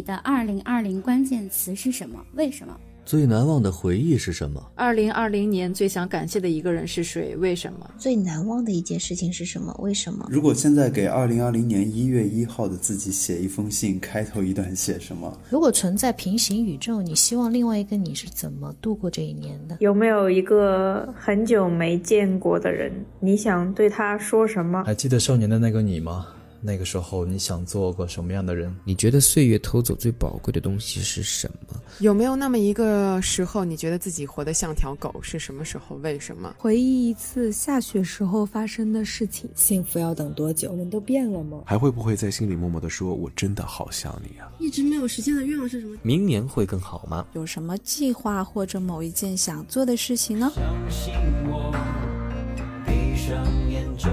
你的二零二零关键词是什么？为什么？最难忘的回忆是什么？二零二零年最想感谢的一个人是谁？为什么？最难忘的一件事情是什么？为什么？如果现在给二零二零年一月一号的自己写一封信，开头一段写什么？如果存在平行宇宙，你希望另外一个你是怎么度过这一年的？有没有一个很久没见过的人，你想对他说什么？还记得少年的那个你吗？那个时候你想做个什么样的人？你觉得岁月偷走最宝贵的东西是什么？有没有那么一个时候，你觉得自己活得像条狗？是什么时候？为什么？回忆一次下雪时候发生的事情。幸福要等多久？人都变了吗？还会不会在心里默默的说：“我真的好想你啊！”一直没有实现的愿望是什么？明年会更好吗？有什么计划或者某一件想做的事情呢？相信我，闭上眼就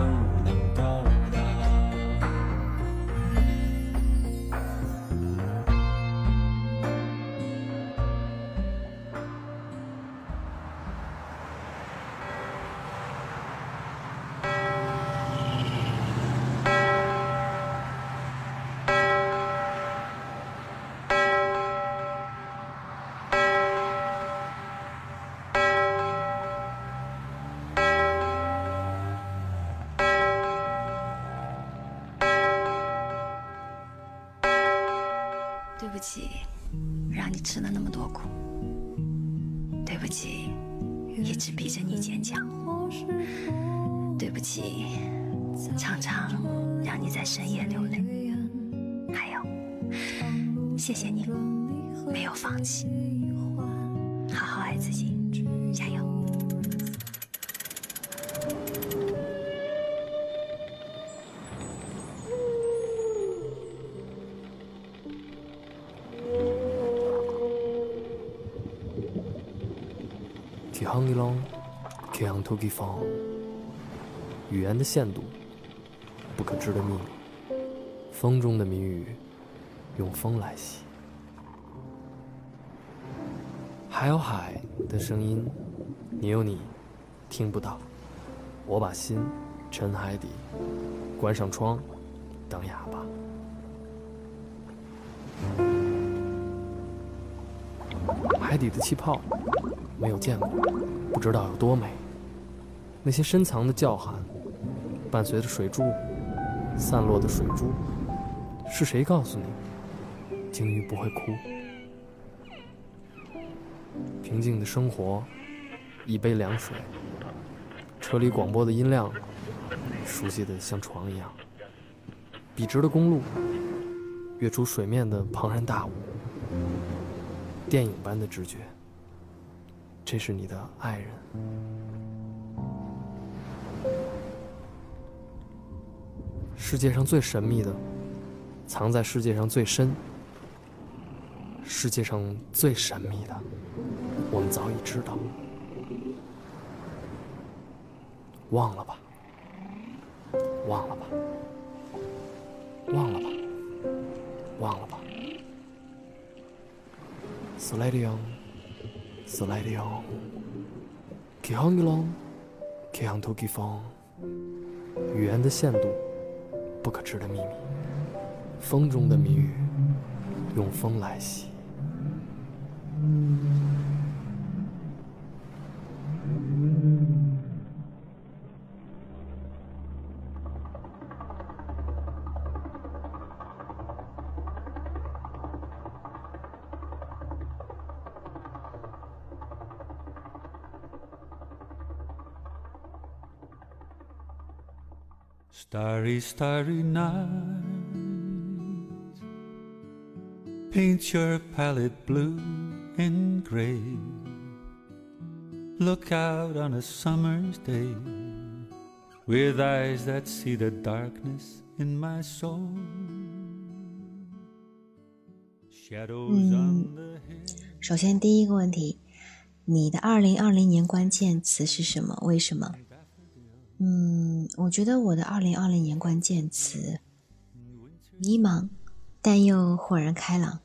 对不起，让你吃了那么多苦。对不起，一直逼着你坚强。对不起，常常让你在深夜流泪。还有，谢谢你没有放弃，好好爱自己，加油。地方。语言的限度，不可知的秘密。风中的谜语，用风来洗。海有海的声音，你有你听不到。我把心沉海底，关上窗，当哑巴。海底的气泡，没有见过，不知道有多美。那些深藏的叫喊，伴随着水柱散落的水珠，是谁告诉你，鲸鱼不会哭？平静的生活，一杯凉水，车里广播的音量，熟悉的像床一样。笔直的公路，跃出水面的庞然大物，电影般的直觉。这是你的爱人。世界上最神秘的，藏在世界上最深。世界上最神秘的，我们早已知道。忘了吧，忘了吧，忘了吧，忘了吧。Sliding，sliding，起航一浪，起航突起风。语言的限度，不可知的秘密。风中的谜语，用风来洗。Starry, starry night. Paint your palette blue and gray. Look out on a summer's day with eyes that see the darkness in my soul. Shadows on the hill. 首先，第一个问题，你的二零二零年关键词是什么？为什么？ 嗯，我觉得我的二零二零年关键词迷茫，但又豁然开朗。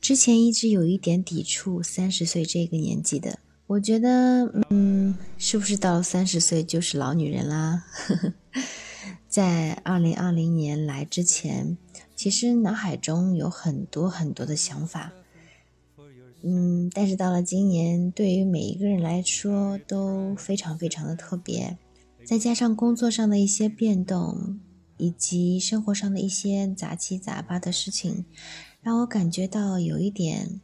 之前一直有一点抵触三十岁这个年纪的，我觉得，嗯，是不是到了三十岁就是老女人啦？在二零二零年来之前，其实脑海中有很多很多的想法，嗯，但是到了今年，对于每一个人来说都非常非常的特别，再加上工作上的一些变动，以及生活上的一些杂七杂八的事情，让我感觉到有一点，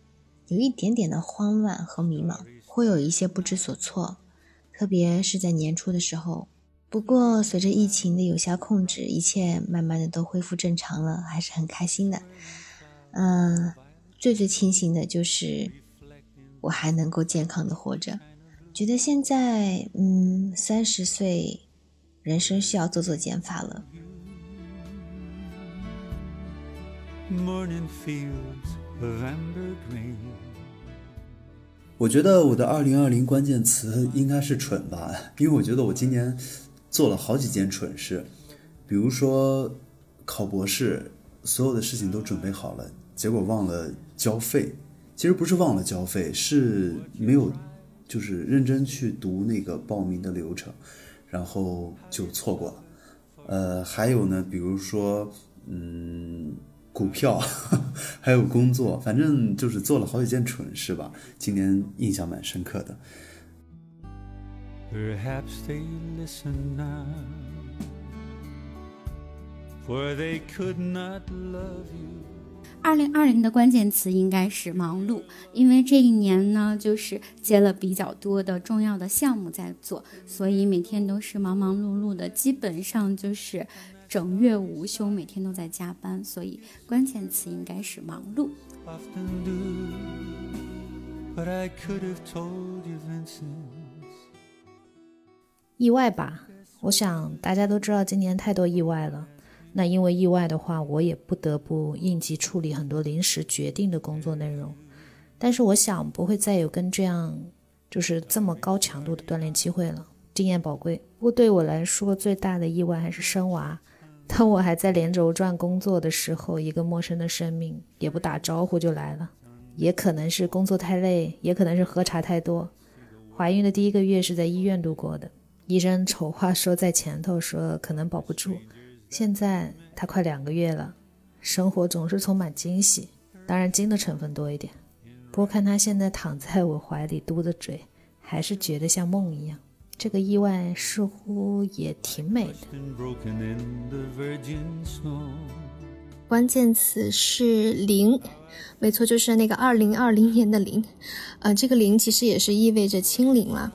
有一点点的慌乱和迷茫，会有一些不知所措。特别是在年初的时候，不过随着疫情的有效控制，一切慢慢的都恢复正常了，还是很开心的。嗯，最最庆幸的就是我还能够健康的活着，觉得现在嗯三十岁，人生需要做做减法了。我觉得我的二零二零关键词应该是蠢吧，因为我觉得我今年做了好几件蠢事，比如说考博士，所有的事情都准备好了，结果忘了交费。其实不是忘了交费，是没有就是认真去读那个报名的流程，然后就错过了。呃，还有呢，比如说嗯股票，还有工作，反正就是做了好几件蠢事吧，今年印象蛮深刻的。Perhaps they listen now for they could not love you。二零二零的关键词应该是忙碌，因为这一年呢，就是接了比较多的重要的项目在做，所以每天都是忙忙碌碌的，基本上就是。整月无休，每天都在加班，所以关键词应该是忙碌。意外吧，我想大家都知道今年太多意外了。那因为意外的话，我也不得不应急处理很多临时决定的工作内容。但是我想不会再有跟这样就是这么高强度的锻炼机会了，经验宝贵。不过对我来说，最大的意外还是生娃。当我还在连轴转工作的时候，一个陌生的生命也不打招呼就来了。也可能是工作太累，也可能是喝茶太多。怀孕的第一个月是在医院度过的，医生丑话说在前头，说可能保不住。现在他快两个月了，生活总是充满惊喜，当然惊的成分多一点。不过看他现在躺在我怀里嘟着嘴，还是觉得像梦一样。这个意外似乎也挺美的。关键词是零，没错，就是那个二零二零年的零。呃，这个零其实也是意味着清零了，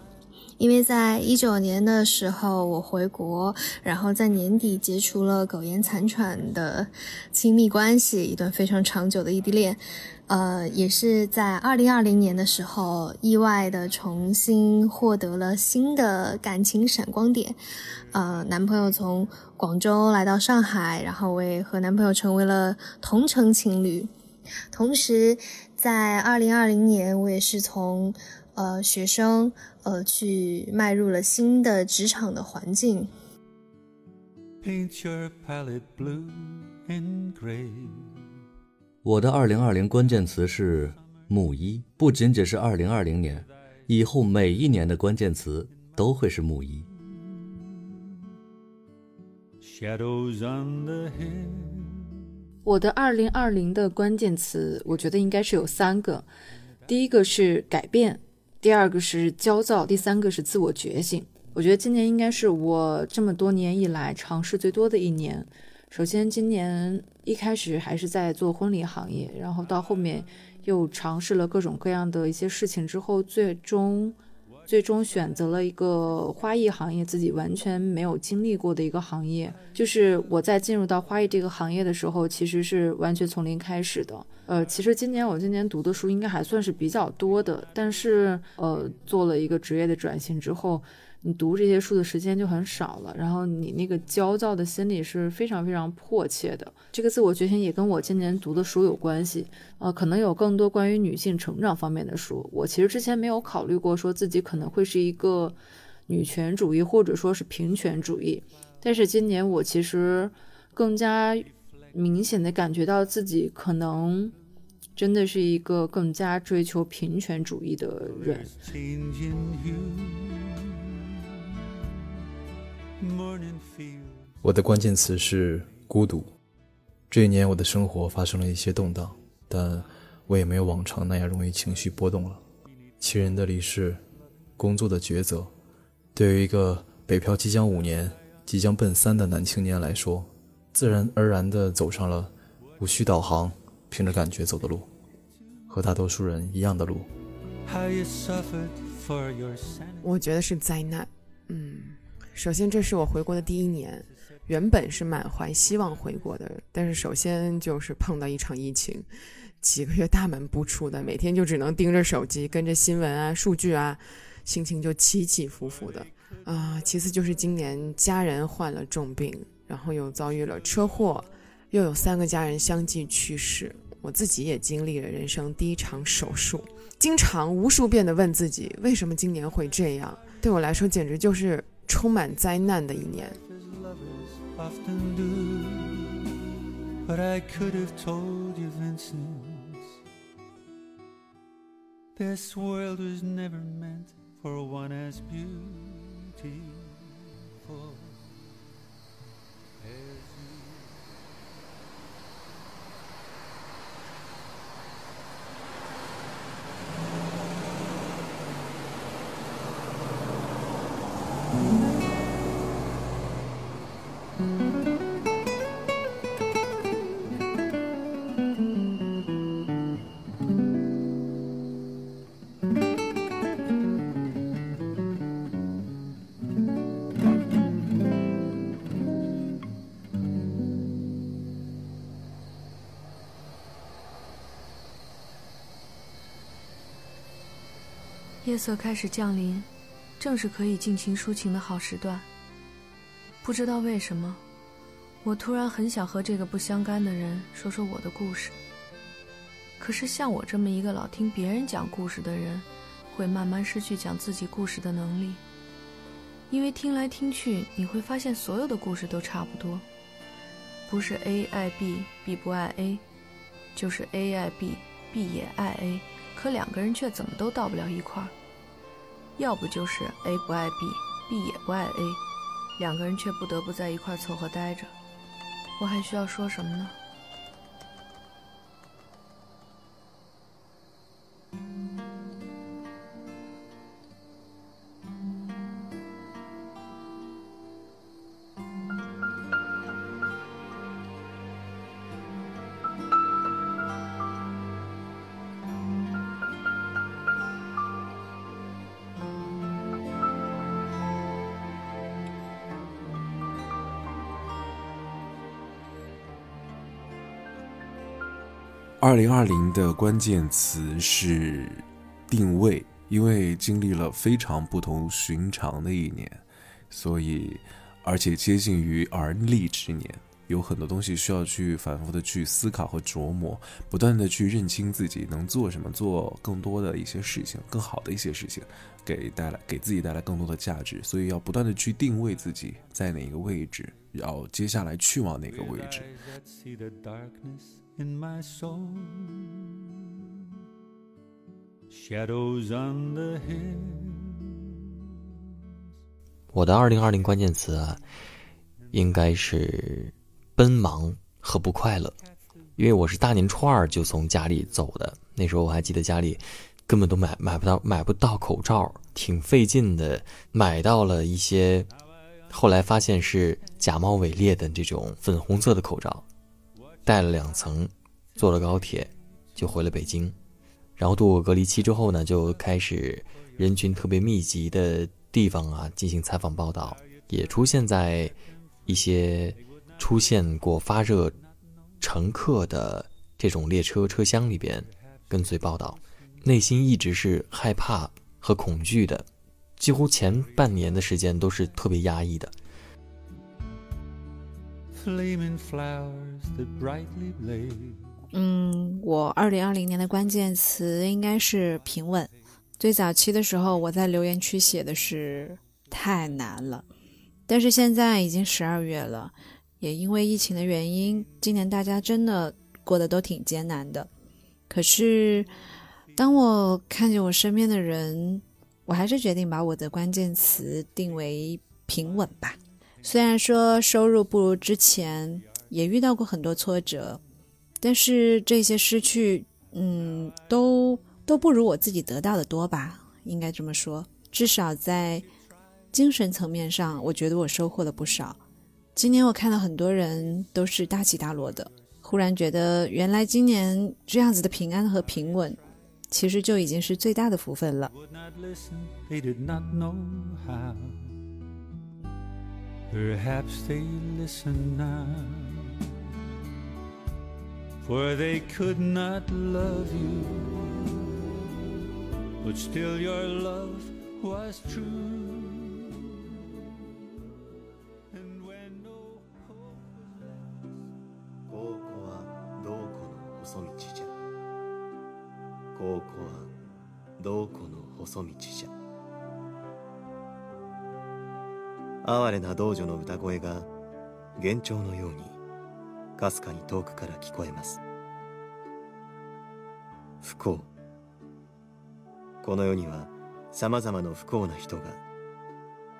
因为在一九年的时候我回国，然后在年底结束了苟延残喘的亲密关系，一段非常长久的异地恋。呃，也是在二零二零年的时候，意外的重新获得了新的感情闪光点。呃，男朋友从广州来到上海，然后我也和男朋友成为了同城情侣。同时，在二零二零年，我也是从呃学生呃去迈入了新的职场的环境。我的二零二零关键词是木一，不仅仅是二零二零年，以后每一年的关键词都会是木一。我的二零二零的关键词，我觉得应该是有三个，第一个是改变，第二个是焦躁，第三个是自我觉醒。我觉得今年应该是我这么多年以来尝试最多的一年。首先，今年一开始还是在做婚礼行业，然后到后面又尝试了各种各样的一些事情之后，最终最终选择了一个花艺行业，自己完全没有经历过的一个行业。就是我在进入到花艺这个行业的时候，其实是完全从零开始的。呃，其实今年我今年读的书应该还算是比较多的，但是呃，做了一个职业的转型之后。你读这些书的时间就很少了，然后你那个焦躁的心理是非常非常迫切的。这个自我觉醒也跟我今年读的书有关系，呃，可能有更多关于女性成长方面的书。我其实之前没有考虑过说自己可能会是一个女权主义或者说是平权主义，但是今年我其实更加明显的感觉到自己可能真的是一个更加追求平权主义的人。我的关键词是孤独。这一年，我的生活发生了一些动荡，但我也没有往常那样容易情绪波动了。亲人的离世，工作的抉择，对于一个北漂即将五年、即将奔三的男青年来说，自然而然地走上了无需导航、凭着感觉走的路，和大多数人一样的路。我觉得是灾难。嗯，首先这是我回国的第一年，原本是满怀希望回国的，但是首先就是碰到一场疫情，几个月大门不出的，每天就只能盯着手机，跟着新闻啊、数据啊，心情就起起伏伏的啊。其次就是今年家人患了重病，然后又遭遇了车祸，又有三个家人相继去世，我自己也经历了人生第一场手术，经常无数遍的问自己，为什么今年会这样？对我来说，简直就是充满灾难的一年。 often do. But I could have told you, Vincent, this world was never meant for one as beautiful 夜色开始降临，正是可以尽情抒情的好时段。不知道为什么，我突然很想和这个不相干的人说说我的故事。可是像我这么一个老听别人讲故事的人，会慢慢失去讲自己故事的能力，因为听来听去，你会发现所有的故事都差不多，不是 A 爱 B，B 不爱 A，就是 A 爱 B，B 也爱 A。可两个人却怎么都到不了一块儿，要不就是 A 不爱 B，B 也不爱 A，两个人却不得不在一块凑合待着。我还需要说什么呢？二零二零的关键词是定位，因为经历了非常不同寻常的一年，所以而且接近于而立之年，有很多东西需要去反复的去思考和琢磨，不断的去认清自己能做什么，做更多的一些事情，更好的一些事情，给带来给自己带来更多的价值，所以要不断的去定位自己在哪个位置，然后接下来去往哪个位置。In my soul. Shadows on the hill. 我的二零二零关键词啊，应该是奔忙和不快乐，因为我是大年初二就从家里走的，那时候我还记得家里根本都买买不到买不到口罩，挺费劲的，买到了一些，后来发现是假冒伪劣的这种粉红色的口罩，戴了两层，坐了高铁就回了北京，然后度过隔离期之后呢，就开始人群特别密集的地方啊进行采访报道，也出现在一些出现过发热乘客的这种列车车厢里边跟随报道，内心一直是害怕和恐惧的，几乎前半年的时间都是特别压抑的。嗯，我二零二零年的关键词应该是平稳。最早期的时候，我在留言区写的是太难了，但是现在已经十二月了，也因为疫情的原因，今年大家真的过得都挺艰难的。可是，当我看见我身边的人，我还是决定把我的关键词定为平稳吧。虽然说收入不如之前，也遇到过很多挫折，但是这些失去，嗯，都都不如我自己得到的多吧，应该这么说。至少在精神层面上，我觉得我收获了不少。今年我看到很多人都是大起大落的，忽然觉得原来今年这样子的平安和平稳，其实就已经是最大的福分了。Perhaps they listen now. For they could not love you, but still your love was true. And when no ここはどこの細道じゃここはどこの細道じゃ 哀れな道女の歌声が幻聴のようにかすかに遠くから聞こえます。不幸。この世には様々な不幸な人が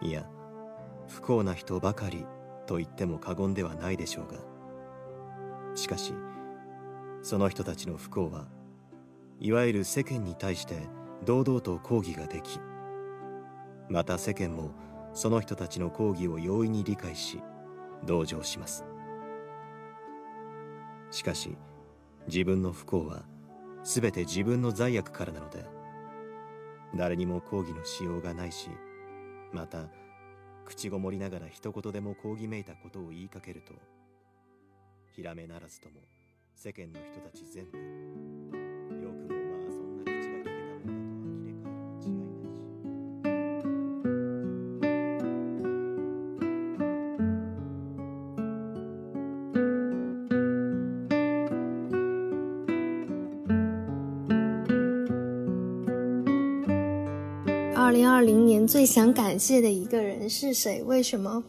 いや不幸な人ばかりと言っても過言ではないでしょうがしかしその人たちの不幸はいわゆる世間に対して堂々と抗議ができまた世間もその人たちの抗議を容易に理解し同情します。しかし自分の不幸は全て自分の罪悪からなので誰にも抗議のしようがないしまた口ごもりながら一言でも抗議めいたことを言いかけるとひらめならずとも世間の人たち全部最想感谢的一个人是谁？为什么？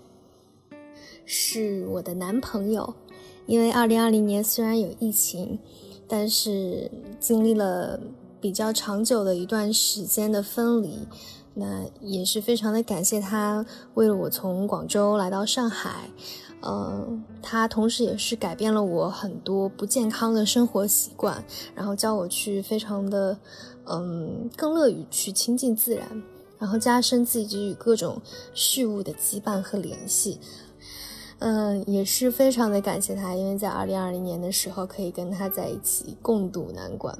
是我的男朋友，因为二零二零年虽然有疫情，但是经历了比较长久的一段时间的分离，那也是非常的感谢他为了我从广州来到上海，呃，他同时也是改变了我很多不健康的生活习惯，然后教我去非常的，嗯，更乐于去亲近自然，然后加深自己与各种事物的羁绊和联系。嗯，也是非常的感谢他，因为在二零二零年的时候可以跟他在一起共度难关。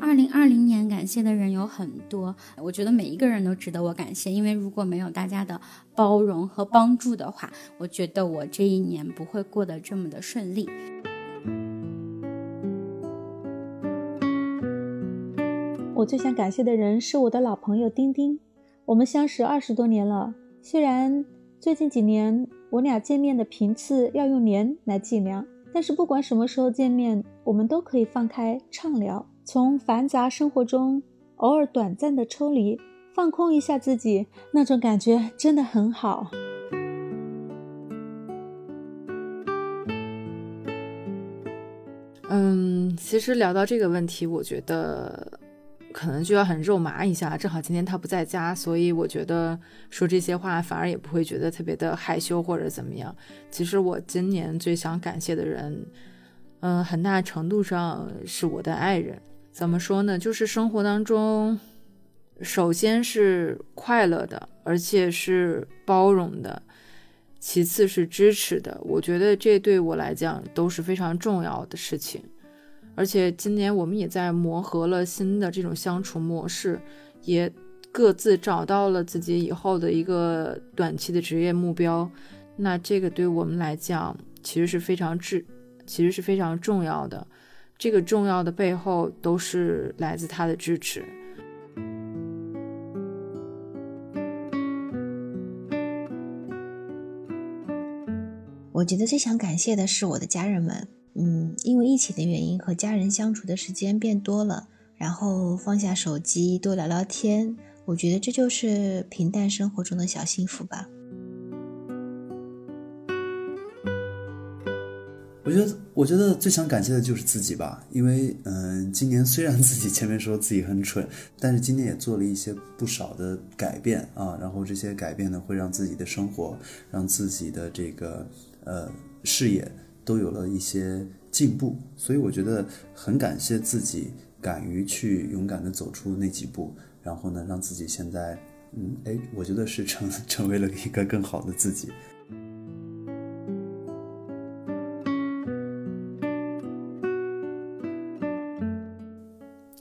二零二零年感谢的人有很多，我觉得每一个人都值得我感谢，因为如果没有大家的包容和帮助的话，我觉得我这一年不会过得这么的顺利。我最想感谢的人是我的老朋友丁丁，我们相识二十多年了。虽然最近几年我俩见面的频次要用年来计量，但是不管什么时候见面，我们都可以放开畅聊，从繁杂生活中偶尔短暂的抽离，放空一下自己，那种感觉真的很好。嗯，其实聊到这个问题，我觉得可能就要很肉麻一下。正好今天他不在家，所以我觉得说这些话反而也不会觉得特别的害羞或者怎么样。其实我今年最想感谢的人，嗯，很大程度上是我的爱人。怎么说呢？就是生活当中，首先是快乐的，而且是包容的。其次是支持的，我觉得这对我来讲都是非常重要的事情。而且今年我们也在磨合了新的这种相处模式，也各自找到了自己以后的一个短期的职业目标。那这个对我们来讲其实是非常至，其实是非常重要的。这个重要的背后都是来自他的支持。我觉得最想感谢的是我的家人们，嗯，因为疫情的原因，和家人相处的时间变多了，然后放下手机，多聊聊天，我觉得这就是平淡生活中的小幸福吧。我觉得，我觉得最想感谢的就是自己吧，因为，嗯，今年虽然自己前面说自己很蠢，但是今年也做了一些不少的改变啊，然后这些改变呢，会让自己的生活，让自己的这个呃事业都有了一些进步，所以我觉得很感谢自己敢于去勇敢的走出那几步，然后呢，让自己现在，嗯，哎，我觉得是成成为了一个更好的自己。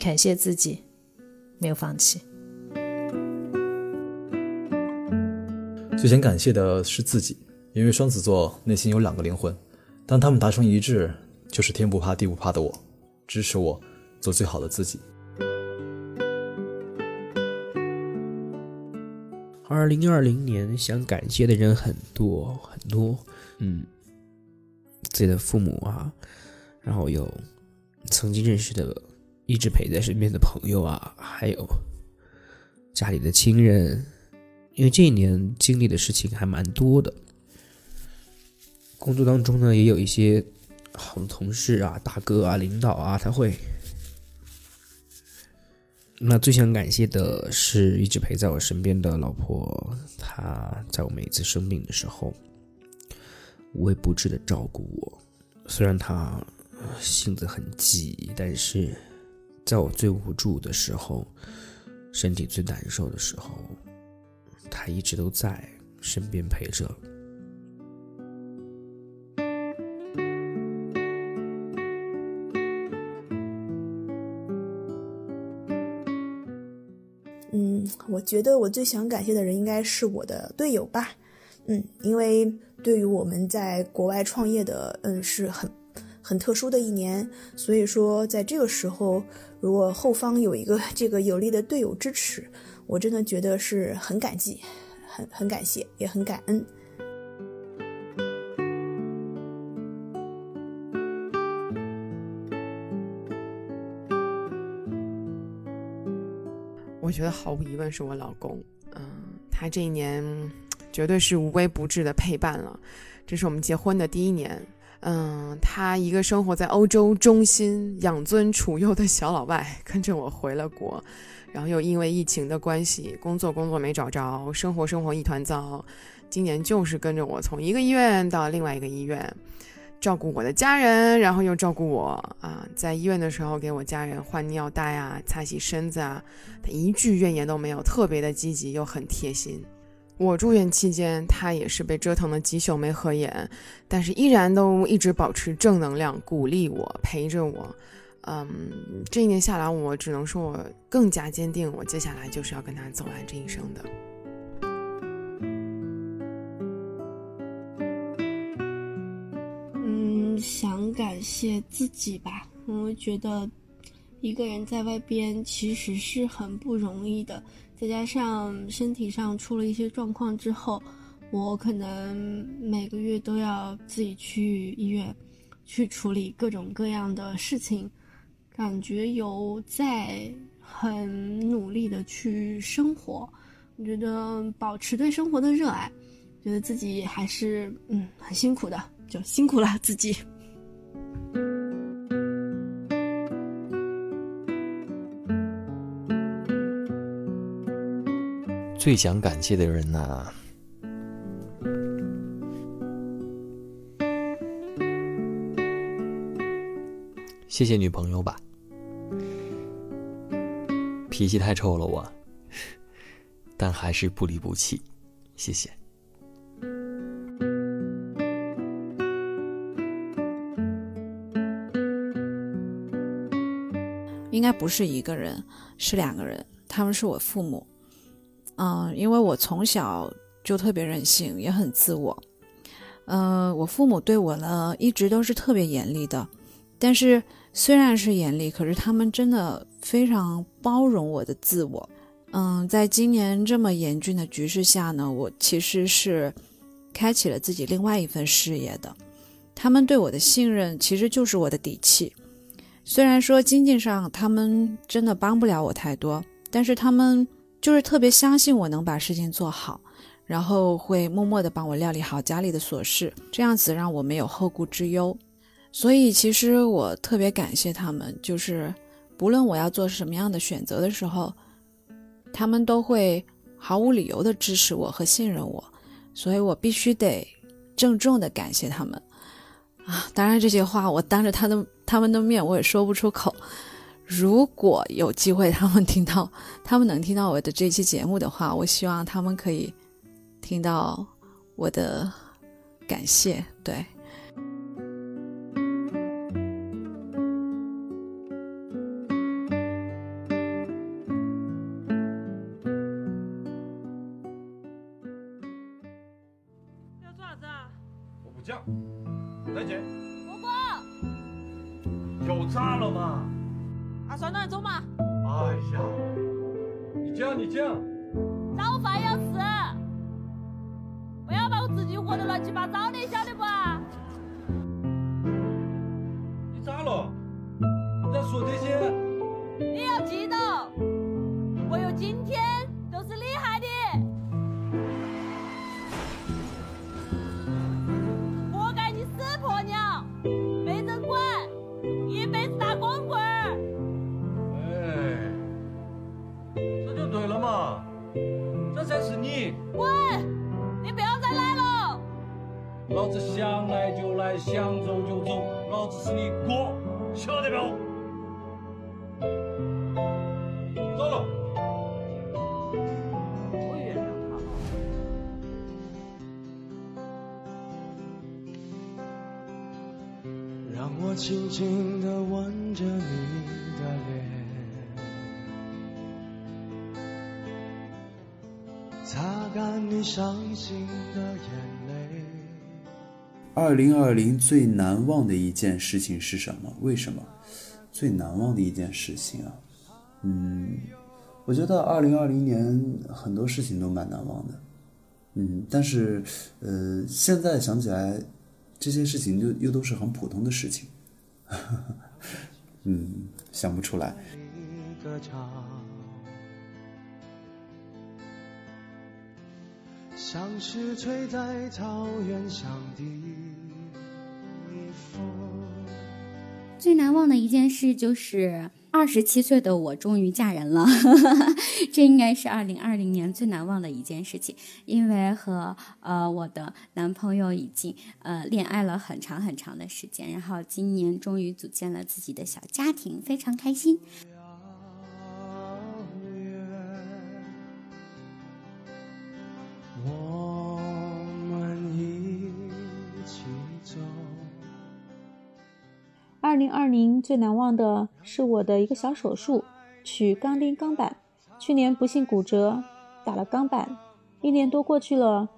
感谢自己，没有放弃。最想感谢的是自己，因为双子座内心有两个灵魂，当他们达成一致，就是天不怕地不怕的我，支持我做最好的自己。二零二零年想感谢的人很多很多，嗯，自己的父母啊，然后有曾经认识的。一直陪在身边的朋友啊，还有家里的亲人，因为这一年经历的事情还蛮多的。工作当中呢，也有一些好的同事啊、大哥啊、领导啊，他会。那最想感谢的是一直陪在我身边的老婆，她在我每次生病的时候，无微不至的照顾我。虽然她性子很急，但是。在我最无助的时候，身体最难受的时候，他一直都在身边陪着。我觉得我最想感谢的人应该是我的队友吧。嗯，因为对于我们在国外创业的，嗯，是很。很特殊的一年，所以说在这个时候，如果后方有一个 这个有力的队友支持，我真的觉得是很感激，很很感谢，也很感恩。我觉得毫无疑问是我老公，嗯，他这一年绝对是无微不至的陪伴了，这是我们结婚的第一年。嗯，他一个生活在欧洲中心、养尊处优的小老外，跟着我回了国，然后又因为疫情的关系，工作工作没找着，生活生活一团糟。今年就是跟着我从一个医院到另外一个医院，照顾我的家人，然后又照顾我啊。在医院的时候，给我家人换尿袋啊，擦洗身子啊，他一句怨言都没有，特别的积极又很贴心。我住院期间，他也是被折腾了几宿没合眼，但是依然都一直保持正能量，鼓励我，陪着我。嗯，这一年下来，我只能说我更加坚定，我接下来就是要跟他走完这一生的。写自己吧，我觉得一个人在外边其实是很不容易的。再加上身体上出了一些状况之后，我可能每个月都要自己去医院，去处理各种各样的事情，感觉有在很努力的去生活，我觉得保持对生活的热爱，觉得自己还是嗯很辛苦的，就辛苦了自己。最想感谢的人呢？谢谢女朋友吧，脾气太臭了我，但还是不离不弃，谢谢。应该不是一个人，是两个人，他们是我父母。嗯，因为我从小就特别任性，也很自我。嗯，我父母对我呢一直都是特别严厉的，但是虽然是严厉，可是他们真的非常包容我的自我。嗯，在今年这么严峻的局势下呢，我其实是开启了自己另外一份事业的。他们对我的信任其实就是我的底气。虽然说经济上他们真的帮不了我太多，但是他们。就是特别相信我能把事情做好，然后会默默的帮我料理好家里的琐事，这样子让我没有后顾之忧。所以其实我特别感谢他们，就是不论我要做什么样的选择的时候，他们都会毫无理由的支持我和信任我，所以我必须得郑重的感谢他们啊！当然这些话我当着他的他们的面我也说不出口。如果有机会他们听到，他们能听到我的这期节目的话，我希望他们可以听到我的感谢，对。炸了嘛啊算了走嘛？哎呀你这样你这样。早饭要吃不要把我自己活得乱七八糟的晓得不？啊你咋了在说这些。你要记得老子想来就来，想走就走，老子是你哥，晓得不？走。让我轻轻地吻着你的脸。擦干你伤心的眼。二零二零最难忘的一件事情是什么？为什么？最难忘的一件事情啊，嗯，我觉得二零二零年很多事情都蛮难忘的，嗯，但是呃，现在想起来，这些事情又又都是很普通的事情。嗯，想不出来。像是吹在草原上的风最难忘的一件事就是。二十七岁的我终于嫁人了，这应该是二零二零年最难忘的一件事情，因为和呃我的男朋友已经呃恋爱了很长很长的时间，然后今年终于组建了自己的小家庭，非常开心。零二零最难忘的是我的一个小手术，取钢钉钢板。去年不幸骨折，打了钢板，一年多过去了，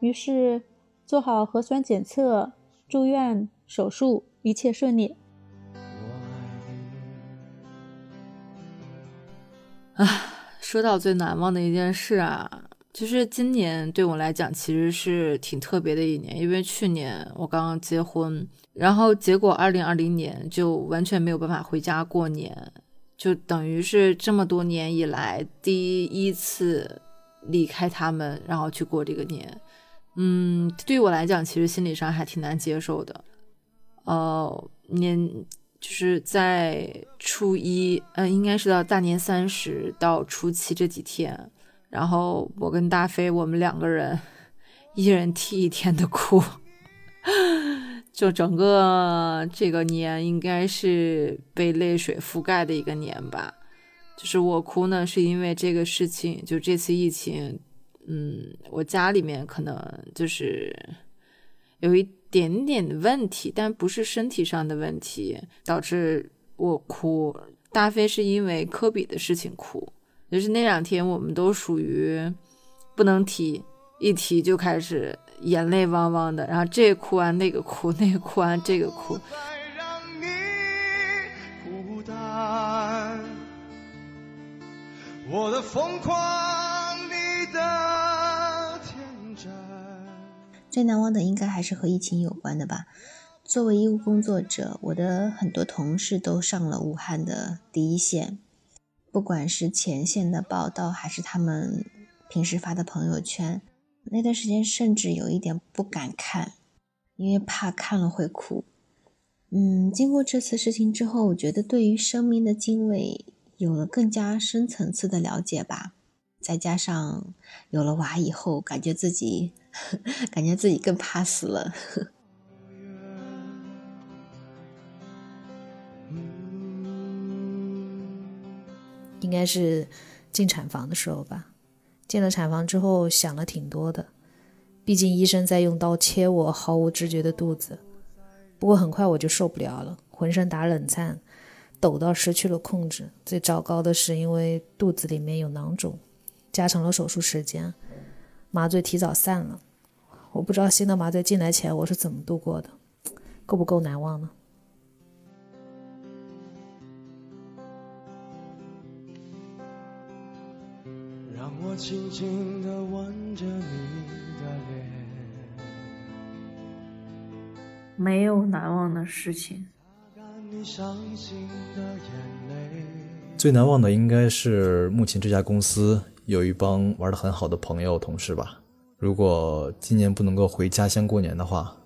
于是做好核酸检测，住院手术，一切顺利。啊，说到最难忘的一件事啊，就是今年对我来讲其实是挺特别的一年，因为去年我刚刚结婚。然后结果，二零二零年就完全没有办法回家过年，就等于是这么多年以来第一次离开他们，然后去过这个年。嗯，对于我来讲，其实心理上还挺难接受的。呃，年就是在初一，嗯，应该是到大年三十到初七这几天，然后我跟大飞我们两个人 一人替一天的哭。就整个这个年应该是被泪水覆盖的一个年吧。就是我哭呢，是因为这个事情，就这次疫情，嗯，我家里面可能就是有一点点的问题，但不是身体上的问题导致我哭。大飞是因为科比的事情哭，就是那两天我们都属于不能提，一提就开始。眼泪汪汪的，然后这个哭完那个哭，那个哭完这个哭。最难忘的应该还是和疫情有关的吧。作为医务工作者，我的很多同事都上了武汉的第一线，不管是前线的报道，还是他们平时发的朋友圈。那段时间甚至有一点不敢看，因为怕看了会哭。嗯，经过这次事情之后，我觉得对于生命的敬畏有了更加深层次的了解吧。再加上有了娃以后，感觉自己 感觉自己更怕死了。应该是进产房的时候吧。进了产房之后，想了挺多的。毕竟医生在用刀切我毫无知觉的肚子。不过很快我就受不了了，浑身打冷颤，抖到失去了控制。最糟糕的是，因为肚子里面有囊肿，加长了手术时间，麻醉提早散了。我不知道新的麻醉进来前我是怎么度过的，够不够难忘呢？我轻轻地吻着你的脸，没有难忘的事情。擦干你伤心的眼泪。最难忘的应该是目前这家公司有一帮玩的很好的朋友同事吧。如果今年不能够回家乡过年的话，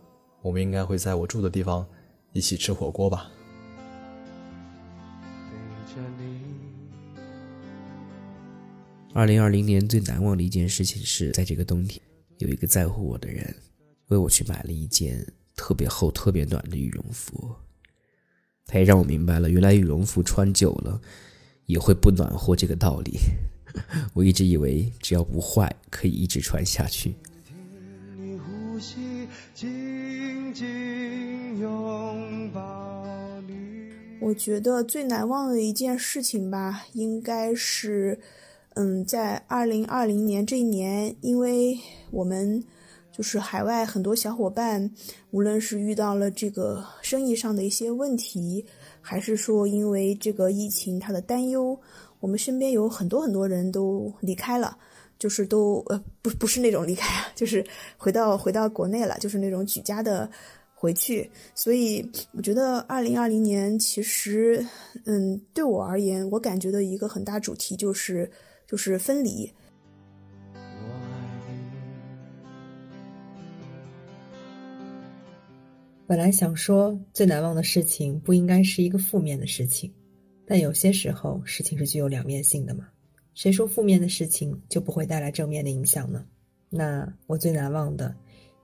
我们应该会在我住的地方一起吃火锅吧。二零二零年最难忘的一件事情是在这个冬天，有一个在乎我的人为我去买了一件特别厚、特别暖的羽绒服。他也让我明白了，原来羽绒服穿久了也会不暖和这个道理。我一直以为只要不坏，可以一直穿下去。我觉得最难忘的一件事情吧，应该是，嗯，在二零二零年这一年，因为我们就是海外很多小伙伴，无论是遇到了这个生意上的一些问题，还是说因为这个疫情他的担忧，我们身边有很多很多人都离开了。就是都呃不不是那种离开啊，就是回到回到国内了，就是那种举家的回去。所以我觉得二零二零年其实，嗯，对我而言，我感觉的一个很大主题就是就是分离。本来想说最难忘的事情不应该是一个负面的事情，但有些时候事情是具有两面性的嘛。谁说负面的事情就不会带来正面的影响呢？那我最难忘的，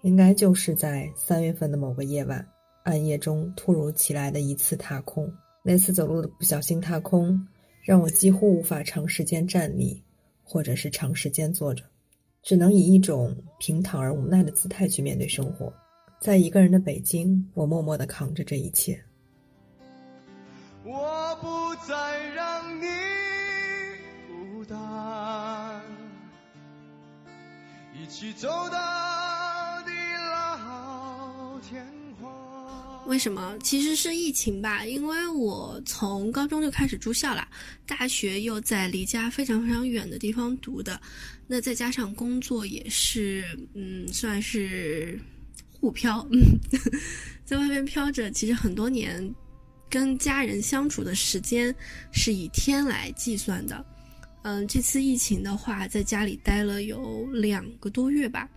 应该就是在三月份的某个夜晚，暗夜中突如其来的一次踏空。那次走路的不小心踏空，让我几乎无法长时间站立，或者是长时间坐着，只能以一种平躺而无奈的姿态去面对生活。在一个人的北京，我默默地扛着这一切。我不再让你孤单，一起走到为什么？其实是疫情吧，因为我从高中就开始住校了，大学又在离家非常非常远的地方读的，那再加上工作也是，嗯，算是互漂，嗯，在外面飘着，其实很多年跟家人相处的时间是以天来计算的。嗯，这次疫情的话，在家里待了有两个多月吧。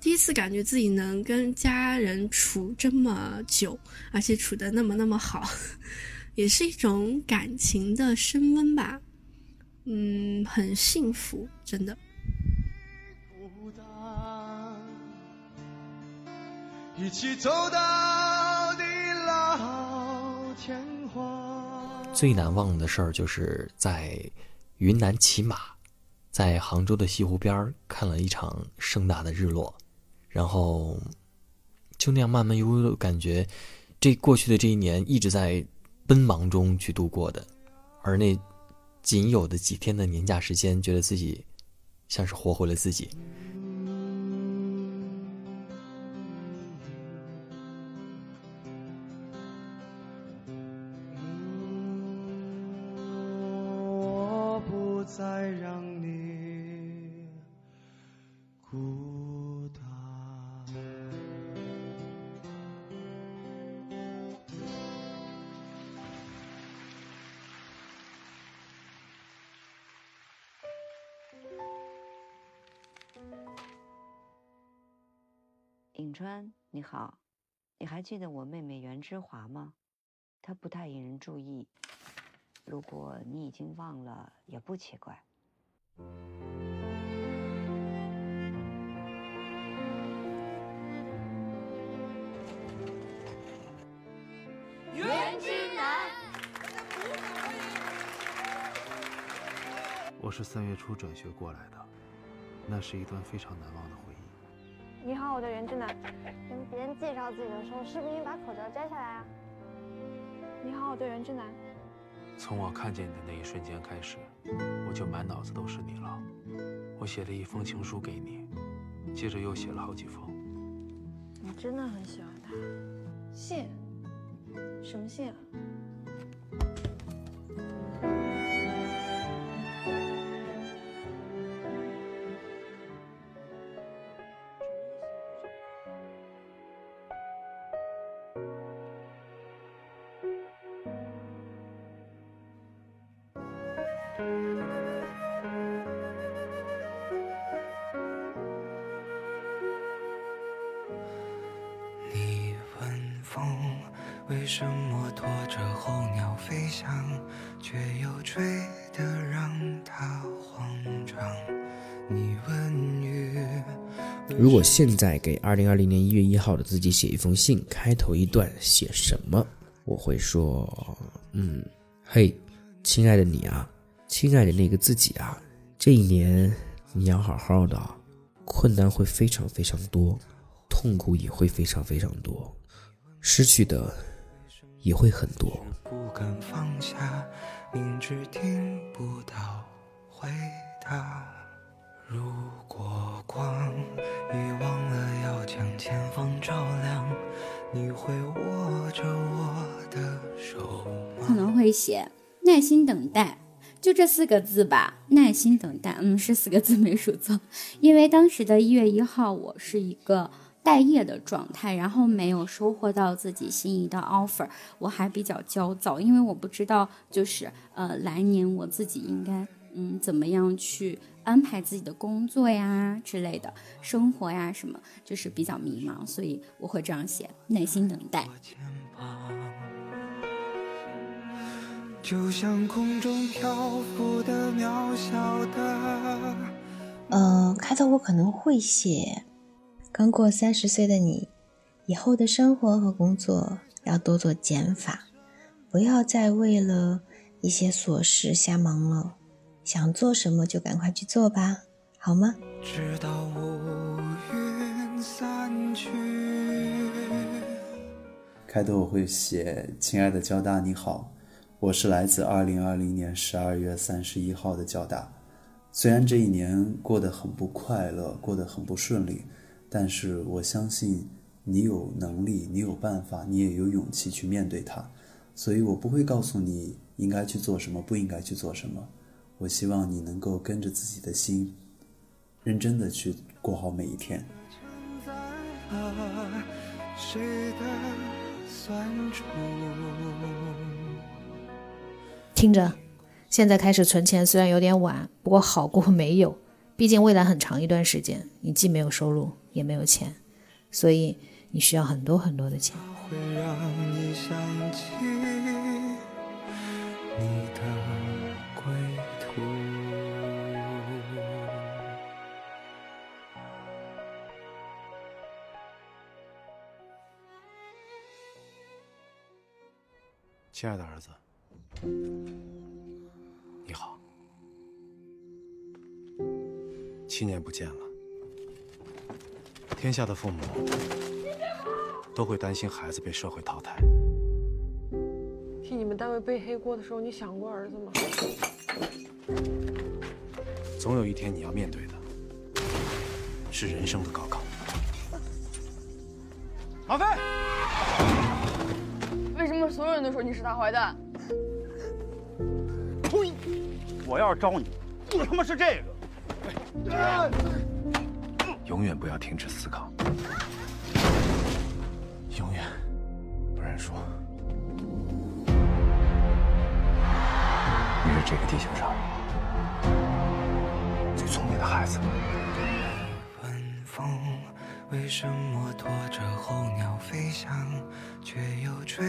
第一次感觉自己能跟家人处这么久，而且处的那么那么好，也是一种感情的升温吧。嗯，很幸福，真的。孤单，一起走到地老天荒。最难忘的事儿就是在云南骑马，在杭州的西湖边儿看了一场盛大的日落，然后就那样慢慢悠悠的感觉，这过去的这一年一直在奔忙中去度过的，而那仅有的几天的年假时间，觉得自己像是活回了自己。记得我妹妹袁之华吗？她不太引人注意。如果你已经忘了，也不奇怪。袁之南，我是三月初转学过来的，那是一段非常难忘的回忆。你好，我叫袁之南。跟别人介绍自己的时候，是不是应该把口罩摘下来啊？你好，我叫袁之南。从我看见你的那一瞬间开始，我就满脑子都是你了。我写了一封情书给你，接着又写了好几封。你真的很喜欢他？信？什么信啊？什么拖着候鸟飞翔，却又吹得让它慌张？你问雨，如果现在给二零二零年一月一号的自己写一封信，开头一段写什么？我会说，嗯，嘿，亲爱的你啊，亲爱的那个自己啊，这一年你要好好的，困难会非常非常多，痛苦也会非常非常多，失去的也会很多。不敢放下，明知听不到回答。如果光已忘了要将前方照亮，你会握着我的手吗？可能会写耐心等待，就这四个字吧。耐心等待，嗯，是四个字没数错。因为当时的一月一号，我是一个待业的状态，然后没有收获到自己心仪的 offer，我还比较焦躁，因为我不知道就是呃来年我自己应该嗯怎么样去安排自己的工作呀之类的生活呀什么，就是比较迷茫，所以我会这样写：耐心等待。就像空中漂浮的渺小的。呃，开头我可能会写，刚过三十岁的你，以后的生活和工作要多做减法，不要再为了一些琐事瞎忙了，想做什么就赶快去做吧，好吗？直到乌云散去。开头我会写：“亲爱的交大，你好，我是来自二零二零年十二月三十一号的交大。虽然这一年过得很不快乐，过得很不顺利，但是我相信你有能力，你有办法，你也有勇气去面对它。所以我不会告诉你应该去做什么，不应该去做什么。我希望你能够跟着自己的心，认真的去过好每一天。”？听着，现在开始存钱虽然有点晚，不过好过没有。毕竟未来很长一段时间，你既没有收入，也没有钱，所以你需要很多很多的钱。会让你想起你的归途。亲爱的儿子，你好，七年不见了。天下的父母都会担心孩子被社会淘汰。替你们单位背黑锅的时候，你想过儿子吗？总有一天你要面对的是人生的高考。马飞，为什么所有人都说你是大坏蛋？呸！我要是招你，就他妈是这个。永远不要停止思考，永远不认输。你是这个地球上最聪明的孩子。问风为什么拖着候鸟飞翔，却又吹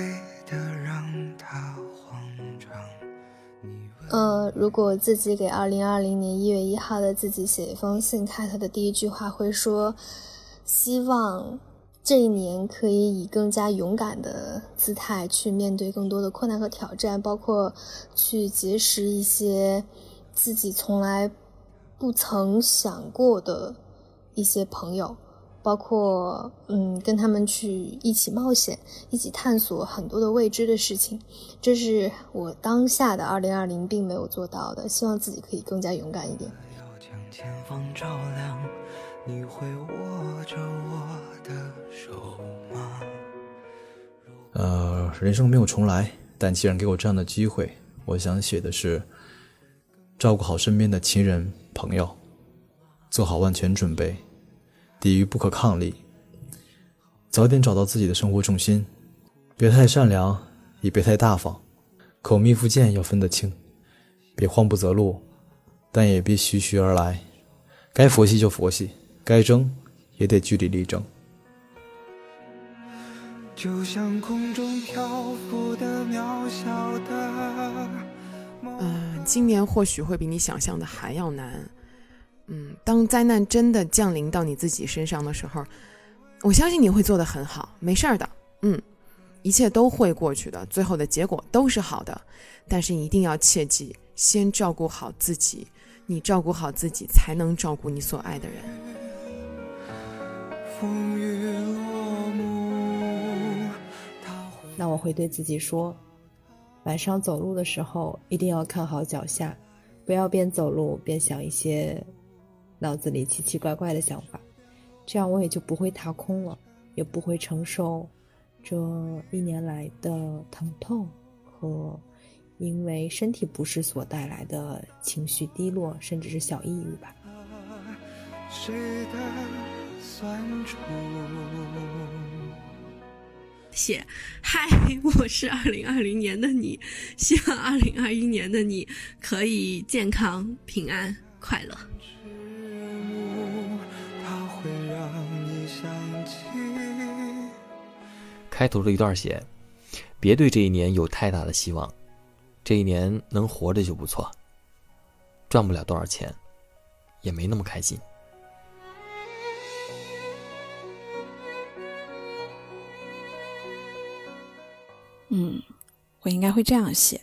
得让它慌张？呃，如果自己给二零二零年一月一号的自己写一封信，开头的第一句话会说：“希望这一年可以以更加勇敢的姿态去面对更多的困难和挑战，包括去结识一些自己从来不曾想过的一些朋友。”包括嗯，跟他们去一起冒险，一起探索很多的未知的事情，这是我当下的二零二零并没有做到的，希望自己可以更加勇敢一点。呃，人生没有重来，但既然给我这样的机会，我想写的是：照顾好身边的亲人朋友，做好万全准备。抵御不可抗力，早点找到自己的生活重心，别太善良，也别太大方，口蜜腹剑要分得清，别慌不择路，但也别徐徐而来，该佛系就佛系，该争也得据理力争。就像空中漂浮的渺小的。嗯，今年或许会比你想象的还要难。嗯，当灾难真的降临到你自己身上的时候，我相信你会做得很好，没事儿的。嗯，一切都会过去的，最后的结果都是好的。但是你一定要切记，先照顾好自己，你照顾好自己，才能照顾你所爱的人。那我会对自己说，晚上走路的时候一定要看好脚下，不要边走路边想一些。脑子里奇奇怪怪的想法，这样我也就不会踏空了，也不会承受这一年来的疼痛和因为身体不适所带来的情绪低落，甚至是小抑郁吧。写，嗨，我是二零二零年的你，希望二零二一年的你可以健康、平安、快乐。开头的一段写：“别对这一年有太大的希望，这一年能活着就不错。赚不了多少钱，也没那么开心。”嗯，我应该会这样写：“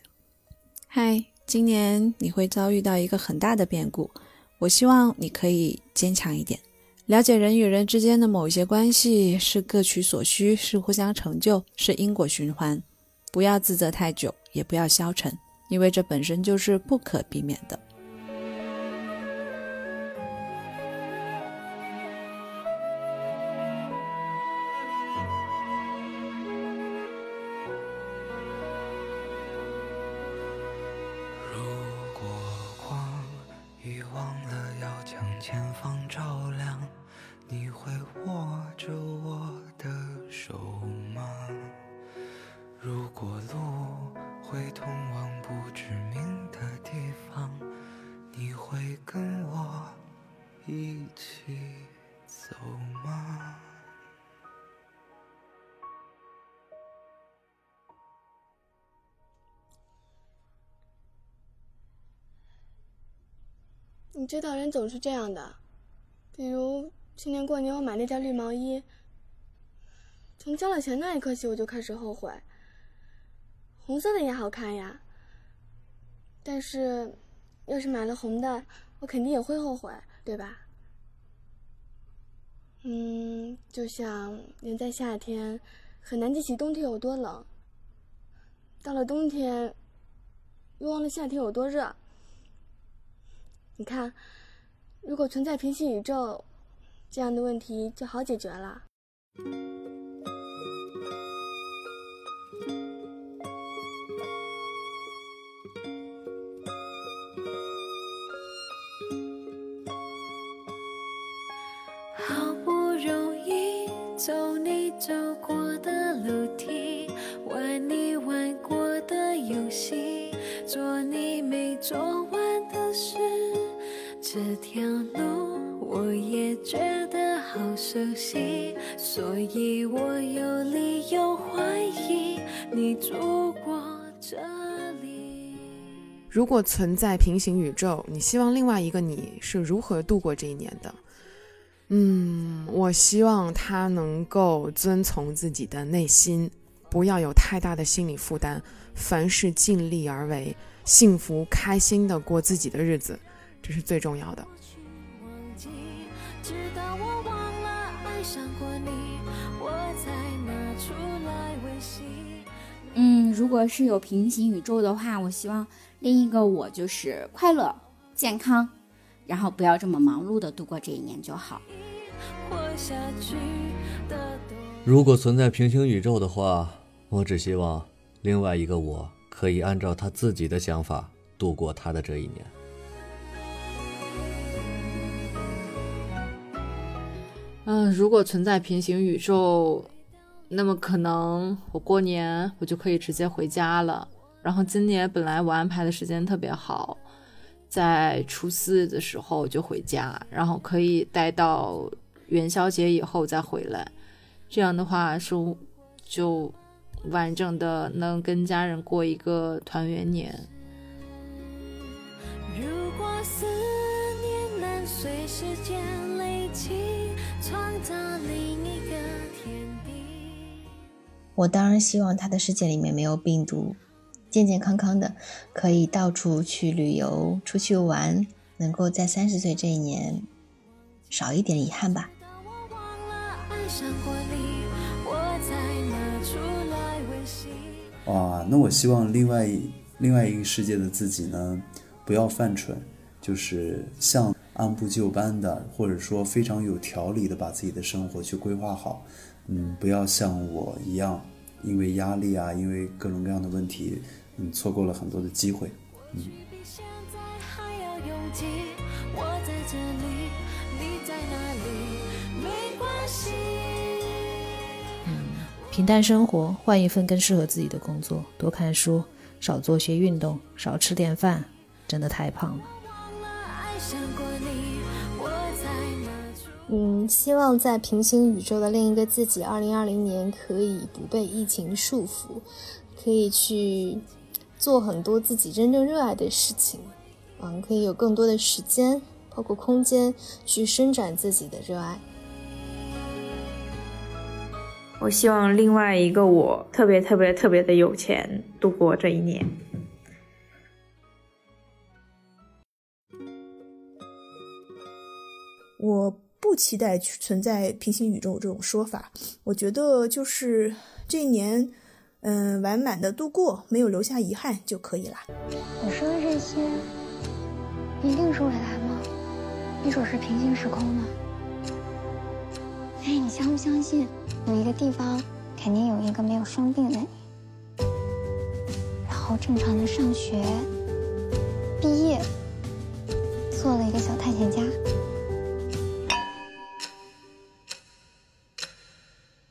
嗨，今年你会遭遇到一个很大的变故，我希望你可以坚强一点。”了解人与人之间的某些关系是各取所需，是互相成就，是因果循环。不要自责太久，也不要消沉，因为这本身就是不可避免的。你知道人总是这样的，比如去年过年我买那件绿毛衣，从交了钱那一刻起我就开始后悔。红色的也好看呀，但是要是买了红的，我肯定也会后悔，对吧？嗯，就像人在夏天很难记起冬天有多冷，到了冬天又忘了夏天有多热。你看，如果存在平行宇宙，这样的问题就好解决了。好不容易走你走过的楼梯，玩你玩过的游戏，做你没做完。这条路我也觉得。好熟悉，所以我有理由怀疑你住过这里。如果存在平行宇宙，你希望另外一个你是如何度过这一年的？嗯，我希望他能够遵从自己的内心，不要有太大的心理负担，凡事尽力而为，幸福开心的过自己的日子，这是最重要的。直到我忘了爱上过你，我才拿出来温习。嗯，如果是有平行宇宙的话，我希望另一个我就是快乐、健康，然后不要这么忙碌的度过这一年就好。如果存在平行宇宙的话，我只希望另外一个我可以按照他自己的想法度过他的这一年。嗯，如果存在平行宇宙，那么可能我过年我就可以直接回家了。然后今年本来我安排的时间特别好，在初四的时候就回家，然后可以待到元宵节以后再回来。这样的话是就完整的能跟家人过一个团圆年。如果思念能随时间累积，创造另一个天地。我当然希望他的世界里面没有病毒，健健康康的，可以到处去旅游、出去玩，能够在三十岁这一年少一点遗憾吧。爱上过你，我才拿出来温习。哇，那我希望另外另外一个世界的自己呢，不要犯蠢，就是像按部就班的，或者说非常有条理的把自己的生活去规划好。嗯，不要像我一样，因为压力啊，因为各种各样的问题，嗯，错过了很多的机会。嗯，比现在还要拥挤。我在这里，你？平淡生活，换一份更适合自己的工作，多看书，少做些运动，少吃点饭，真的太胖了。爱上过你，我才拿出。嗯，希望在平行宇宙的另一个自己，二零二零年可以不被疫情束缚，可以去做很多自己真正热爱的事情，嗯，可以有更多的时间，包括空间，去伸展自己的热爱。我希望另外一个我特别特别特别的有钱，度过这一年。我不期待存在平行宇宙这种说法，我觉得就是这一年，嗯、完满的度过，没有留下遗憾就可以啦。你说的这些，一定是未来吗？你准是平行时空呢？哎，你相不相信，有一个地方肯定有一个没有生病的你，然后正常的上学、毕业，做了一个小探险家。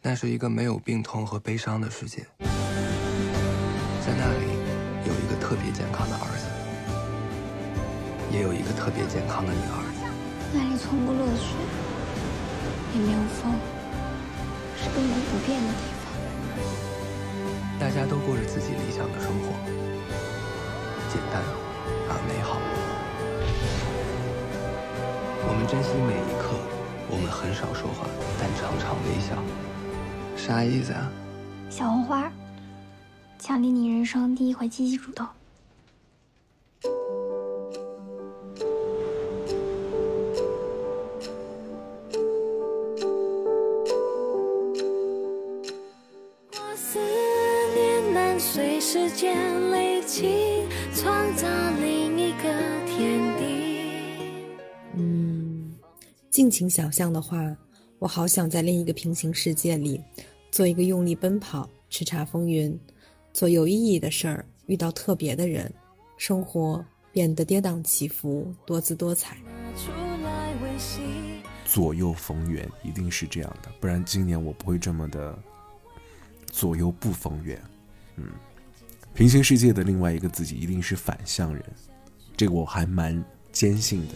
那是一个没有病痛和悲伤的世界，在那里有一个特别健康的儿子，也有一个特别健康的女儿。那里从不落雪，也没有风，是亘古不变的地方。大家都过着自己理想的生活，简单而美好。我们珍惜每一刻，我们很少说话，但常常微笑。啥意思啊？小红花，奖励你人生第一回积极主动。思念能随时间累积，创造另一个天地。嗯，尽情想象的话，我好想在另一个平行世界里，做一个用力奔跑、叱咤风云，做有意义的事儿，遇到特别的人，生活变得跌宕起伏、多姿多彩。左右逢源，一定是这样的，不然今年我不会这么的左右不逢源。嗯，平行世界的另外一个自己一定是反向人，这个我还蛮坚信的。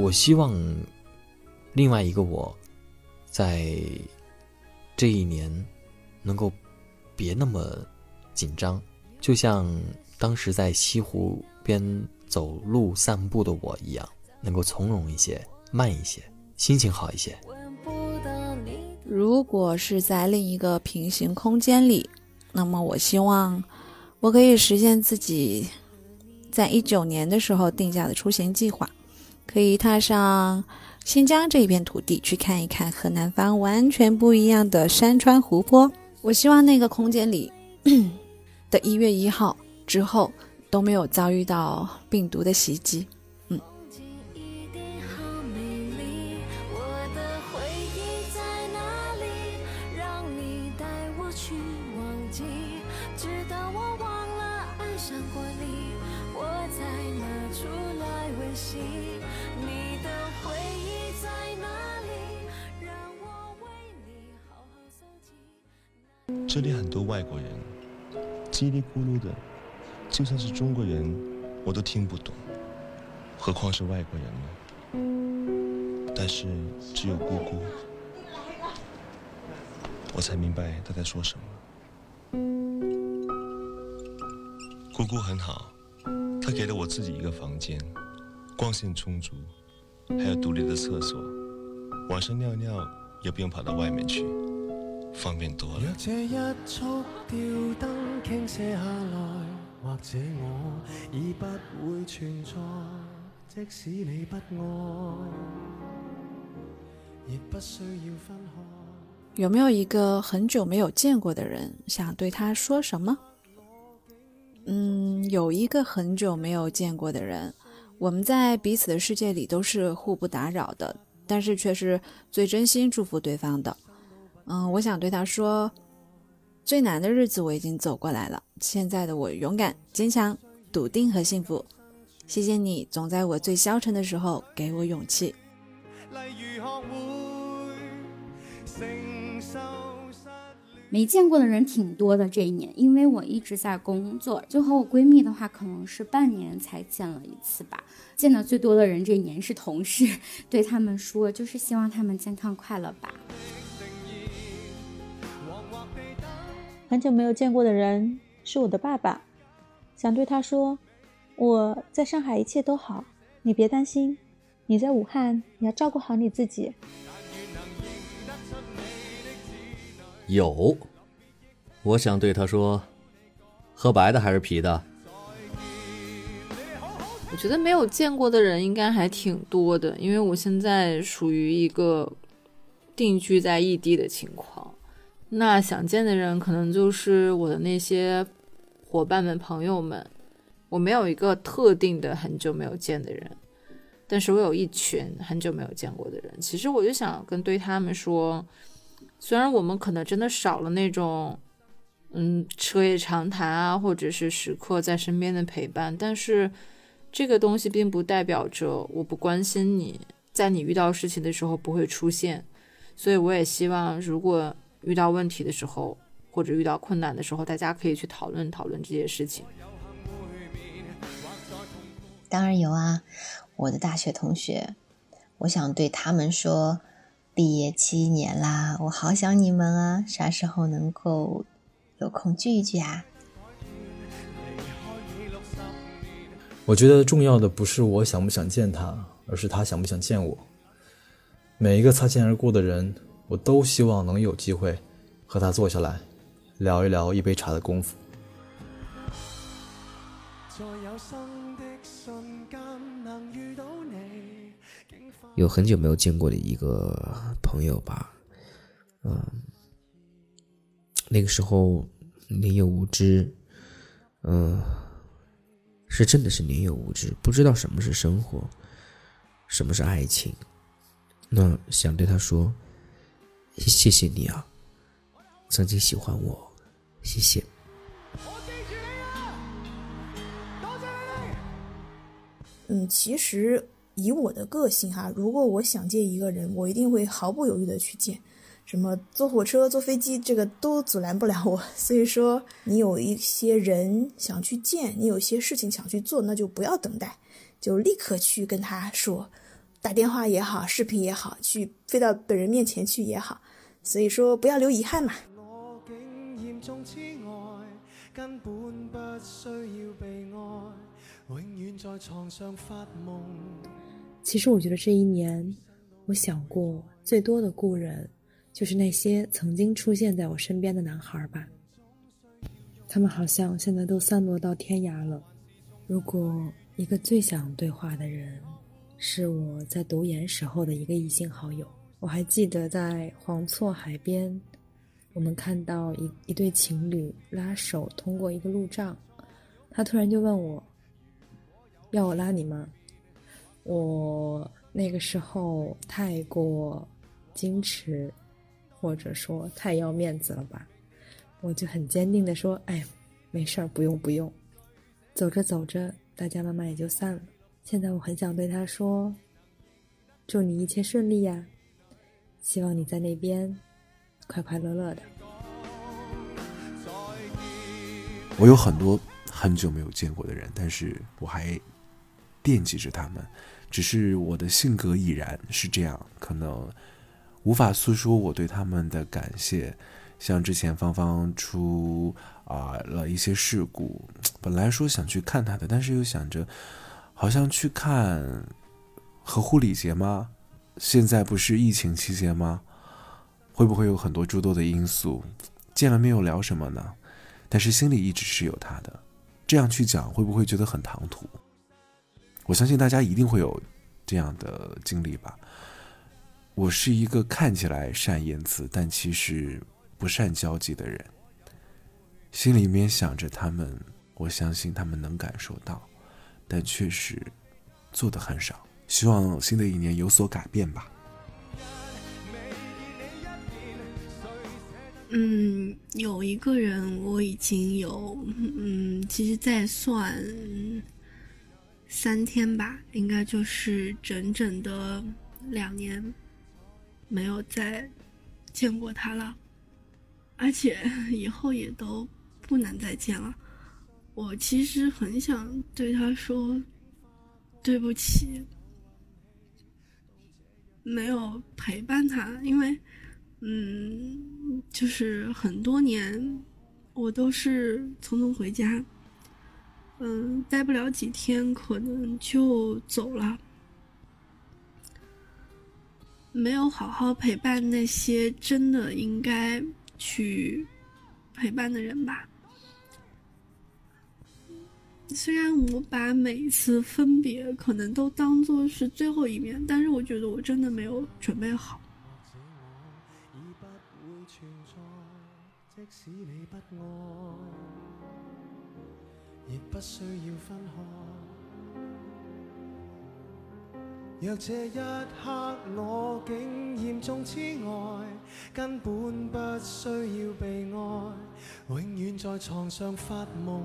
我希望另外一个我，在这一年能够别那么紧张，就像当时在西湖边走路散步的我一样，能够从容一些、慢一些，心情好一些。如果是在另一个平行空间里，那么我希望我可以实现自己在一九年的时候定下的出行计划，可以踏上新疆这一片土地，去看一看和南方完全不一样的山川湖泊。我希望那个空间里 的一月一号之后都没有遭遇到病毒的袭击。这里很多外国人，叽里咕噜的，就算是中国人，我都听不懂，何况是外国人呢？但是只有姑姑，我才明白她在说什么。姑姑很好，她给了我自己一个房间，光线充足，还有独立的厕所，晚上尿尿也不用跑到外面去。方便多了。有没有一个很久没有见过的人，想对他说什么？嗯，有一个很久没有见过的人，我们在彼此的世界里都是互不打扰的，但是却是最真心祝福对方的。嗯，我想对他说，最难的日子我已经走过来了。现在的我勇敢、坚强、笃定和幸福。谢谢你，总在我最消沉的时候给我勇气。没见过的人挺多的这一年，因为我一直在工作，就和我闺蜜的话，可能是半年才见了一次吧。见的最多的人这一年是同事，对他们说，就是希望他们健康快乐吧。很久没有见过的人是我的爸爸，想对他说：“我在上海一切都好，你别担心。你在武汉，你要照顾好你自己。”有，我想对他说：“喝白的还是啤的？”我觉得没有见过的人应该还挺多的，因为我现在属于一个定居在异地的情况。那想见的人可能就是我的那些伙伴们、朋友们。我没有一个特定的很久没有见的人，但是我有一群很久没有见过的人。其实我就想跟对他们说，虽然我们可能真的少了那种，嗯，彻夜长谈啊，或者是时刻在身边的陪伴，但是这个东西并不代表着我不关心你，在你遇到事情的时候不会出现。所以我也希望，如果遇到问题的时候，或者遇到困难的时候，大家可以去讨论讨论这些事情。当然有啊，我的大学同学，我想对他们说：毕业七年啦，我好想你们啊！啥时候能够有空聚一聚啊？我觉得重要的不是我想不想见他，而是他想不想见我。每一个擦肩而过的人。我都希望能有机会和他坐下来聊一聊一杯茶的功夫。有很久没有见过的一个朋友吧，嗯，那个时候年幼无知，嗯，是真的是年幼无知，不知道什么是生活，什么是爱情，那想对他说。谢谢你啊，曾经喜欢我，谢谢。嗯，其实以我的个性哈，如果我想见一个人，我一定会毫不犹豫的去见。什么坐火车、坐飞机，这个都阻拦不了我。所以说，你有一些人想去见，你有一些事情想去做，那就不要等待，就立刻去跟他说。打电话也好，视频也好，去飞到本人面前去也好，所以说不要留遗憾嘛。根本不需要被爱，永远在床上发梦其实我觉得这一年，我想过最多的故人，就是那些曾经出现在我身边的男孩吧。他们好像现在都散落到天涯了。如果一个最想对话的人，是我在读研时候的一个异性好友，我还记得在黄厝海边，我们看到一一对情侣拉手通过一个路障，他突然就问我：“要我拉你吗？”我那个时候太过矜持，或者说太要面子了吧，我就很坚定的说：“哎，没事儿，不用不用。”走着走着，大家慢慢也就散了。现在我很想对他说：“祝你一切顺利呀，希望你在那边快快乐乐的。”我有很多很久没有见过的人，但是我还惦记着他们。只是我的性格已然是这样，可能无法诉说我对他们的感谢。像之前芳芳出啊了一些事故，本来说想去看他的，但是又想着，好像去看合乎礼节吗？现在不是疫情期间吗？会不会有很多诸多的因素？见了面又聊什么呢？但是心里一直是有他的。这样去讲，会不会觉得很唐突？我相信大家一定会有这样的经历吧。我是一个看起来善言辞，但其实不善交际的人。心里面想着他们，我相信他们能感受到，但确实做的很少。希望新的一年有所改变吧。嗯，有一个人我已经有，嗯，其实再算。三天吧，应该就是整整的两年，没有再见过他了，而且以后也都不能再见了。我其实很想对他说对不起，没有陪伴他，因为，嗯，就是很多年我都是匆匆回家。嗯，待不了几天，可能就走了。没有好好陪伴那些真的应该去陪伴的人吧。虽然我把每一次分别可能都当做是最后一面，但是我觉得我真的没有准备好。亦不需要分开。若这一刻我竟严重痴呆，根本不需要被爱，永远在床上发梦。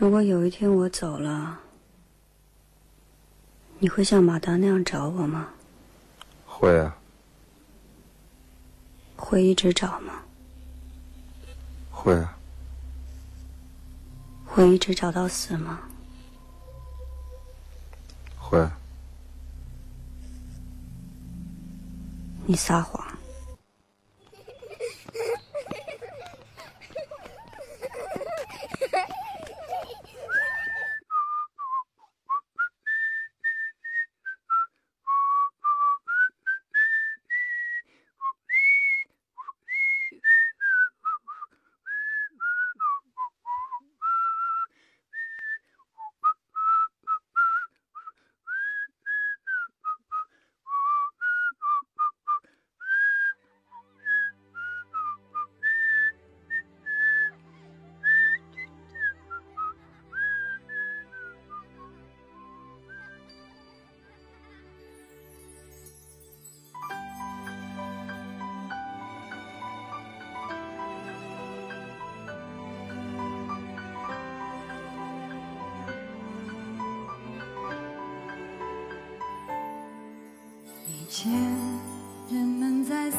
如果有一天我走了，你会像马达那样找我吗？会啊。会一直找吗？会啊，会一直找到死吗？会。你撒谎。前，人们在四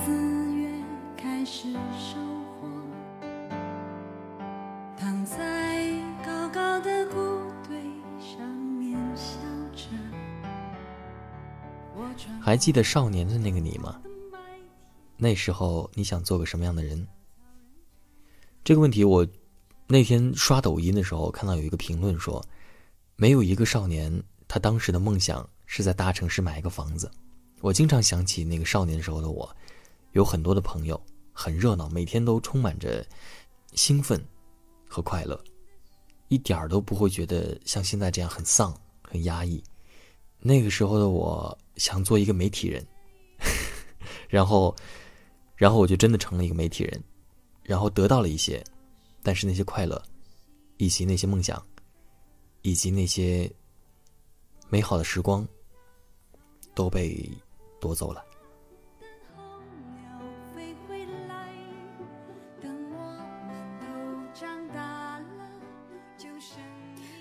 月开始收获，躺在高高的谷堆上面笑着。还记得少年的那个你吗？那时候你想做个什么样的人？这个问题，我那天刷抖音的时候看到有一个评论说，没有一个少年他当时的梦想是在大城市买一个房子。我经常想起那个少年时候的我，有很多的朋友，很热闹，每天都充满着兴奋和快乐，一点儿都不会觉得像现在这样很丧、很压抑。那个时候的我想做一个媒体人，然后，然后我就真的成了一个媒体人，然后得到了一些，但是那些快乐，以及那些梦想，以及那些美好的时光，都被夺走了。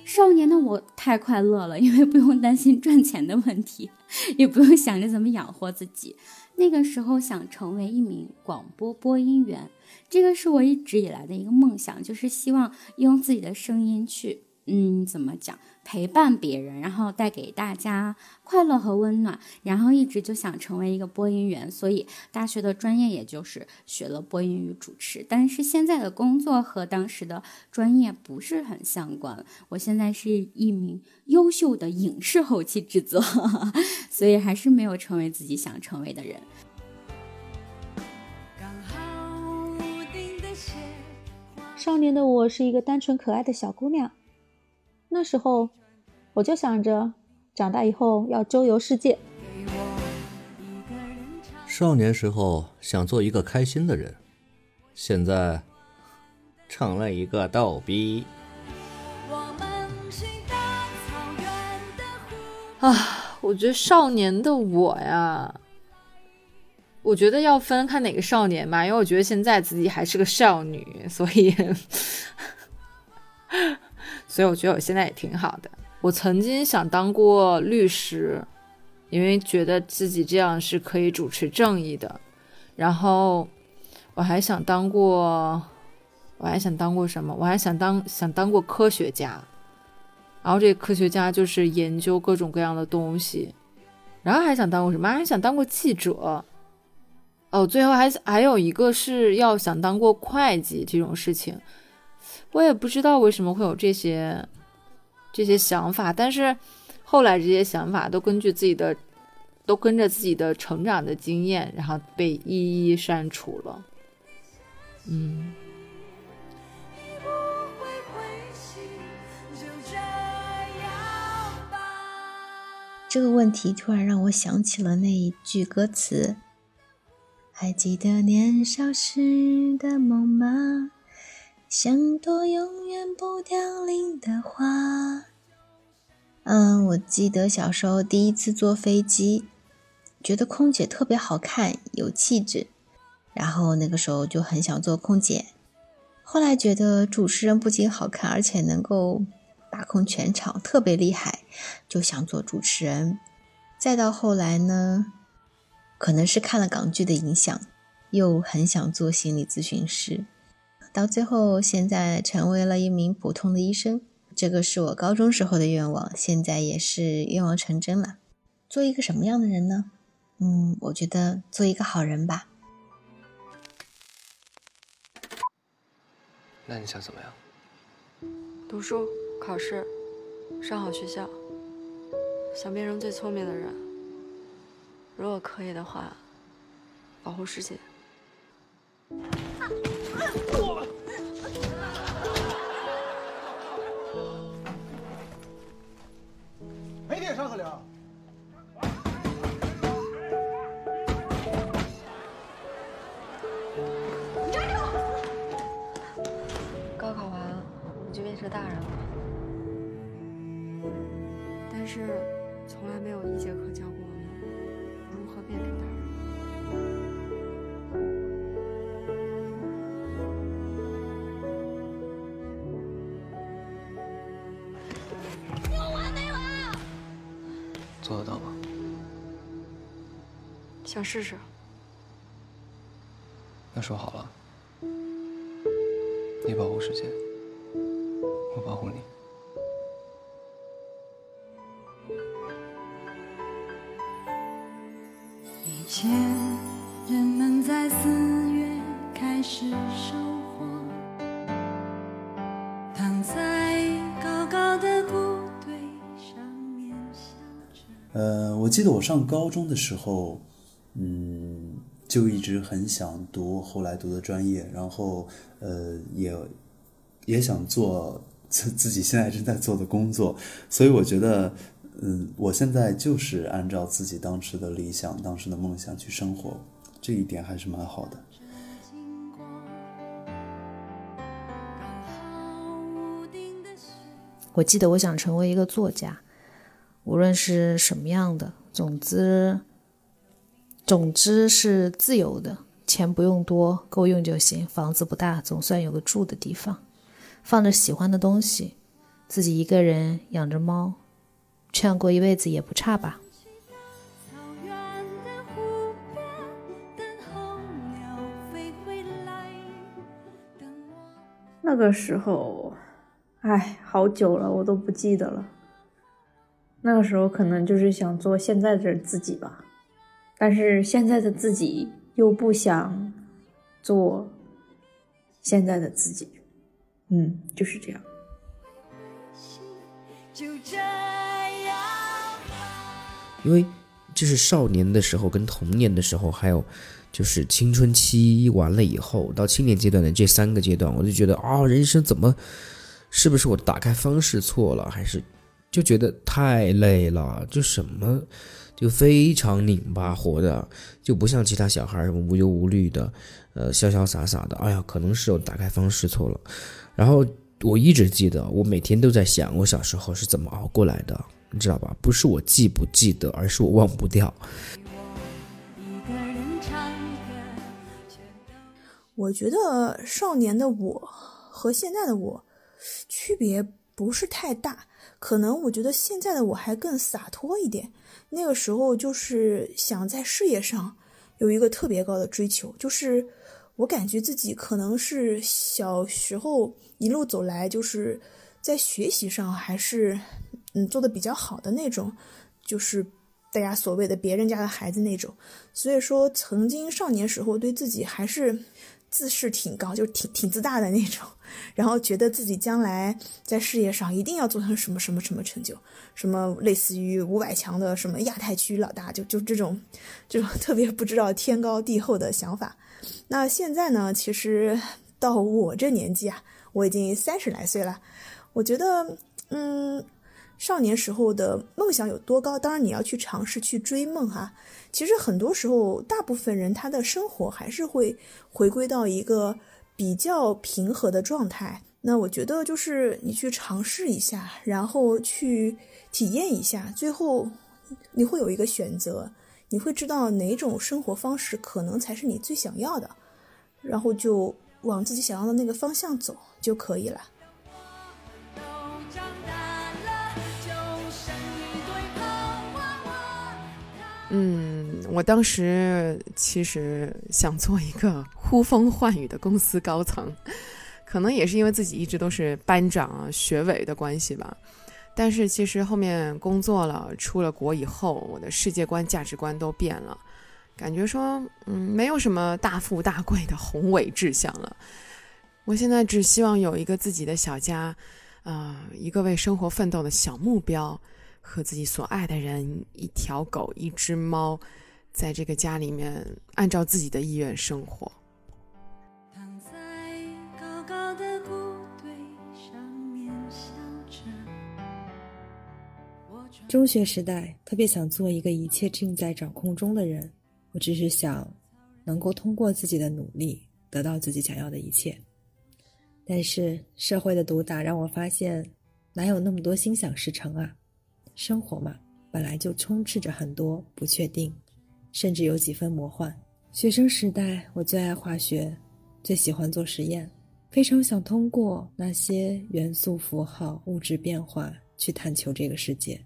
少年的我太快乐了，因为不用担心赚钱的问题，也不用想着怎么养活自己。那个时候想成为一名广播播音员，这个是我一直以来的一个梦想，就是希望用自己的声音去，嗯，怎么讲，陪伴别人，然后带给大家快乐和温暖。然后一直就想成为一个播音员，所以大学的专业也就是学了播音与主持。但是现在的工作和当时的专业不是很相关，我现在是一名优秀的影视后期制作，所以还是没有成为自己想成为的人。少年的我是一个单纯可爱的小姑娘，那时候我就想着，长大以后要周游世界。少年时候想做一个开心的人，现在成了一个逗逼。啊，我觉得少年的我呀，我觉得要分看哪个少年吧，因为我觉得现在自己还是个少女，所以，所以我觉得我现在也挺好的。我曾经想当过律师，因为觉得自己这样是可以主持正义的。然后我还想当过，我还想当过什么？我还想当想当过科学家。然后这个科学家就是研究各种各样的东西，然后还想当过什么？还想当过记者。哦，最后还还有一个是要想当过会计这种事情，我也不知道为什么会有这些这些想法，但是后来这些想法都根据自己的，都跟着自己的成长的经验，然后被一一删除了。嗯。这个问题突然让我想起了那一句歌词：“还记得年少时的梦吗？像朵永远不凋零的花。”嗯，我记得小时候第一次坐飞机，觉得空姐特别好看，有气质，然后那个时候就很想做空姐。后来觉得主持人不仅好看，而且能够。把控全场特别厉害，就想做主持人。再到后来呢，可能是看了港剧的影响，又很想做心理咨询师。到最后，现在成为了一名普通的医生。这个是我高中时候的愿望，现在也是愿望成真了。做一个什么样的人呢？嗯，我觉得做一个好人吧。那你想怎么样？读书。考试，上好学校，想变成最聪明的人。如果可以的话，保护世界。没电上课了。高考完，你就变成大人了。但是，从来没有一节课教想试试。那说好了，你保护世界，我保护你。以前人们在四月开始收获，躺在高高的谷堆上面笑着。呃，我记得我上高中的时候，嗯，就一直很想读后来读的专业，然后呃，也也想做自 自己现在正在做的工作，所以我觉得，嗯，我现在就是按照自己当时的理想、当时的梦想去生活，这一点还是蛮好的。我记得我想成为一个作家，无论是什么样的，总之，总之是自由的，钱不用多，够用就行。房子不大，总算有个住的地方，放着喜欢的东西，自己一个人养着猫，这样过一辈子也不差吧。那个时候，哎，好久了，我都不记得了。那个时候可能就是想做现在的自己吧，但是现在的自己又不想做现在的自己。嗯，就是这样。因为这是少年的时候跟童年的时候，还有就是青春期完了以后到青年阶段的这三个阶段，我就觉得啊、人生怎么是不是我打开方式错了，还是就觉得太累了，就什么就非常拧巴活的，就不像其他小孩儿无忧无虑的，呃，潇潇洒洒的。哎呀，可能是我打开方式错了。然后我一直记得，我每天都在想我小时候是怎么熬过来的，你知道吧？不是我记不记得，而是我忘不掉。我觉得少年的我和现在的我区别不是太大，可能我觉得现在的我还更洒脱一点。那个时候就是想在事业上有一个特别高的追求，就是我感觉自己可能是小时候一路走来，就是在学习上还是嗯做的比较好的那种，就是大家所谓的别人家的孩子那种。所以说，曾经少年时候对自己还是自视挺高，就挺挺自大的那种，然后觉得自己将来在事业上一定要做成什么什么什么成就，什么类似于五百强的什么亚太区老大，就就这种这种 特别不知道天高地厚的想法。那现在呢，其实到我这年纪啊，我已经三十来岁了，我觉得，嗯。少年时候的梦想有多高？当然你要去尝试去追梦哈。其实很多时候，大部分人他的生活还是会回归到一个比较平和的状态。那我觉得就是你去尝试一下，然后去体验一下，最后你会有一个选择，你会知道哪种生活方式可能才是你最想要的，然后就往自己想要的那个方向走就可以了。嗯，我当时其实想做一个呼风唤雨的公司高层，可能也是因为自己一直都是班长啊、学委的关系吧。但是其实后面工作了，出了国以后，我的世界观、价值观都变了，感觉说，嗯，没有什么大富大贵的宏伟志向了。我现在只希望有一个自己的小家，啊、一个为生活奋斗的小目标。和自己所爱的人，一条狗，一只猫，在这个家里面按照自己的意愿生活。躺在高高的谷堆上面笑着。中学时代特别想做一个一切尽在掌控中的人，我只是想能够通过自己的努力得到自己想要的一切。但是社会的毒打让我发现，哪有那么多心想事成啊？生活嘛，本来就充斥着很多不确定，甚至有几分魔幻。学生时代，我最爱化学，最喜欢做实验，非常想通过那些元素符号、物质变化去探求这个世界，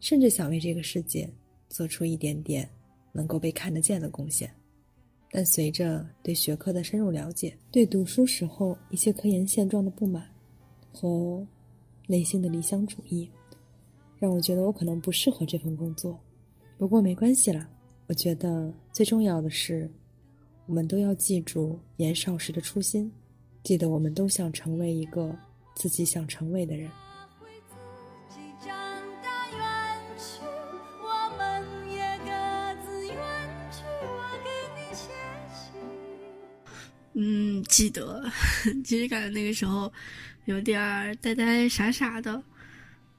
甚至想为这个世界做出一点点能够被看得见的贡献。但随着对学科的深入了解，对读书时候一些科研现状的不满，和内心的理想主义，让我觉得我可能不适合这份工作。不过没关系啦，我觉得最重要的是，我们都要记住年少时的初心，记得我们都想成为一个自己想成为的人。嗯，记得，其实感觉那个时候有点呆呆傻傻的，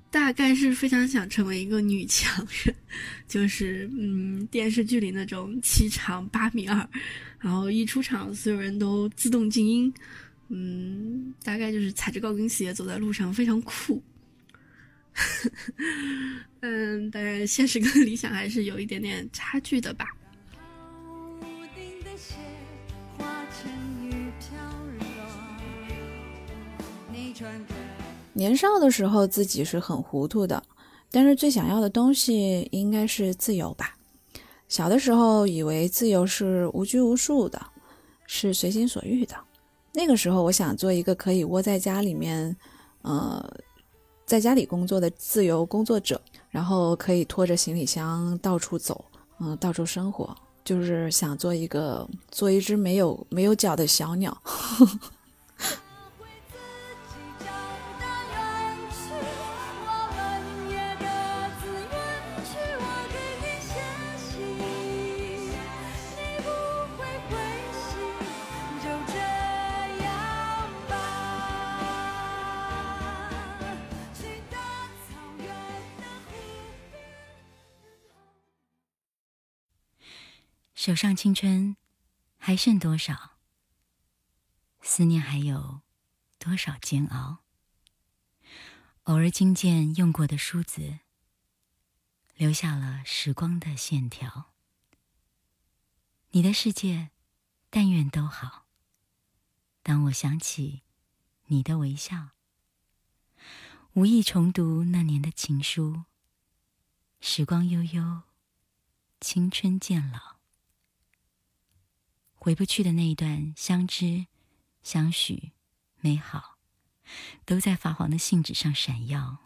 大概是非常想成为一个女强人，就是嗯电视剧里那种七长八米二，然后一出场所有人都自动静音，嗯，大概就是踩着高跟鞋走在路上非常酷。嗯，当然现实跟理想还是有一点点差距的吧。年少的时候，自己是很糊涂的，但是最想要的东西应该是自由吧。小的时候以为自由是无拘无束的，是随心所欲的。那个时候，我想做一个可以窝在家里面，呃，在家里工作的自由工作者，然后可以拖着行李箱到处走，嗯，到处生活，就是想做一个做一只没有没有脚的小鸟。手上青春还剩多少？思念还有多少煎熬？偶尔惊见用过的梳子，留下了时光的线条。你的世界，但愿都好。当我想起你的微笑，无意重读那年的情书。时光悠悠，青春渐老。回不去的那一段相知、相许、美好，都在发黄的信纸上闪耀。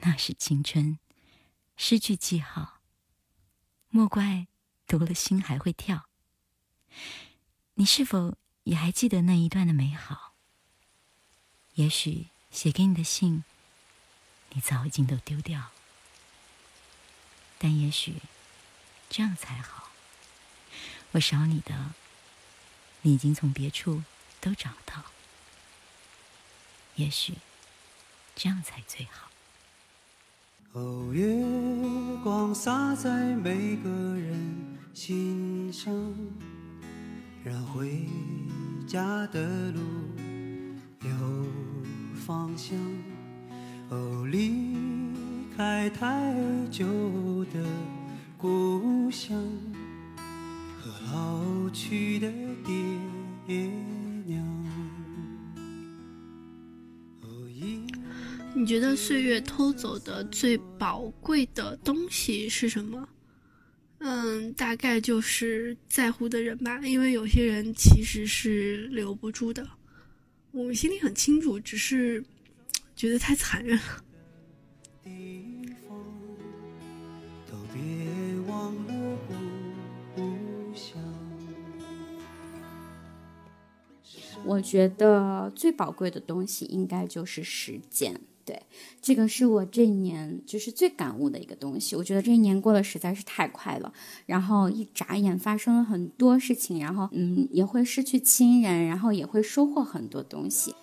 那是青春，失去记号，莫怪读了心还会跳。你是否也还记得那一段的美好？也许写给你的信，你早已经都丢掉，但也许这样才好。我少你的，你已经从别处都找到。也许这样才最好。哦，月光洒在每个人心上，让回家的路有方向。哦，离开太久的故乡。老去的爹娘。你觉得岁月偷走的最宝贵的东西是什么？嗯，大概就是在乎的人吧。因为有些人其实是留不住的，我们心里很清楚，只是觉得太残忍了。我觉得最宝贵的东西应该就是时间，对，这个是我这一年就是最感悟的一个东西。我觉得这一年过得实在是太快了，然后一眨眼发生了很多事情，然后嗯，也会失去亲人，然后也会收获很多东西。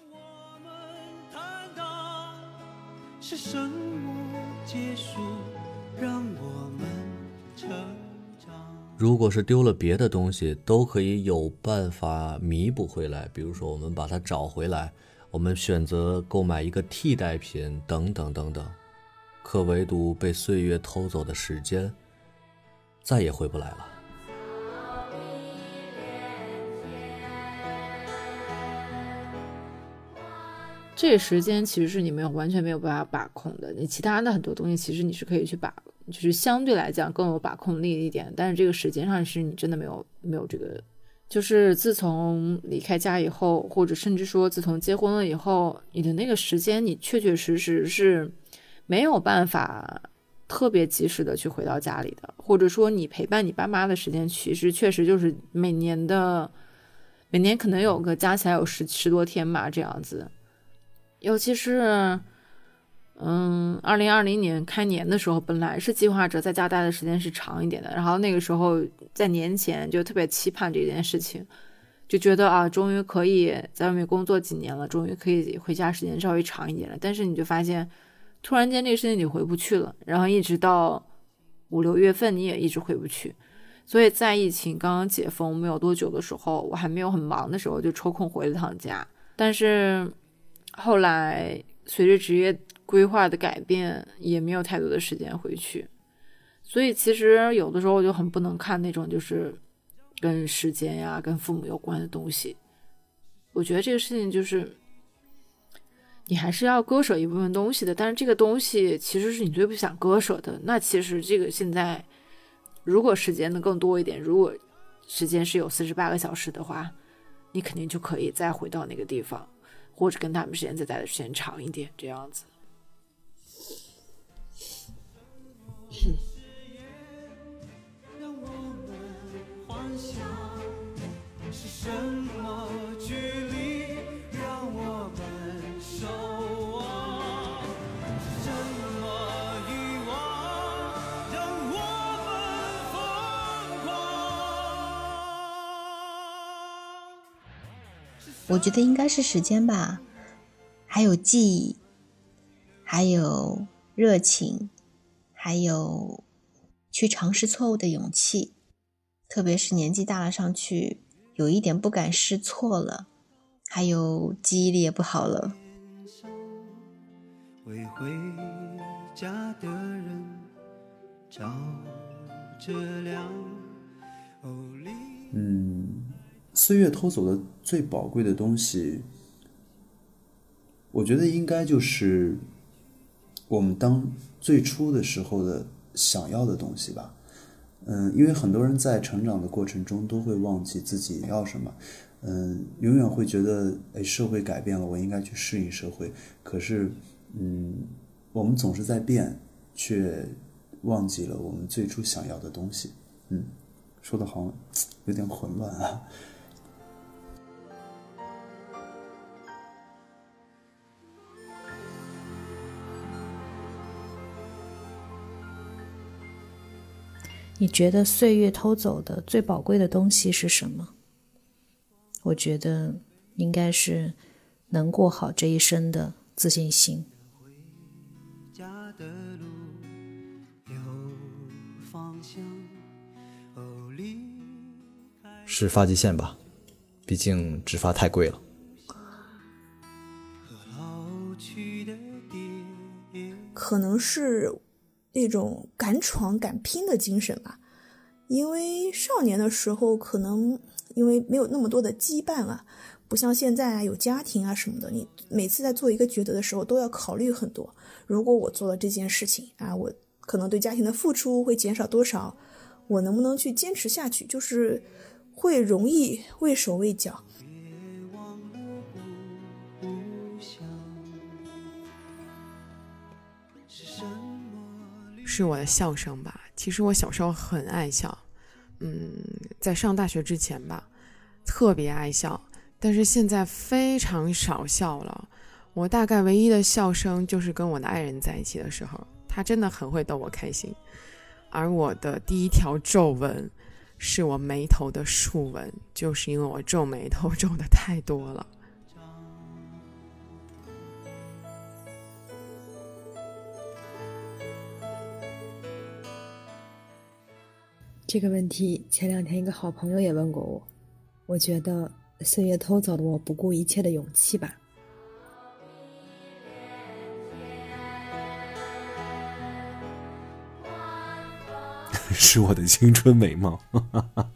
是什么结束，让我如果是丢了别的东西，都可以有办法弥补回来。比如说，我们把它找回来，我们选择购买一个替代品，等等等等。可唯独被岁月偷走的时间，再也回不来了。这时间其实是你没有完全没有办法把控的。你其他的很多东西，其实你是可以去把就是相对来讲更有把控力一点，但是这个时间上是你真的没有没有这个，就是自从离开家以后，或者甚至说自从结婚了以后，你的那个时间你确确实实是没有办法特别及时的去回到家里的，或者说你陪伴你爸妈的时间其实确实就是每年的每年可能有个加起来有十十多天吧这样子，尤其是。嗯，二零二零年开年的时候，本来是计划着在家待的时间是长一点的，然后那个时候在年前就特别期盼这件事情，就觉得啊，终于可以在外面工作几年了，终于可以回家时间稍微长一点了。但是你就发现，突然间这个事情你回不去了，然后一直到五六月份你也一直回不去。所以在疫情刚刚解封没有多久的时候，我还没有很忙的时候，就抽空回了趟家。但是后来随着职业。规划的改变也没有太多的时间回去，所以其实有的时候我就很不能看那种就是跟时间呀、跟父母有关的东西。我觉得这个事情就是你还是要割舍一部分东西的，但是这个东西其实是你最不想割舍的。那其实这个现在如果时间能更多一点，如果时间是有四十八个小时的话，你肯定就可以再回到那个地方，或者跟他们时间再待的时间长一点，这样子。我觉得应该是时间吧，还有记忆，还有热情。还有去尝试错误的勇气，特别是年纪大了上去，有一点不敢试错了，还有记忆力也不好了。嗯，岁月偷走的最宝贵的东西，我觉得应该就是我们当。最初的时候的想要的东西吧，嗯，因为很多人在成长的过程中都会忘记自己要什么，嗯，永远会觉得，哎，社会改变了，我应该去适应社会。可是，嗯，我们总是在变，却忘记了我们最初想要的东西。嗯，说的好像有点混乱啊。你觉得岁月偷走的最宝贵的东西是什么？我觉得应该是能过好这一生的自信心。是发际线吧，毕竟植发太贵了。可能是。那种敢闯敢拼的精神吧，因为少年的时候可能因为没有那么多的羁绊啊，不像现在啊有家庭啊什么的，你每次在做一个抉择的时候都要考虑很多。如果我做了这件事情啊，我可能对家庭的付出会减少多少？我能不能去坚持下去？就是会容易畏手畏脚。是我的笑声吧？其实我小时候很爱笑，嗯，在上大学之前吧，特别爱笑，但是现在非常少笑了。我大概唯一的笑声就是跟我的爱人在一起的时候，他真的很会逗我开心。而我的第一条皱纹，是我眉头的竖纹，就是因为我皱眉头 皱的太多了。这个问题前两天一个好朋友也问过我，我觉得岁月偷走了我不顾一切的勇气吧。是我的青春美貌，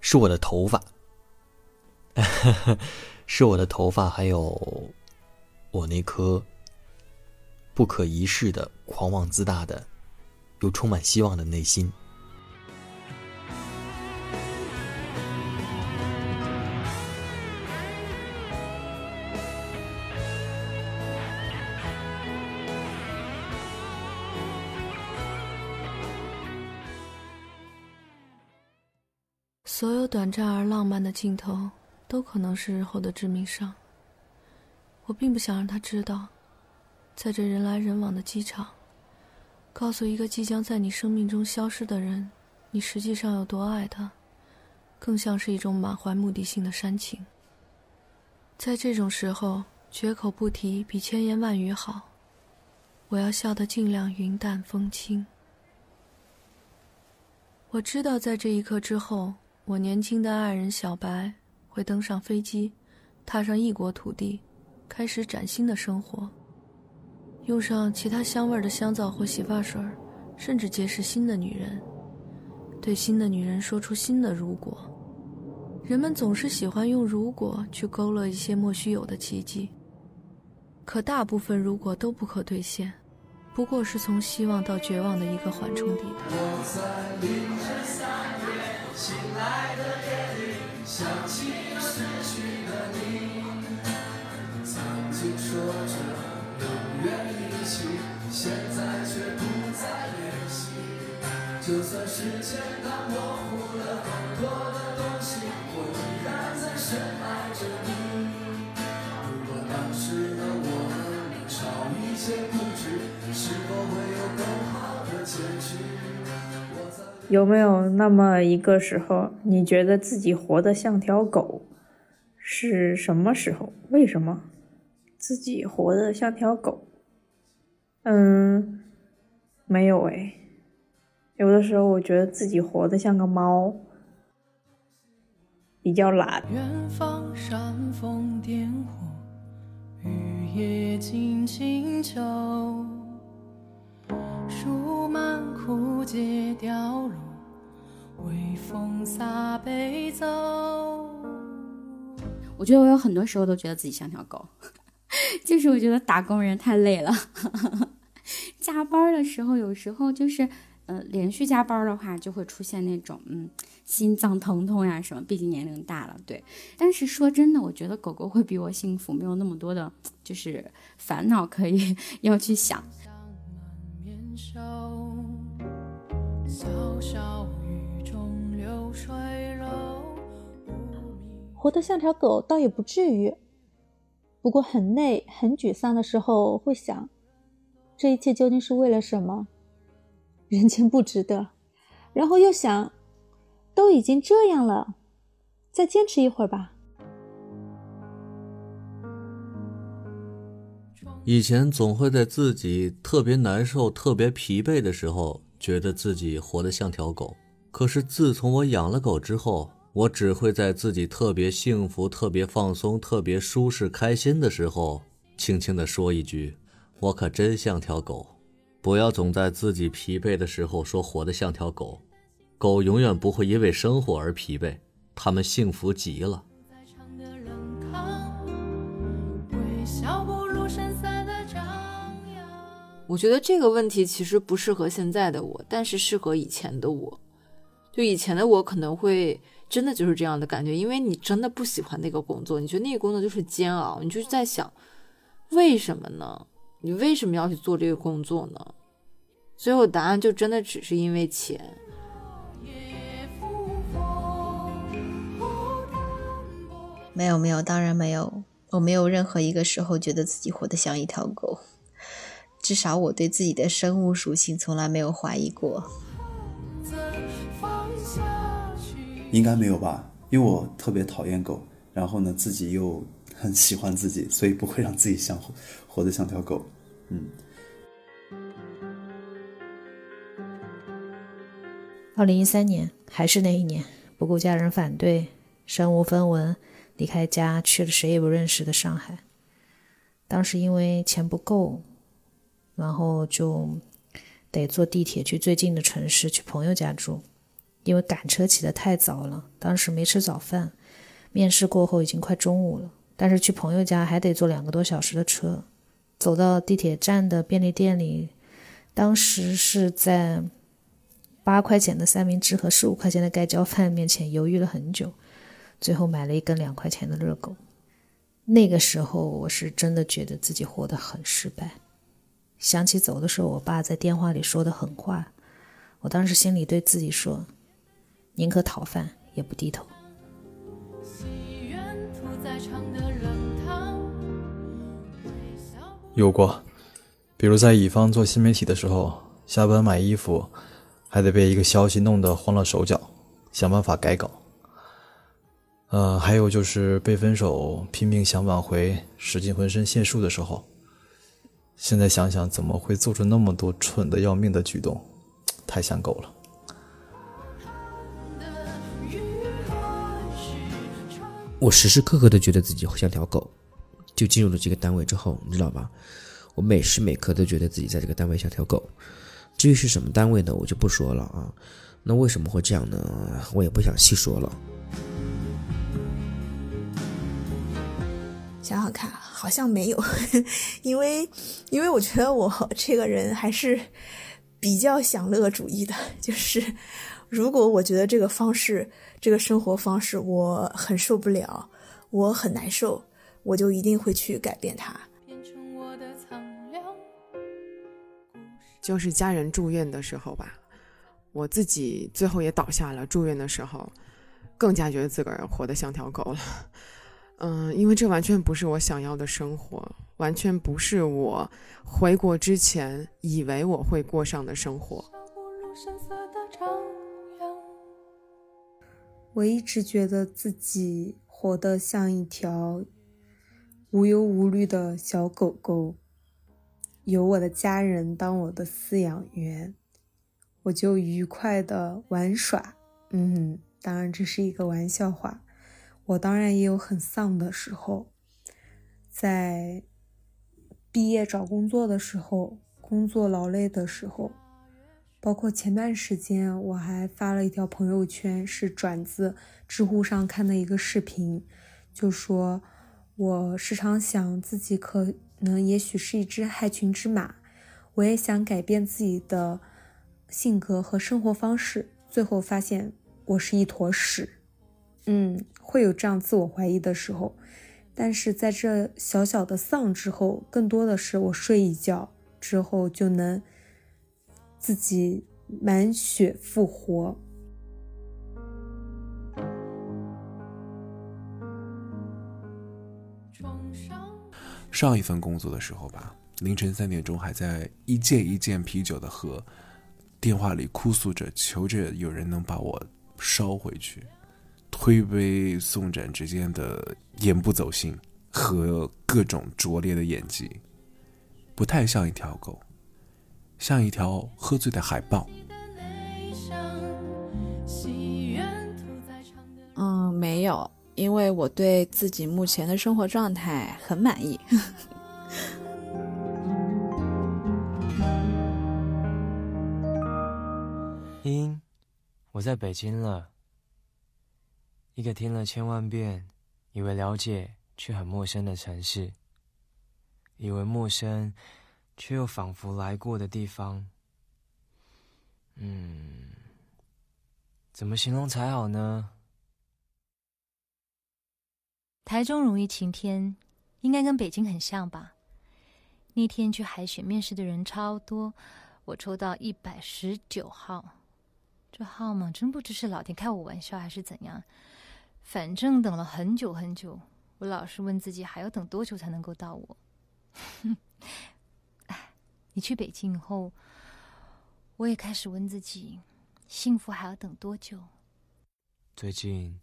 是我的头发，是我的头发，还有我那颗不可一世的、狂妄自大的，又充满希望的内心。所有短暂而浪漫的镜头，都可能是日后的致命伤。我并不想让他知道，在这人来人往的机场，告诉一个即将在你生命中消失的人，你实际上有多爱他，更像是一种满怀目的性的煽情。在这种时候，绝口不提比千言万语好。我要笑得尽量云淡风轻。我知道，在这一刻之后。我年轻的爱人小白会登上飞机，踏上异国土地，开始崭新的生活。用上其他香味的香皂或洗发水，甚至结识新的女人，对新的女人说出新的如果。人们总是喜欢用“如果”去勾勒一些莫须有的奇迹，可大部分“如果”都不可兑现，不过是从希望到绝望的一个缓冲地带。醒来的夜里，想起失去的你。曾经说着远一起，现在却不再联系。就算时间它模糊了很多的东西，我依然在深爱着你。如果当时的我们能少一些固执，是否会有更好的结局？有没有那么一个时候，你觉得自己活得像条狗？是什么时候？为什么自己活得像条狗？嗯，没有哎。有的时候我觉得自己活得像个猫，比较懒。远方煽风点火，雨夜静静秋。树满枯竭凋落，微风洒悲奏。我觉得我有很多时候都觉得自己像条狗，就是我觉得打工人太累了，加班的时候有时候就是，呃，连续加班的话就会出现那种嗯心脏疼痛呀什么，毕竟年龄大了，对。但是说真的，我觉得狗狗会比我幸福，没有那么多的，就是烦恼可以 要去想。活得像条狗倒也不至于，不过很累、很沮丧的时候会想，这一切究竟是为了什么？人间不值得。然后又想，都已经这样了，再坚持一会儿吧。以前总会在自己特别难受、特别疲惫的时候，觉得自己活得像条狗。可是自从我养了狗之后，我只会在自己特别幸福、特别放松、特别舒适、开心的时候，轻轻地说一句：“我可真像条狗。”不要总在自己疲惫的时候说活得像条狗。狗永远不会因为生活而疲惫，它们幸福极了。我觉得这个问题其实不适合现在的我，但是适合以前的我。就以前的我可能会真的就是这样的感觉，因为你真的不喜欢那个工作，你觉得那个工作就是煎熬，你就在想，为什么呢？你为什么要去做这个工作呢？最后答案就真的只是因为钱。没有没有，当然没有，我没有任何一个时候觉得自己活得像一条狗。至少我对自己的生物属性从来没有怀疑过。应该没有吧？因为我特别讨厌狗，然后呢，自己又 很喜欢自己，所以不会让自己像活活得像条狗。嗯。二零一三年，还是那一年，不顾家人反对，身无分文，离开家去了谁也不认识的上海。当时因为钱不够。然后就得坐地铁去最近的城市，去朋友家住。因为赶车起得太早了，当时没吃早饭。面试过后已经快中午了，但是去朋友家还得坐两个多小时的车，走到地铁站的便利店里，当时是在八块钱的三明治和十五块钱的盖浇饭面前犹豫了很久，最后买了一根两块钱的热狗。那个时候我是真的觉得自己活得很失败。想起走的时候我爸在电话里说的狠话，我当时心里对自己说：宁可讨饭也不低头。有过，比如在乙方做新媒体的时候，下班买衣服，还得被一个消息弄得慌了手脚，想办法改稿。呃，还有就是被分手，拼命想挽回，使尽浑身解数的时候。现在想想，怎么会做出那么多蠢的要命的举动？太像狗了。我时时刻刻都觉得自己像条狗。就进入了这个单位之后，你知道吧？我每时每刻都觉得自己在这个单位像条狗。至于是什么单位呢，我就不说了啊。那为什么会这样呢？我也不想细说了。想想看，好像没有，因为因为我觉得我这个人还是比较享乐主义的。就是如果我觉得这个方式、这个生活方式我很受不了，我很难受。我就一定会去改变它。就是家人住院的时候吧，我自己最后也倒下了。住院的时候，更加觉得自个儿活得像条狗了。嗯，因为这完全不是我想要的生活，完全不是我回国之前以为我会过上的生活。我一直觉得自己活得像一条。无忧无虑的小狗狗，有我的家人当我的饲养员，我就愉快的玩耍。嗯，当然这是一个玩笑话。我当然也有很丧的时候，在毕业找工作的时候，工作劳累的时候，包括前段时间我还发了一条朋友圈，是转自知乎上看的一个视频，就说。我时常想，自己可能也许是一只害群之马，我也想改变自己的性格和生活方式，最后发现我是一坨屎。嗯，会有这样自我怀疑的时候，但是在这小小的丧之后，更多的是我睡一觉之后就能自己满血复活。上一份工作的时候吧，凌晨三点钟还在一件一件啤酒的喝，电话里哭诉着求着有人能把我捎回去，推杯送盏之间的眼不走心和各种拙劣的演技，不太像一条狗，像一条喝醉的海豹。嗯，没有。因为我对自己目前的生活状态很满意。英，我在北京了。一个听了千万遍，以为了解却很陌生的城市，以为陌生，却又仿佛来过的地方。嗯，怎么形容才好呢？台中容易晴天，应该跟北京很像吧？那天去海选面试的人超多，我抽到一百十九号，这号码真不知是老天开我玩笑还是怎样。反正等了很久很久，我老是问自己还要等多久才能够到我。你去北京以后，我也开始问自己，幸福还要等多久？最近，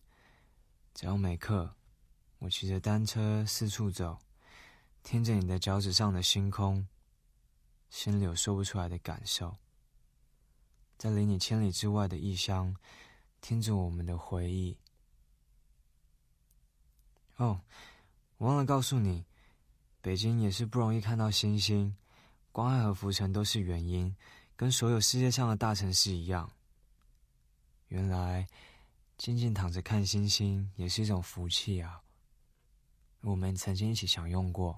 只要每刻。我骑着单车四处走，听着你的脚趾上的星空，心里有说不出来的感受。在离你千里之外的异乡，听着我们的回忆。哦，忘了告诉你，北京也是不容易看到星星，光害和浮沉都是原因，跟所有世界上的大城市一样。原来，静静躺着看星星也是一种福气啊。我们曾经一起享用过。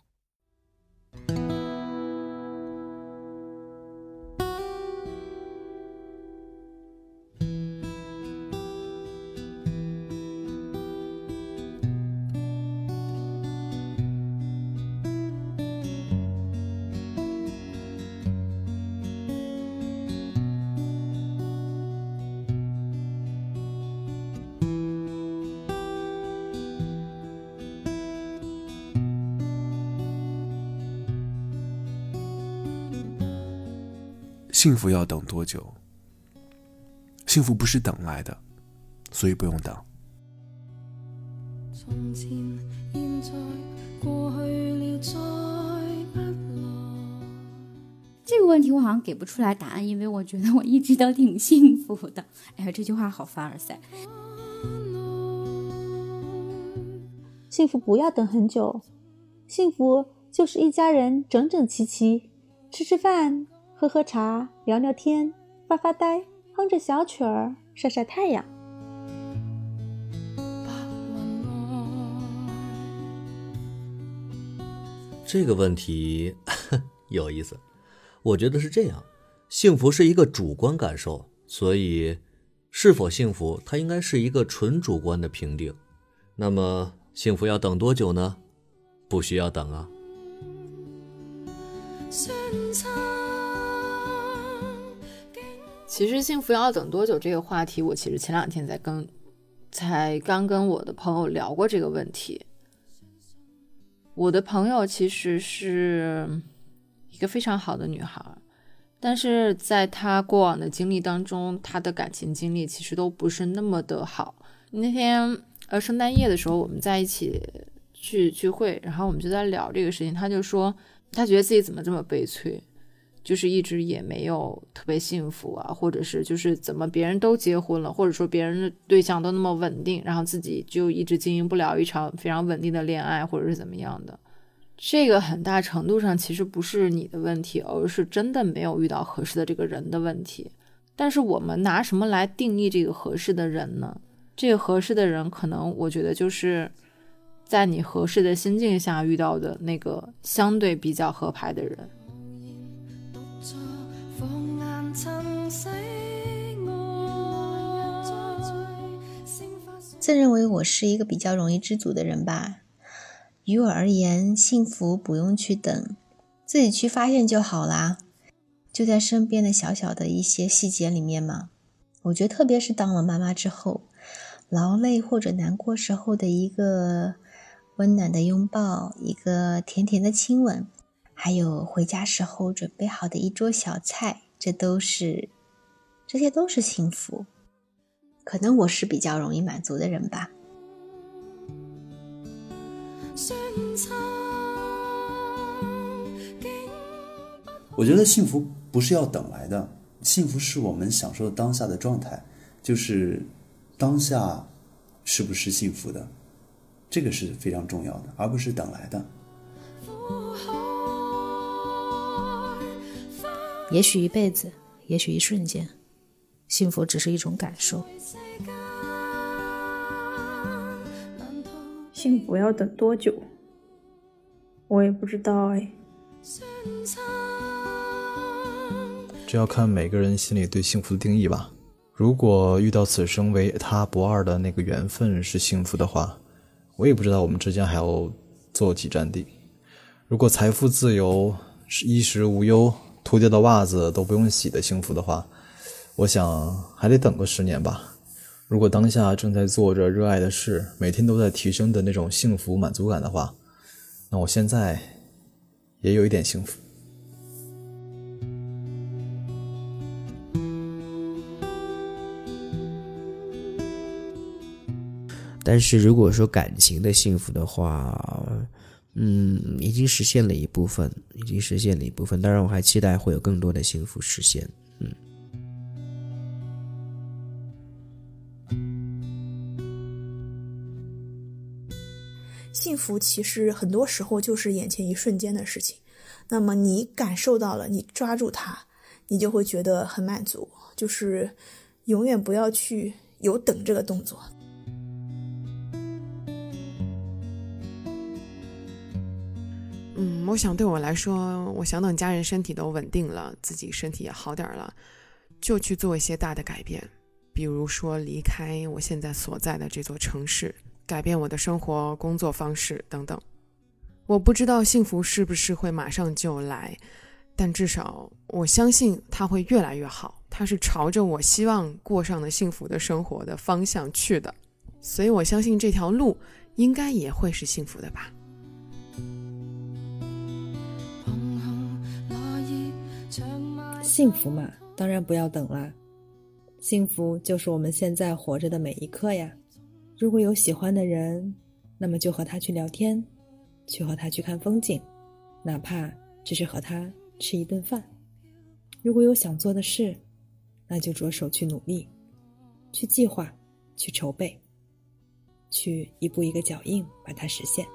幸福要等多久？幸福不是等来的，所以不用等。这个问题我好像给不出来答案，因为我觉得我一直都挺幸福的。哎呀，这句话好凡尔赛。幸福不要等很久，幸福就是一家人整整齐齐，吃吃饭。喝喝茶，聊聊天，发发呆，哼着小曲儿，晒晒太阳。这个问题 有意思，我觉得是这样：幸福是一个主观感受，所以是否幸福，它应该是一个纯主观的评定。那么，幸福要等多久呢？不需要等啊。其实幸福要等多久这个话题，我其实前两天在跟，才刚跟我的朋友聊过这个问题。我的朋友其实是一个非常好的女孩，但是在她过往的经历当中，她的感情经历其实都不是那么的好。那天呃圣诞夜的时候，我们在一起去聚会，然后我们就在聊这个事情，她就说她觉得自己怎么这么悲催。就是一直也没有特别幸福啊，或者是就是怎么别人都结婚了，或者说别人的对象都那么稳定，然后自己就一直经营不了一场非常稳定的恋爱，或者是怎么样的。这个很大程度上其实不是你的问题，而是真的没有遇到合适的这个人的问题。但是我们拿什么来定义这个合适的人呢？这个合适的人，可能我觉得就是在你合适的心境下遇到的那个相对比较合拍的人。自认为我是一个比较容易知足的人吧。于我而言，幸福不用去等，自己去发现就好啦，就在身边的小小的一些细节里面嘛。我觉得，特别是当了妈妈之后，劳累或者难过时候的一个温暖的拥抱，一个甜甜的亲吻。还有回家时候准备好的一桌小菜，这都是，这些都是幸福。可能我是比较容易满足的人吧。我觉得幸福不是要等来的，幸福是我们享受当下的状态，就是当下是不是幸福的，这个是非常重要的，而不是等来的。也许一辈子，也许一瞬间，幸福只是一种感受。幸福要等多久？我也不知道哎。这要看每个人心里对幸福的定义吧。如果遇到此生唯他不二的那个缘分是幸福的话，我也不知道我们之间还要坐几站地。如果财富自由，衣食无忧。脱掉的袜子都不用洗的幸福的话，我想还得等个十年吧。如果当下正在做着热爱的事，每天都在提升的那种幸福满足感的话，那我现在也有一点幸福。但是如果说感情的幸福的话，嗯，已经实现了一部分，已经实现了一部分。当然，我还期待会有更多的幸福实现。嗯，幸福其实很多时候就是眼前一瞬间的事情。那么你感受到了，你抓住它，你就会觉得很满足。就是永远不要去有等这个动作。嗯，我想对我来说，我想等家人身体都稳定了，自己身体也好点了，就去做一些大的改变，比如说离开我现在所在的这座城市，改变我的生活、工作方式等等。我不知道幸福是不是会马上就来，但至少我相信它会越来越好。它是朝着我希望过上的幸福的生活的方向去的，所以我相信这条路应该也会是幸福的吧。幸福嘛，当然不要等啦。幸福就是我们现在活着的每一刻呀。如果有喜欢的人，那么就和他去聊天，去和他去看风景，哪怕只是和他吃一顿饭。如果有想做的事，那就着手去努力，去计划，去筹备，去一步一个脚印把它实现。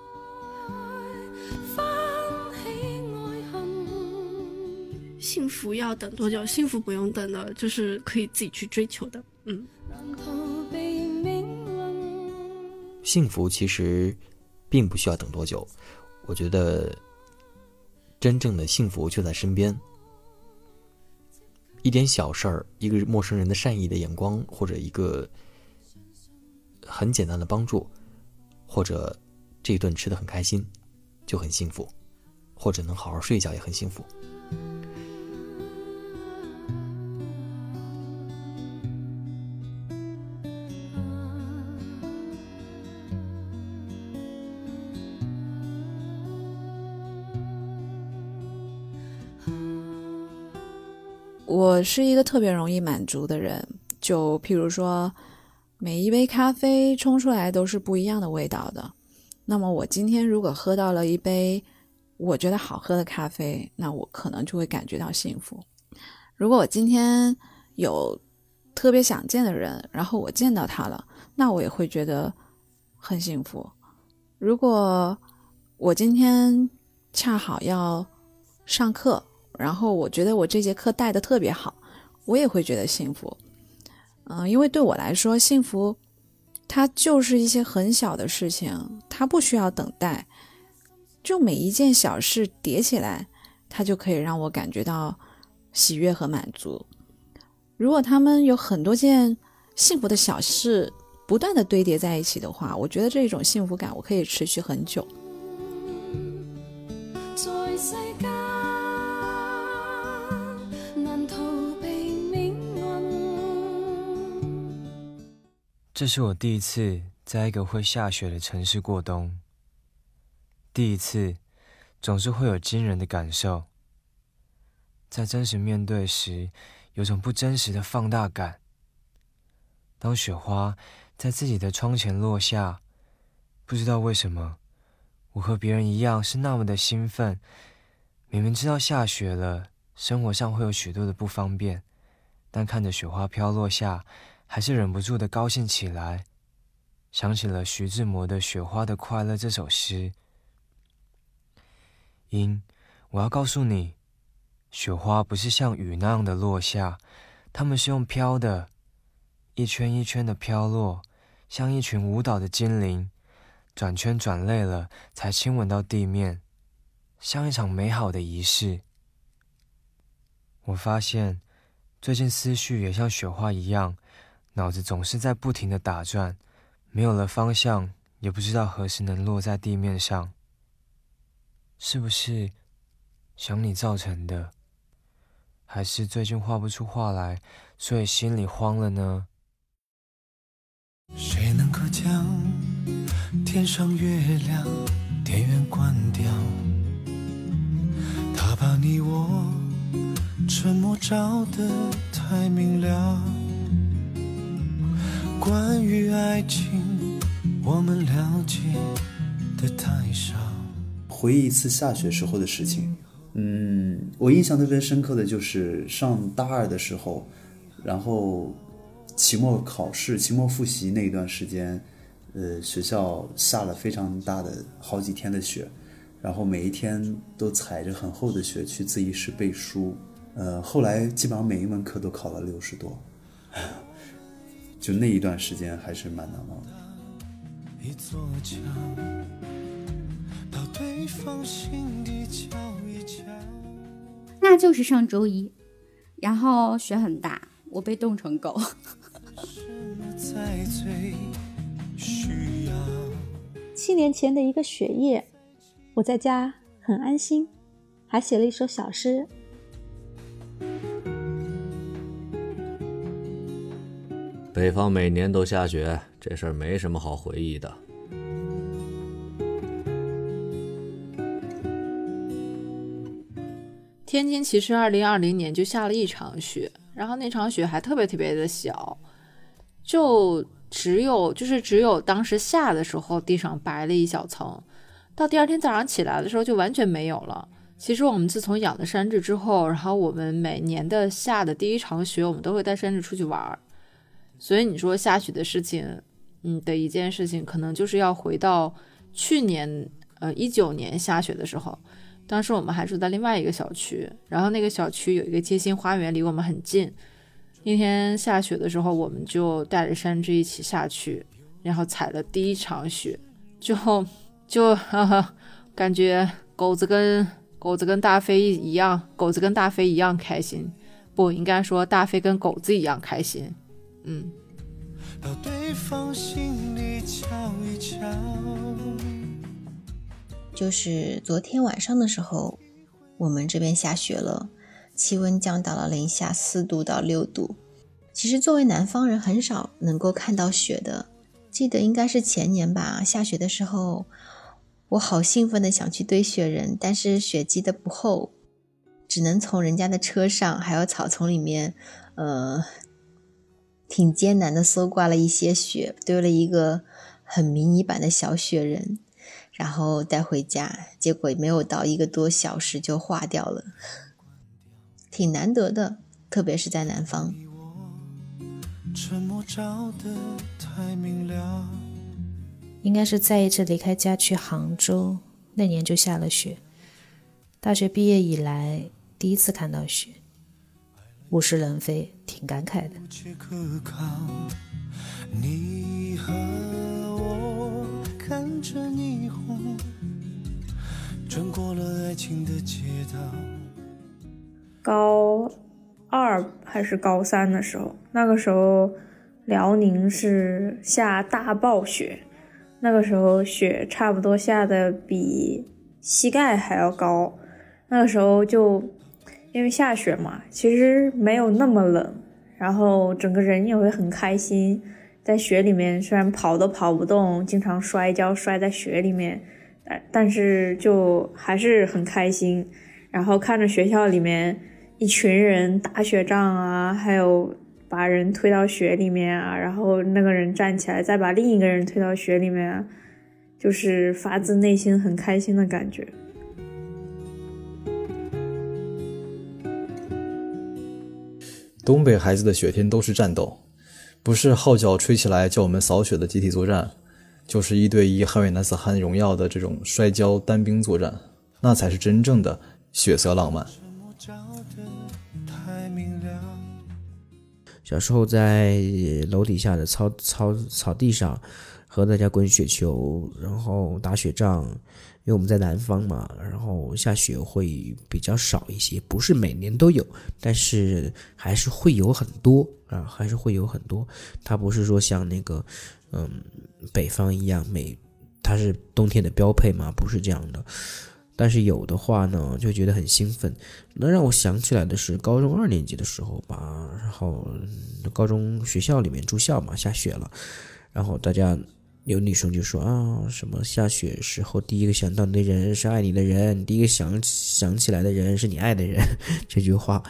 幸福要等多久？幸福不用等的，就是可以自己去追求的。嗯，幸福其实并不需要等多久。我觉得真正的幸福就在身边。一点小事儿，一个陌生人的善意的眼光，或者一个很简单的帮助，或者这一顿吃的很开心，就很幸福；或者能好好睡一觉也很幸福。我是一个特别容易满足的人，就譬如说，每一杯咖啡冲出来都是不一样的味道的。那么我今天如果喝到了一杯我觉得好喝的咖啡，那我可能就会感觉到幸福。如果我今天有特别想见的人，然后我见到他了，那我也会觉得很幸福。如果我今天恰好要上课，然后我觉得我这节课带的特别好，我也会觉得幸福。嗯，因为对我来说，幸福它就是一些很小的事情，它不需要等待，就每一件小事叠起来，它就可以让我感觉到喜悦和满足。如果他们有很多件幸福的小事不断的堆叠在一起的话，我觉得这种幸福感我可以持续很久。这是我第一次在一个会下雪的城市过冬。第一次，总是会有惊人的感受。在真实面对时，有种不真实的放大感。当雪花在自己的窗前落下，不知道为什么，我和别人一样是那么的兴奋。明明知道下雪了，生活上会有许多的不方便，但看着雪花飘落下。还是忍不住的高兴起来，想起了徐志摩的《雪花的快乐》这首诗。因，我要告诉你，雪花不是像雨那样的落下，它们是用飘的，一圈一圈的飘落，像一群舞蹈的精灵，转圈转累了才亲吻到地面，像一场美好的仪式。我发现，最近思绪也像雪花一样。脑子总是在不停的打转，没有了方向，也不知道何时能落在地面上。是不是想你造成的？还是最近画不出画来，所以心里慌了呢？谁能够将天上月亮电源关掉？他把你我沉默照得太明了。关于爱情，我们了解的太少。回忆一次下雪时候的事情，嗯，我印象特别深刻的就是上大二的时候，然后期末考试、期末复习那一段时间，呃，学校下了非常大的好几天的雪，然后每一天都踩着很厚的雪去自习室背书，呃，后来基本上每一门课都考了六十多。就那一段时间还是蛮难忘的。那就是上周一，然后雪很大，我被冻成狗。七年前的一个雪夜，我在家很安心，还写了一首小诗。北方每年都下雪，这事儿没什么好回忆的。天津其实二零二零年就下了一场雪，然后那场雪还特别特别的小，就只有就是只有当时下的时候地上白了一小层，到第二天早上起来的时候就完全没有了。其实我们自从养了山治之后，然后我们每年的下的第一场雪，我们都会带山治出去玩儿。所以你说下雪的事情，嗯的一件事情，可能就是要回到去年呃一九年下雪的时候。当时我们还住在另外一个小区，然后那个小区有一个街心花园，离我们很近。那天下雪的时候，我们就带着山治一起下去，然后踩了第一场雪，就就哈哈，感觉狗子跟狗子跟大飞一样，狗子跟大飞一样开心，不应该说大飞跟狗子一样开心，嗯。到对方心里瞧一瞧。就是昨天晚上的时候，我们这边下雪了，气温降到了零下四度到六度。其实作为南方人，很少能够看到雪的。记得应该是前年吧，下雪的时候，我好兴奋的想去堆雪人，但是雪积的不厚，只能从人家的车上还有草丛里面，呃，挺艰难的搜刮了一些雪，堆了一个很迷你版的小雪人。然后带回家，结果没有到一个多小时就化掉了，挺难得的，特别是在南方。应该是再一次离开家去杭州，那年就下了雪。大学毕业以来第一次看到雪，物是人非，挺感慨的。你和我看着霓虹，穿过了爱情的街道。高二还是高三的时候，那个时候辽宁是下大暴雪，那个时候雪差不多下的比膝盖还要高。那个时候就因为下雪嘛，其实没有那么冷，然后整个人也会很开心。在雪里面，虽然跑都跑不动，经常摔跤，摔在雪里面，但但是就还是很开心。然后看着学校里面一群人打雪仗啊，还有把人推到雪里面啊，然后那个人站起来再把另一个人推到雪里面，就是发自内心很开心的感觉。东北孩子的雪天都是战斗。不是号角吹起来叫我们扫雪的集体作战，就是一对一捍卫男子汉荣耀的这种摔跤单兵作战，那才是真正的血色浪漫。小时候在楼底下的草草草地上和大家滚雪球，然后打雪仗。因为我们在南方嘛，然后下雪会比较少一些，不是每年都有，但是还是会有很多啊，还是会有很多。它不是说像那个，嗯，北方一样，每它是冬天的标配嘛，不是这样的。但是有的话呢，就觉得很兴奋。那让我想起来的是高中二年级的时候吧，然后高中学校里面住校嘛，下雪了，然后大家。有女生就说啊，什么下雪时候第一个想到的人是爱你的人，第一个想想起来的人是你爱的人，这句话。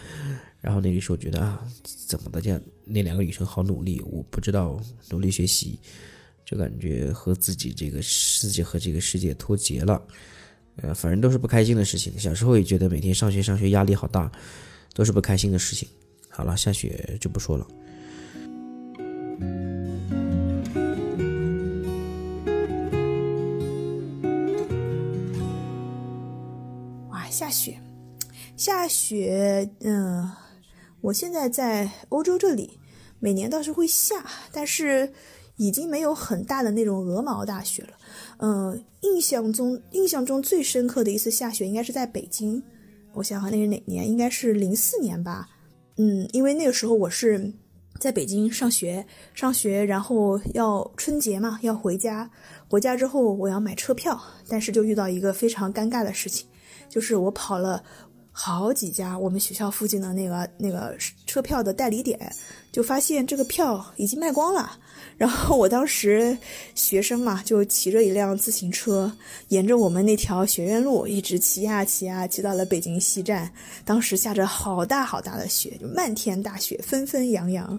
然后那个时候觉得啊，怎么大家那两个女生好努力，我不知道努力学习，就感觉和自己这个世界和这个世界脱节了。呃，反正都是不开心的事情。小时候也觉得每天上学上学压力好大，都是不开心的事情。好了，下雪就不说了。下雪，下雪，嗯，我现在在欧洲这里，每年倒是会下，但是已经没有很大的那种鹅毛大雪了。嗯，印象中印象中最深刻的一次下雪应该是在北京，我想想那是哪年？应该是零四年吧。嗯，因为那个时候我是在北京上学，上学然后要春节嘛要回家，回家之后我要买车票，但是就遇到一个非常尴尬的事情，就是我跑了。好几家我们学校附近的那个那个车票的代理点，就发现这个票已经卖光了。然后我当时学生嘛，就骑着一辆自行车，沿着我们那条学院路一直骑呀骑呀，骑到了北京西站。当时下着好大好大的雪，就漫天大雪，纷纷扬扬。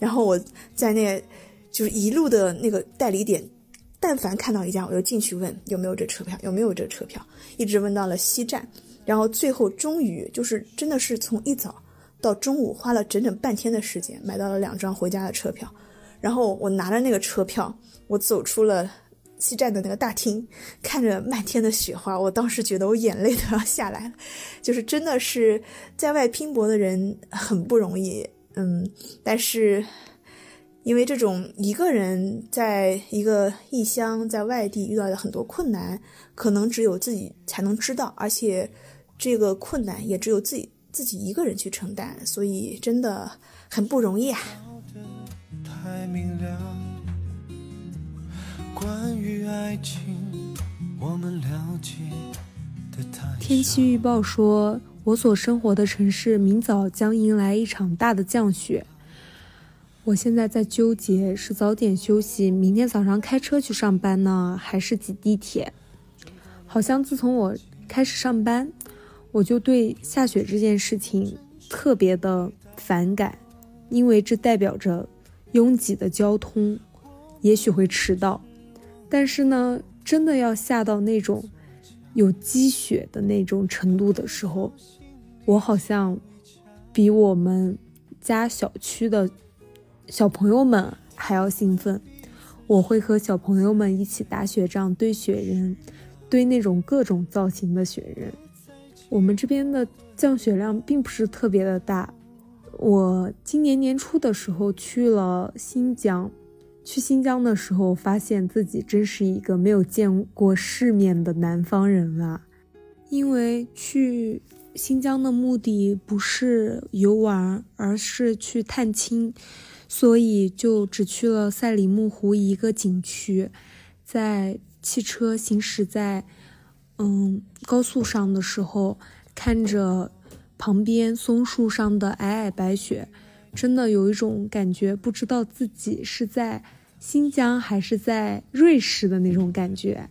然后我在那，就是一路的那个代理点，但凡看到一家，我就进去问有没有这车票，有没有这车票，一直问到了西站。然后最后终于就是真的是从一早到中午花了整整半天的时间买到了两张回家的车票，然后我拿着那个车票，我走出了西站的那个大厅，看着漫天的雪花，我当时觉得我眼泪都要下来了，就是真的是在外拼搏的人很不容易，嗯，但是。因为这种一个人在一个异乡，在外地遇到的很多困难，可能只有自己才能知道，而且这个困难也只有自己自己一个人去承担，所以真的很不容易啊。天气预报说，我所生活的城市明早将迎来一场大的降雪。我现在在纠结，是早点休息，明天早上开车去上班呢，还是挤地铁？好像自从我开始上班，我就对下雪这件事情特别的反感，因为这代表着拥挤的交通，也许会迟到。但是呢，真的要下到那种有积雪的那种程度的时候，我好像比我们家小区的。小朋友们还要兴奋，我会和小朋友们一起打雪仗、堆雪人，堆那种各种造型的雪人。我们这边的降雪量并不是特别的大。我今年年初的时候去了新疆，去新疆的时候发现自己真是一个没有见过世面的南方人啊！因为去新疆的目的不是游玩，而是去探亲。所以就只去了赛里木湖一个景区，在汽车行驶在嗯高速上的时候，看着旁边松树上的皑皑白雪，真的有一种感觉，不知道自己是在新疆还是在瑞士的那种感觉。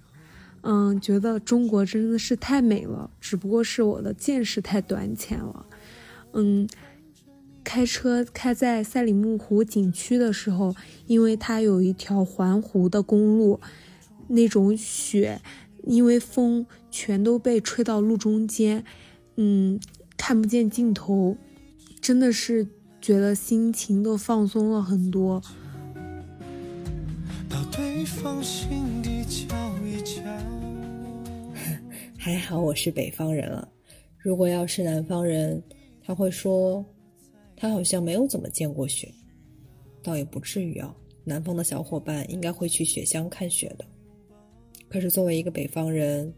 嗯，觉得中国真的是太美了，只不过是我的见识太短浅了。嗯。开车开在赛里木湖景区的时候，因为它有一条环湖的公路，那种雪因为风全都被吹到路中间，嗯，看不见尽头，真的是觉得心情都放松了很多。还好我是北方人了，如果要是南方人，他会说。他好像没有怎么见过雪，倒也不至于啊。南方的小伙伴应该会去雪乡看雪的。可是作为一个北方人，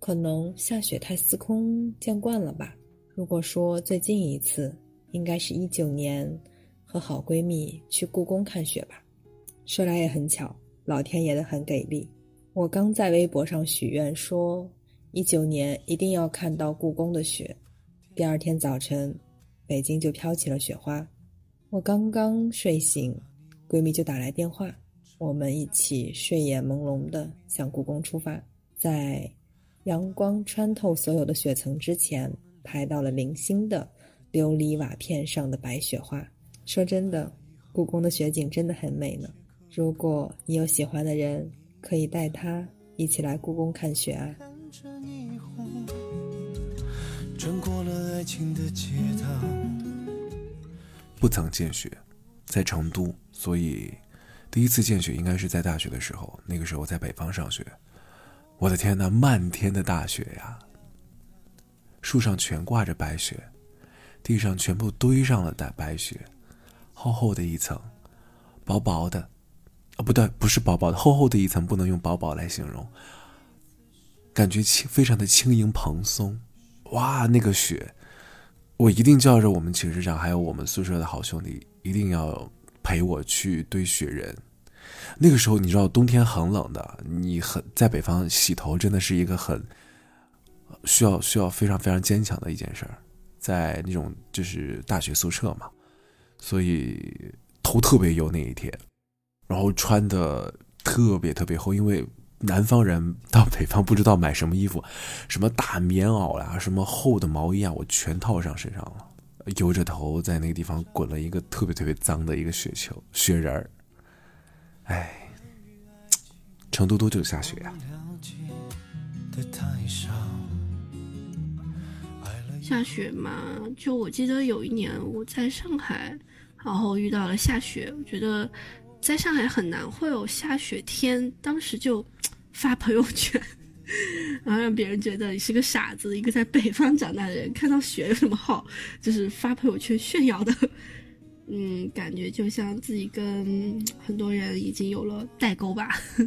可能下雪太司空见惯了吧。如果说最近一次，应该是一九年和好闺蜜去故宫看雪吧。说来也很巧，老天爷的很给力。我刚在微博上许愿说，一九年一定要看到故宫的雪。第二天早晨。北京就飘起了雪花，我刚刚睡醒，闺蜜就打来电话，我们一起睡眼朦胧的向故宫出发，在阳光穿透所有的雪层之前，拍到了零星的琉璃瓦片上的白雪花。说真的，故宫的雪景真的很美呢。如果你有喜欢的人，可以带他一起来故宫看雪啊。穿过了爱情的街道，不曾见雪，在成都，所以第一次见雪应该是在大学的时候。那个时候在北方上学，我的天呐，漫天的大雪呀！树上全挂着白雪，地上全部堆上了大白雪，厚厚的一层，薄薄的，啊，不对，不是薄薄的，厚厚的一层，不能用薄薄来形容，感觉轻，非常的轻盈蓬松。哇，那个雪，我一定叫着我们寝室长还有我们宿舍的好兄弟，一定要陪我去堆雪人。那个时候你知道冬天很冷的，你很在北方洗头真的是一个很需要需要非常非常坚强的一件事儿，在那种就是大学宿舍嘛，所以头特别油那一天，然后穿的特别特别厚，因为南方人到北方不知道买什么衣服，什么大棉袄啊，什么厚的毛衣啊，我全套上身上了，油着头在那个地方滚了一个特别特别脏的一个雪球雪人儿。哎，成都多久下雪呀？下雪嘛，就我记得有一年我在上海，然后遇到了下雪。我觉得在上海很难会有下雪天，当时就发朋友圈，然后让别人觉得你是个傻子。一个在北方长大的人，看到雪有什么好？就是发朋友圈炫耀的。嗯，感觉就像自己跟很多人已经有了代沟吧。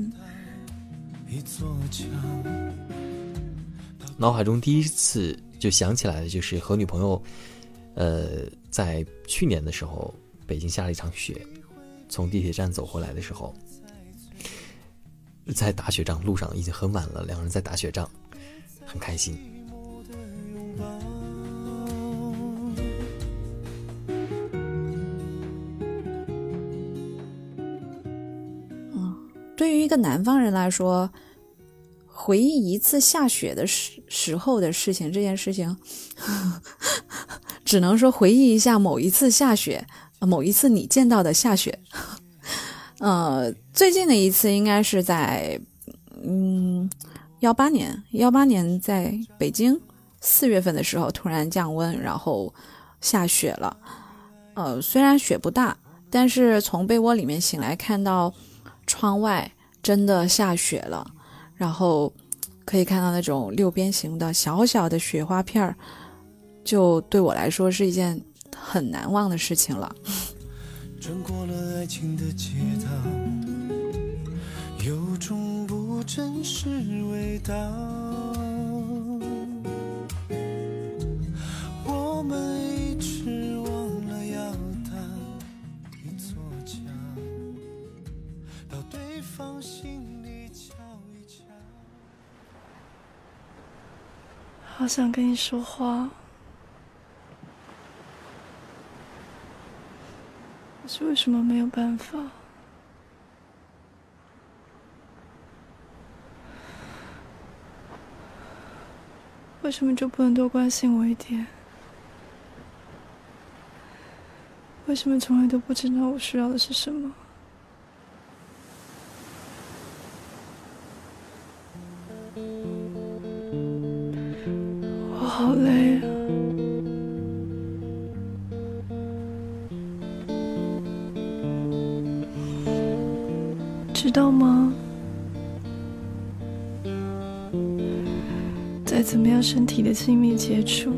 脑海中第一次就想起来的就是和女朋友，呃，在去年的时候，北京下了一场雪，从地铁站走回来的时候，在打雪仗路上已经很晚了，两个人在打雪仗，很开心。对于一个南方人来说，回忆一次下雪的时时候的事情，这件事情，只能说回忆一下某一次下雪，某一次你见到的下雪。呃，最近的一次应该是在，嗯，幺八年，幺八年在北京四月份的时候突然降温，然后下雪了。呃，虽然雪不大，但是从被窝里面醒来看到。窗外真的下雪了，然后可以看到那种六边形的小小的雪花片儿，就对我来说是一件很难忘的事情了。穿过了爱情的街道有种不真实味道我们一直忘了要搭一座桥到对方心里瞧一瞧好想跟你说话是为什么没有办法？为什么就不能多关心我一点？为什么从来都不知道我需要的是什么？我好累啊，知道吗？再怎么样身体的亲密接触，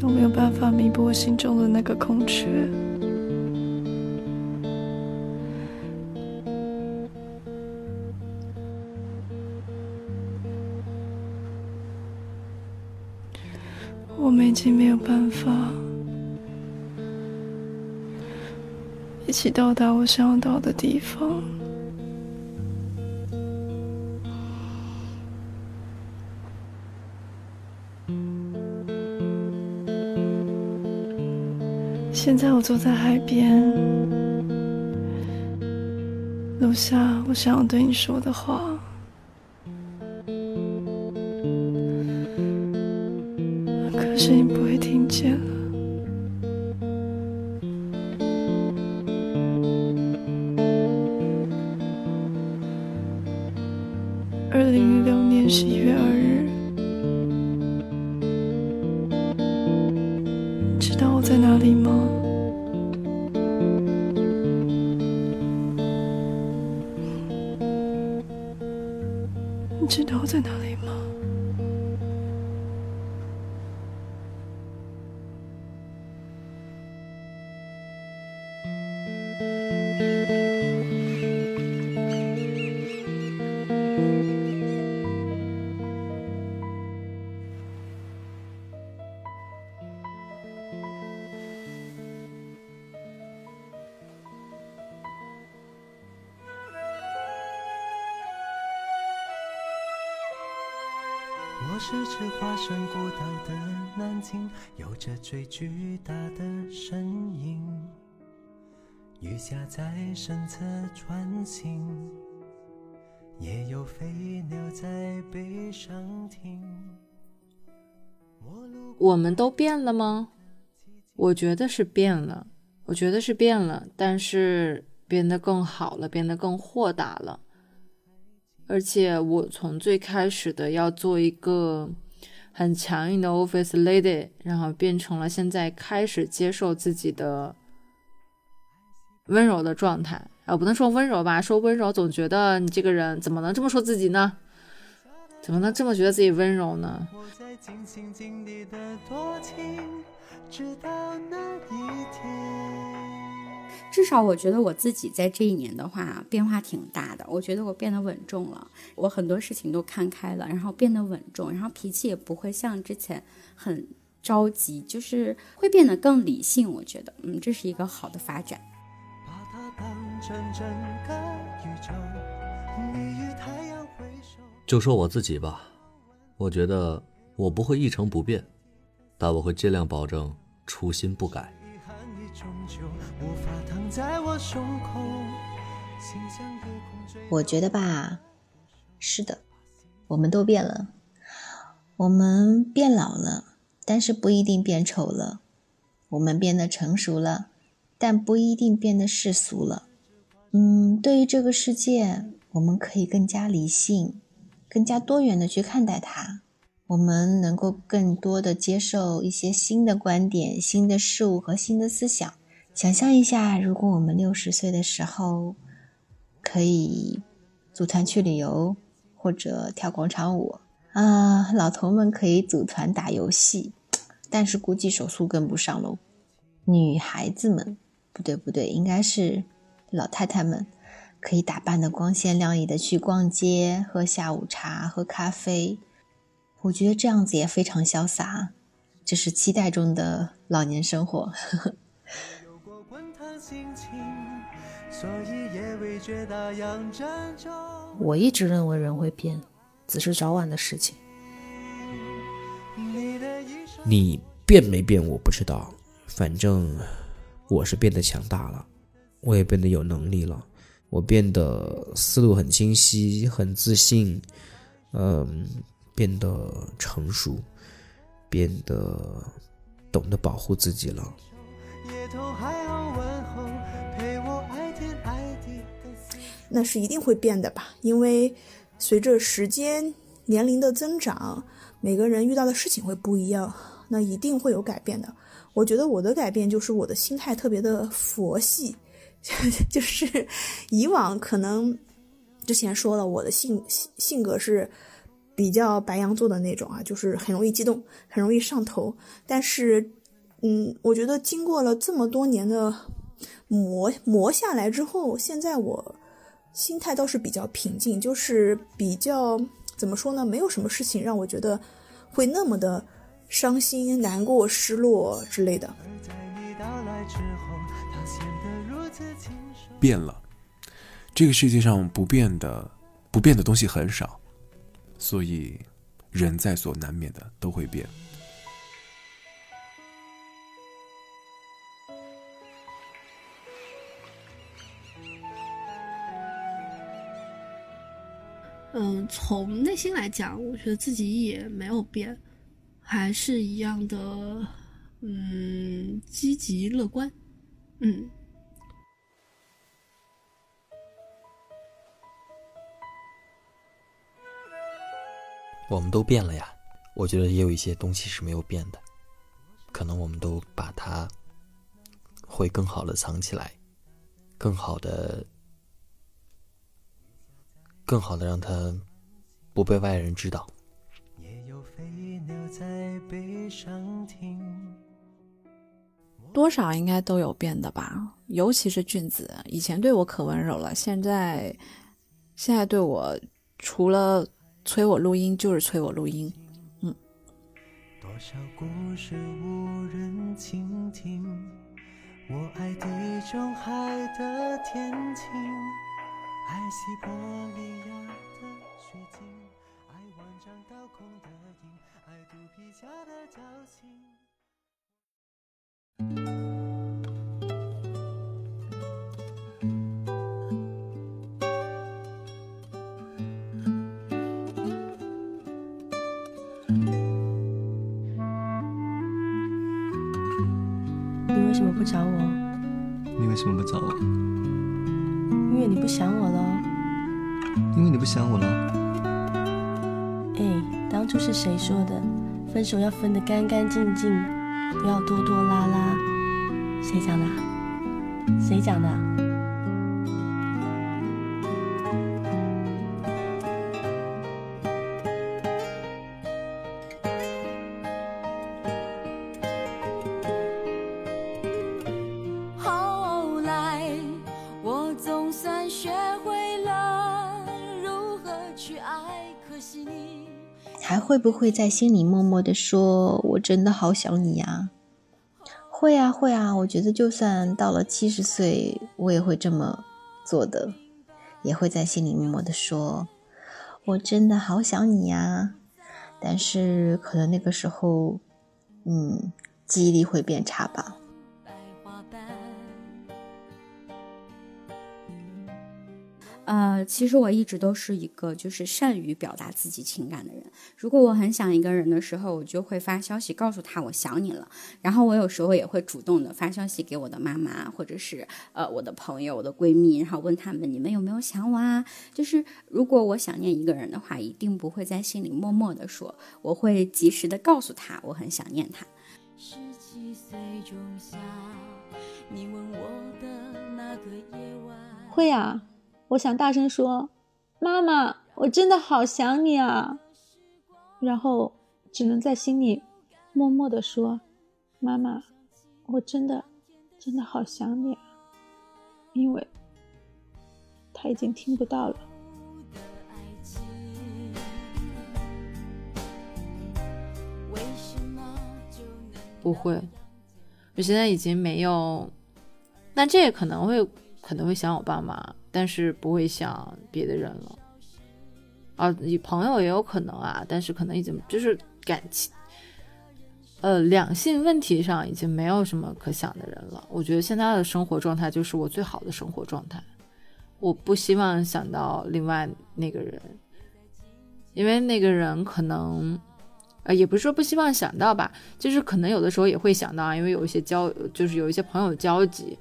都没有办法弥补我心中的那个空缺。我们已经没有办法一起到达我想要到的地方。现在我坐在海边，录下我想要对你说的话。可是你不会听见。知道在哪里。南京，有着最巨大的身影。雨下在身侧穿行，也有飞鸟在背上停。我们都变了吗？我觉得是变了，我觉得是变了，但是变得更好了，变得更豁达了。而且我从最开始的要做一个很强硬的 office lady，然后变成了现在开始接受自己的温柔的状态。啊，不能说温柔吧，说温柔总觉得你这个人怎么能这么说自己呢？怎么能这么觉得自己温柔呢？至少我觉得我自己在这一年的话变化挺大的。我觉得我变得稳重了，我很多事情都看开了，然后变得稳重，然后脾气也不会像之前很着急，就是会变得更理性。我觉得，嗯，这是一个好的发展。把它当成整个宇宙。你与太阳回首就说我自己吧，我觉得我不会一成不变，但我会尽量保证初心不改。遗憾终究在我胸口我觉得吧，是的，我们都变了，我们变老了，但是不一定变丑了；我们变得成熟了，但不一定变得世俗了。嗯，对于这个世界，我们可以更加理性。更加多元的去看待它，我们能够更多的接受一些新的观点、新的事物和新的思想。想象一下，如果我们六十岁的时候可以组团去旅游，或者跳广场舞啊，老头们可以组团打游戏，但是估计手速跟不上喽。女孩子们，不对不对，应该是老太太们。可以打扮的光鲜亮丽的去逛街、喝下午茶、喝咖啡，我觉得这样子也非常潇洒，这是期待中的老年生活。呵 呵我一直认为人会变，只是早晚的事情。你变没变我不知道，反正我是变得强大了，我也变得有能力了。我变得思路很清晰，很自信，嗯，变得成熟，变得懂得保护自己了。那是一定会变的吧？因为随着时间、年龄的增长，每个人遇到的事情会不一样，那一定会有改变的。我觉得我的改变就是我的心态特别的佛系。就是以往可能之前说了，我的性性格是比较白羊座的那种啊，就是很容易激动，很容易上头。但是，嗯，我觉得经过了这么多年的磨磨下来之后，现在我心态倒是比较平静，就是比较怎么说呢？没有什么事情让我觉得会那么的伤心、难过、失落之类的。变了，这个世界上不变的、不变的东西很少，所以人在所难免的都会变。嗯，从内心来讲，我觉得自己也没有变，还是一样的，嗯，积极乐观，嗯。我们都变了呀，我觉得也有一些东西是没有变的，可能我们都把它会更好的藏起来，更好的、更好的让他不被外人知道。多少应该都有变的吧，尤其是俊子，以前对我可温柔了，现在现在对我除了。催我录音就是催我录音，嗯。多少故事无人倾听，我爱地中海的天晴，爱西伯利亚的雪景，爱万丈高空的鹰，爱肚皮下的交情你为什么不找我？你为什么不找我？你不想我了。因为你不想我了。哎，当初是谁说的？分手要分得干干净净，不要拖拖拉拉。谁讲的？谁讲的？会不会在心里默默的说：“我真的好想你呀？”会啊，会啊。我觉得就算到了七十岁，我也会这么做的，也会在心里默默的说：“我真的好想你呀。”但是可能那个时候，嗯，记忆力会变差吧。呃，其实我一直都是一个就是善于表达自己情感的人。如果我很想一个人的时候，我就会发消息告诉他我想你了。然后我有时候也会主动的发消息给我的妈妈，或者是呃我的朋友、我的闺蜜，然后问他们你们有没有想我啊？就是如果我想念一个人的话，一定不会在心里默默的说，我会及时的告诉他我很想念他。十七岁仲夏，你问我的那个夜晚。会啊。我想大声说：“妈妈，我真的好想你啊！”然后只能在心里默默的说：“妈妈，我真的真的好想你啊！”因为他已经听不到了。不会，我现在已经没有。那这也可能会可能会想我爸妈。但是不会想别的人了，啊，你朋友也有可能啊，但是可能已经就是感情，呃，两性问题上已经没有什么可想的人了。我觉得现在的生活状态就是我最好的生活状态，我不希望想到另外那个人，因为那个人可能，呃，也不是说不希望想到吧，就是可能有的时候也会想到，因为有一些交，就是有一些朋友交集。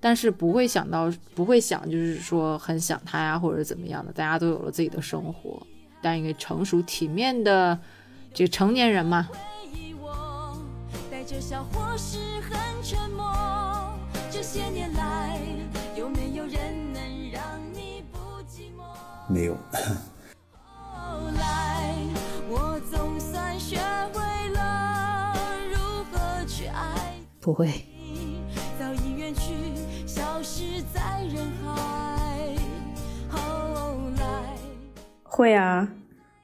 但是不会想到，不会想，就是说很想他呀，或者怎么样的。大家都有了自己的生活，当一个成熟体面的这个成年人嘛。没有。不会。会啊，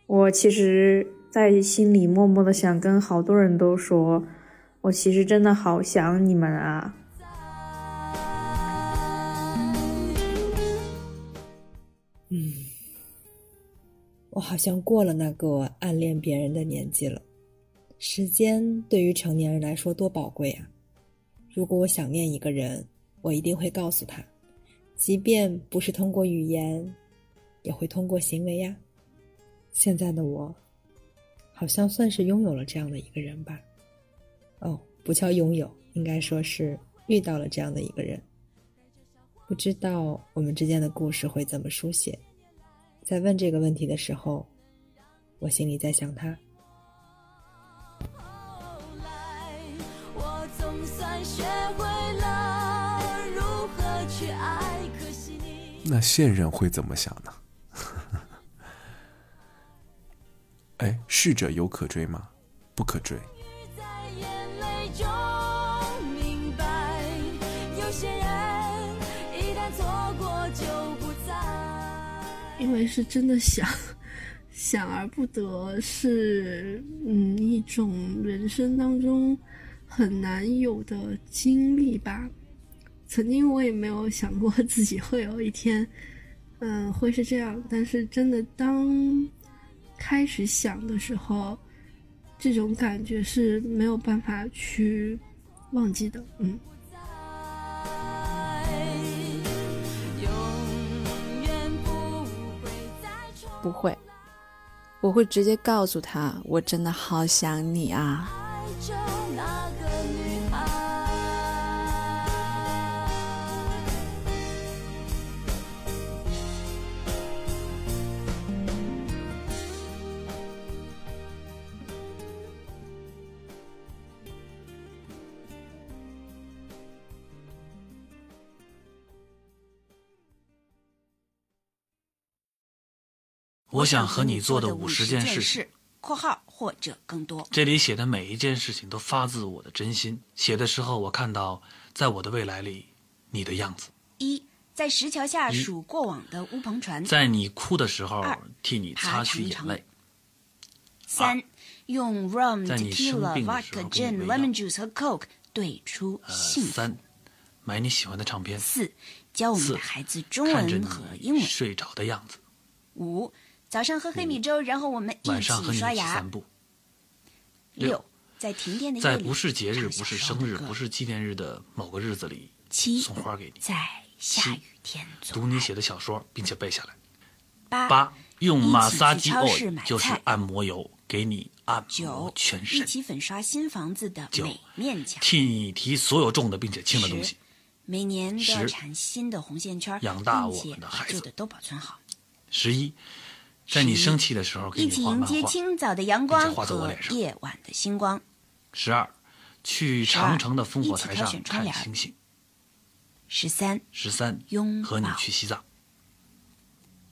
我其实，在心里默默的想跟好多人都说，我其实真的好想你们啊。嗯，我好像过了那个暗恋别人的年纪了。时间对于成年人来说多宝贵啊！如果我想念一个人，我一定会告诉他，即便不是通过语言，也会通过行为呀。现在的我，好像算是拥有了这样的一个人吧。哦，不叫拥有，应该说是遇到了这样的一个人。不知道我们之间的故事会怎么书写。在问这个问题的时候，我心里在想他。那现任会怎么想呢？哎，逝者犹可追吗？不可追。因为是真的想，想而不得，是嗯一种人生当中很难有的经历吧。曾经我也没有想过自己会有一天，嗯，会是这样。但是真的当。开始想的时候，这种感觉是没有办法去忘记的。嗯。不会，我会直接告诉他，我真的好想你啊。我想和你做的五十件事（括号或者更多）。这里写的每一件事情都发自我的真心。写的时候，我看到在我的未来里你的样子。一，在石桥下数过往的乌篷船。在你哭的时候，替你擦去眼泪。三，用 rum、tequila、vodka、gin、lemon juice 和 coke 兑出幸福。三，买你喜欢的唱片。四，教我们的孩子中文和英文。睡着的样子。五。早上喝黑米粥，然后我们一起刷牙。六，在停电的夜里，在不是节日、不是生日、不是纪念日的某个日子里，七送花给你。在下雨天读你写的小说，并且背下来。八，用马萨基 oil 就是按摩油给你按摩全身。一起粉刷新房子的每面墙。替你提所有重的并且轻的东西。每年都要缠新的红线圈，养大我们的孩子，旧的都保存好。十一。在你生气的时候，一起迎接清早的阳光和夜晚的星光。十二，去长城的烽火台上看星星。十三，十三，和你去西藏。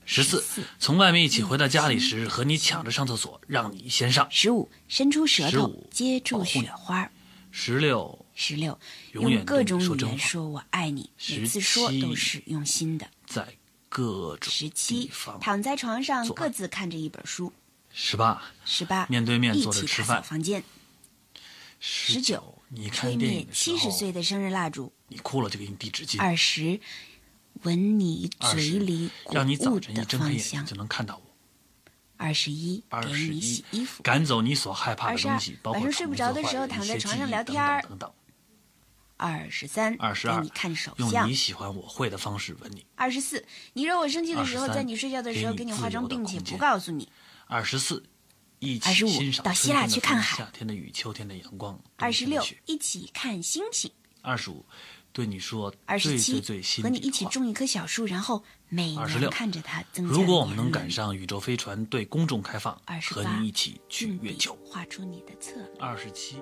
十四，从外面一起回到家里时，和你抢着上厕所，让你先上。十五，伸出舌头接住雪花。十六，十六，用各种语言说我爱你，每次说都是用心的。在。各种十七，躺在床上各自看着一本书。十八，十八，面对面坐着吃饭。房间。十九，你看电影七十岁的生日蜡烛。你哭了就给你递纸巾。二十，闻你嘴里谷物的芳香。就能看到我。二十一，给你洗衣服。赶走你所害怕的东西，包括晚上睡不着的时候躺在床上聊天等等。二十三，给你看手相，用你喜欢我会的方式吻你。二十四，你惹我生气的时候，在你睡觉的时候给你化妆，并且不告诉你。二十四，一起欣赏到希腊去看海。夏天的雨，秋天的阳光。二十六，一起看星星。二十五，对你说最最最心和你一起种一棵小树，然后每年看着它增加如果我们能赶上宇宙飞船对公众开放，和你一起去月球。画出你的侧脸。二十七。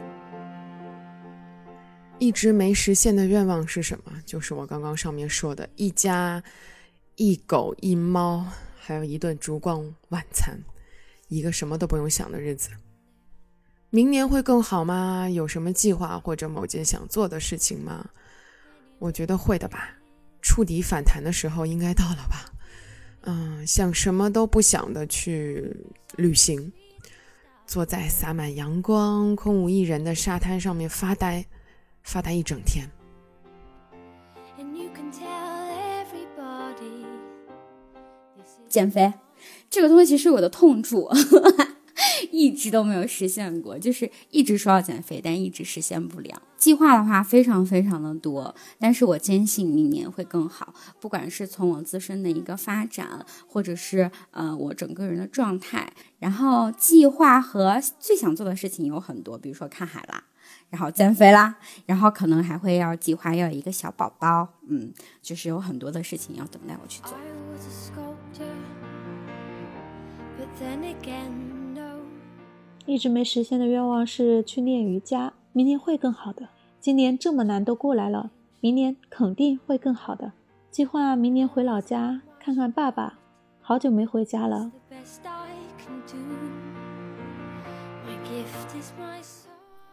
一直没实现的愿望是什么？就是我刚刚上面说的，一家一狗一猫，还有一顿烛光晚餐，一个什么都不用想的日子。明年会更好吗？有什么计划或者某件想做的事情吗？我觉得会的吧。触底反弹的时候应该到了吧？嗯，想什么都不想的去旅行，坐在洒满阳光、空无一人的沙滩上面发呆。发呆一整天。减肥，这个东西是我的痛处，一直都没有实现过。就是一直说要减肥，但一直实现不了。计划的话非常非常的多，但是我坚信明年会更好。不管是从我自身的一个发展，或者是呃我整个人的状态，然后计划和最想做的事情有很多，比如说看海啦。然后减肥啦，然后可能还会要计划要一个小宝宝，嗯，就是有很多的事情要等待我去做。一直没实现的愿望是去练瑜伽，明年会更好的。今年这么难都过来了，明年肯定会更好的。计划明年回老家看看爸爸，好久没回家了。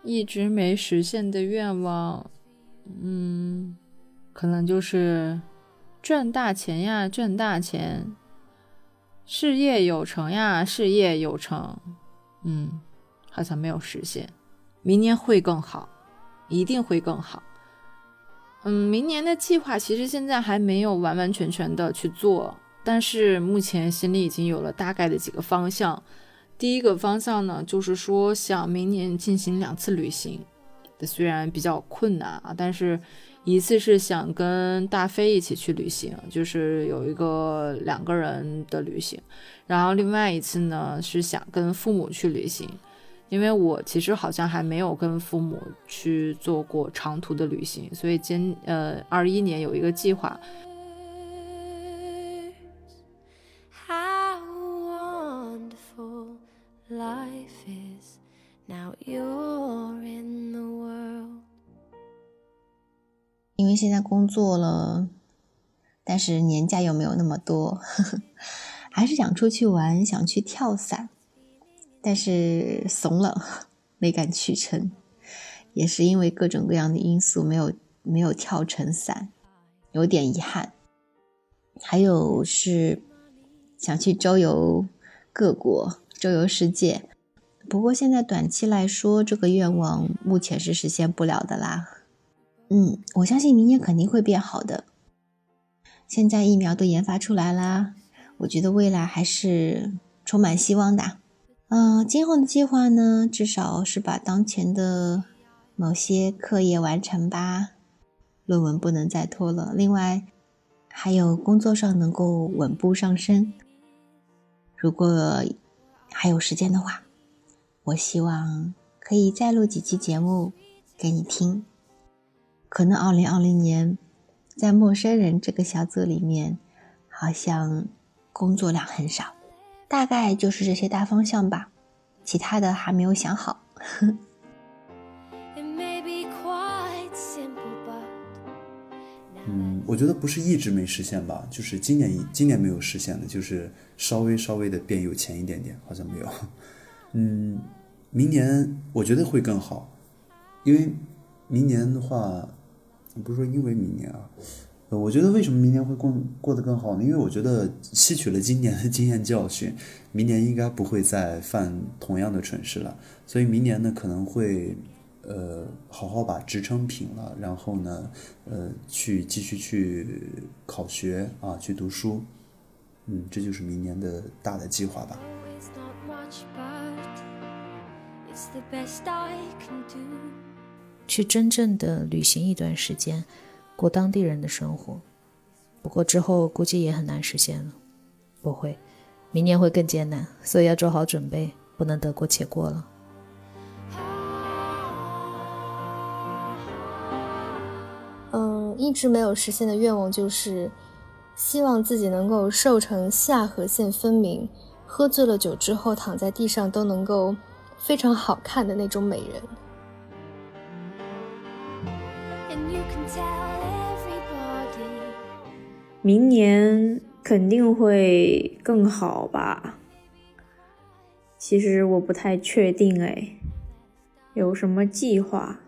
一直没实现的愿望，嗯，可能就是赚大钱呀，赚大钱，事业有成呀，事业有成，嗯，好像没有实现。明年会更好，一定会更好。嗯，明年的计划其实现在还没有完完全全的去做，但是目前心里已经有了大概的几个方向。第一个方向呢，就是说想明年进行两次旅行，虽然比较困难啊，但是一次是想跟大飞一起去旅行，就是有一个两个人的旅行，然后另外一次呢是想跟父母去旅行，因为我其实好像还没有跟父母去做过长途的旅行，所以今呃二一年有一个计划。现在工作了，但是年假又没有那么多，呵 呵还是想出去玩，想去跳伞，但是怂了，没敢去成，也是因为各种各样的因素没有没有跳成伞，有点遗憾。还有是想去周游各国，周游世界。不过现在短期来说，这个愿望目前是实现不了的啦。嗯，我相信明年肯定会变好的。现在疫苗都研发出来啦，我觉得未来还是充满希望的。嗯，今后的计划呢，至少是把当前的某些课业完成吧，论文不能再拖了。另外，还有工作上能够稳步上升。如果还有时间的话。我希望可以再录几期节目给你听。可能二零二零年在陌生人这个小组里面，好像工作量很少，大概就是这些大方向吧。其他的还没有想好。嗯，我觉得不是一直没实现吧，就是今年今年没有实现的，就是稍微稍微的变有钱一点点，好像没有。嗯。明年我觉得会更好，因为明年的话，不是说因为明年啊，我觉得为什么明年会过过得更好呢？因为我觉得吸取了今年的经验教训，明年应该不会再犯同样的蠢事了。所以明年呢，可能会呃好好把职称评了，然后呢，呃去继续去考学啊，去读书，嗯，这就是明年的大的计划吧。去真正的旅行一段时间，过当地人的生活。不过之后估计也很难实现了。不会，明年会更艰难，所以要做好准备，不能得过且过了。嗯，一直没有实现的愿望就是，希望自己能够瘦成下颌线分明，喝醉了酒之后躺在地上都能够。非常好看的那种美人。明年肯定会更好吧？其实我不太确定哎，有什么计划？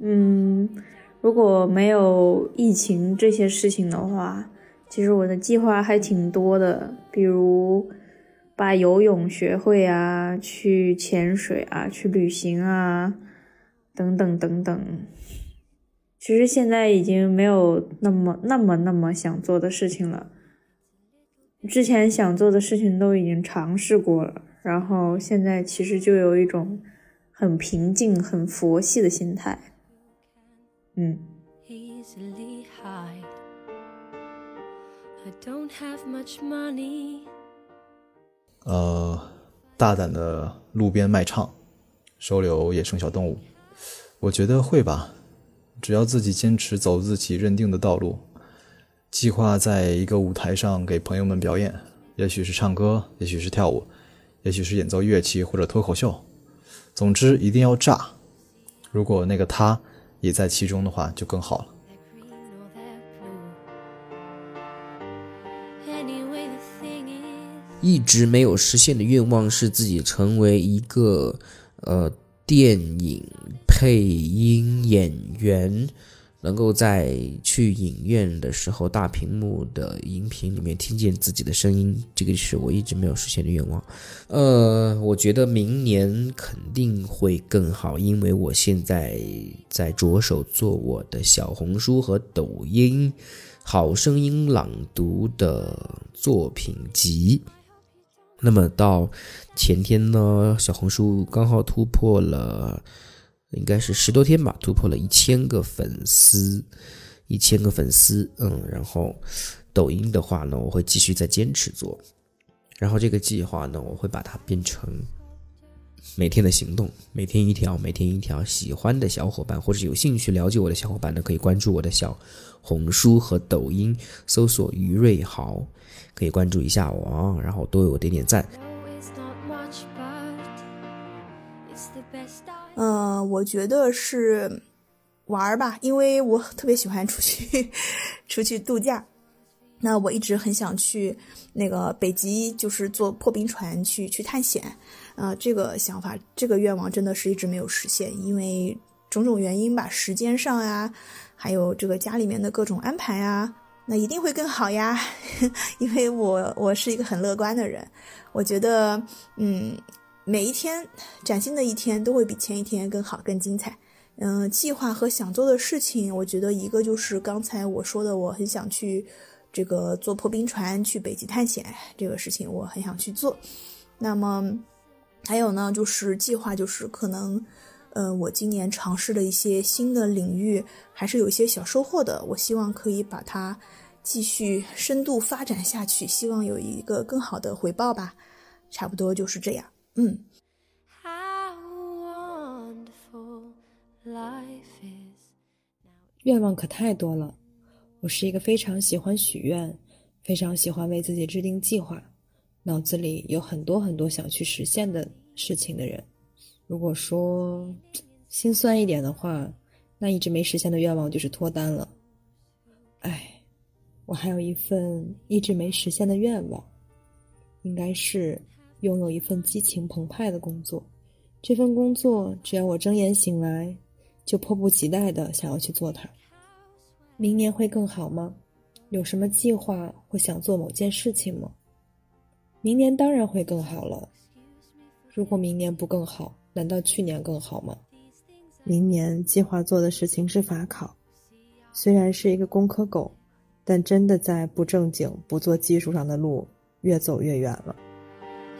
嗯，如果没有疫情这些事情的话，其实我的计划还挺多的，比如。把游泳学会啊，去潜水啊，去旅行啊，等等等等。其实现在已经没有那么那么那么想做的事情了。之前想做的事情都已经尝试过了，然后现在其实就有一种很平静、很佛系的心态。嗯。呃，大胆的路边卖唱，收留野生小动物，我觉得会吧。只要自己坚持走自己认定的道路，计划在一个舞台上给朋友们表演，也许是唱歌，也许是跳舞，也许是演奏乐器或者脱口秀。总之一定要炸。如果那个他也在其中的话，就更好了。一直没有实现的愿望是自己成为一个呃电影配音演员。能够在去影院的时候，大屏幕的荧屏里面听见自己的声音，这个是我一直没有实现的愿望。呃，我觉得明年肯定会更好，因为我现在在着手做我的小红书和抖音好声音朗读的作品集。那么到前天呢，小红书刚好突破了。应该是十多天吧，突破了一千个粉丝，一千个粉丝，嗯，然后抖音的话呢，我会继续再坚持做，然后这个计划呢，我会把它变成每天的行动，每天一条，每天一条。喜欢的小伙伴或者有兴趣了解我的小伙伴呢，可以关注我的小红书和抖音，搜索于瑞豪，可以关注一下我啊，然后多为我点点赞。嗯，我觉得是玩儿吧，因为我特别喜欢出去 出去度假。那我一直很想去那个北极，就是坐破冰船去去探险。啊，这个想法，这个愿望真的是一直没有实现，因为种种原因吧，时间上呀，还有这个家里面的各种安排啊，那一定会更好呀。因为我我是一个很乐观的人，我觉得，嗯。每一天，崭新的一天都会比前一天更好、更精彩。嗯，计划和想做的事情，我觉得一个就是刚才我说的，我很想去这个坐破冰船去北极探险这个事情，我很想去做。那么还有呢，就是计划就是可能，呃，我今年尝试的一些新的领域还是有一些小收获的，我希望可以把它继续深度发展下去，希望有一个更好的回报吧。差不多就是这样。嗯，愿望可太多了。我是一个非常喜欢许愿、非常喜欢为自己制定计划、脑子里有很多很多想去实现的事情的人。如果说心酸一点的话，那一直没实现的愿望就是脱单了。哎，我还有一份一直没实现的愿望，应该是。拥有一份激情澎湃的工作，这份工作只要我睁眼醒来，就迫不及待的想要去做它。明年会更好吗？有什么计划或想做某件事情吗？明年当然会更好了。如果明年不更好，难道去年更好吗？明年计划做的事情是法考，虽然是一个工科狗，但真的在不正经、不做技术上的路越走越远了。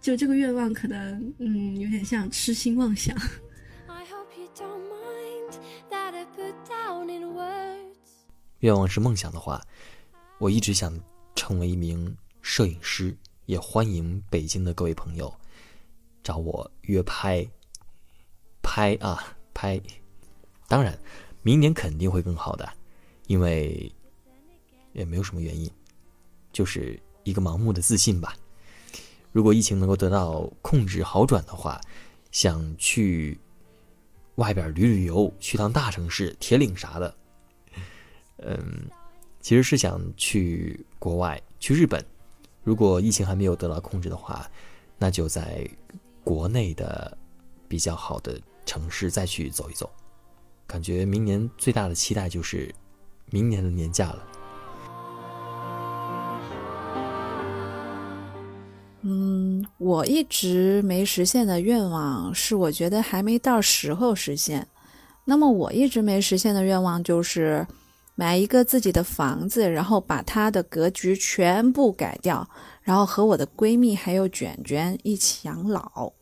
就这个愿望可能，嗯，有点像痴心妄想。愿望是梦想的话，我一直想成为一名摄影师，也欢迎北京的各位朋友找我约拍。拍啊拍！当然，明年肯定会更好的，因为也没有什么原因，就是一个盲目的自信吧。如果疫情能够得到控制好转的话，想去外边旅旅游，去趟大城市，铁岭啥的。嗯，其实是想去国外，去日本。如果疫情还没有得到控制的话，那就在国内的比较好的城市再去走一走。感觉明年最大的期待就是明年的年假了。我一直没实现的愿望是，我觉得还没到时候实现。那么我一直没实现的愿望就是。买一个自己的房子，然后把它的格局全部改掉，然后和我的闺蜜还有卷卷一起养老。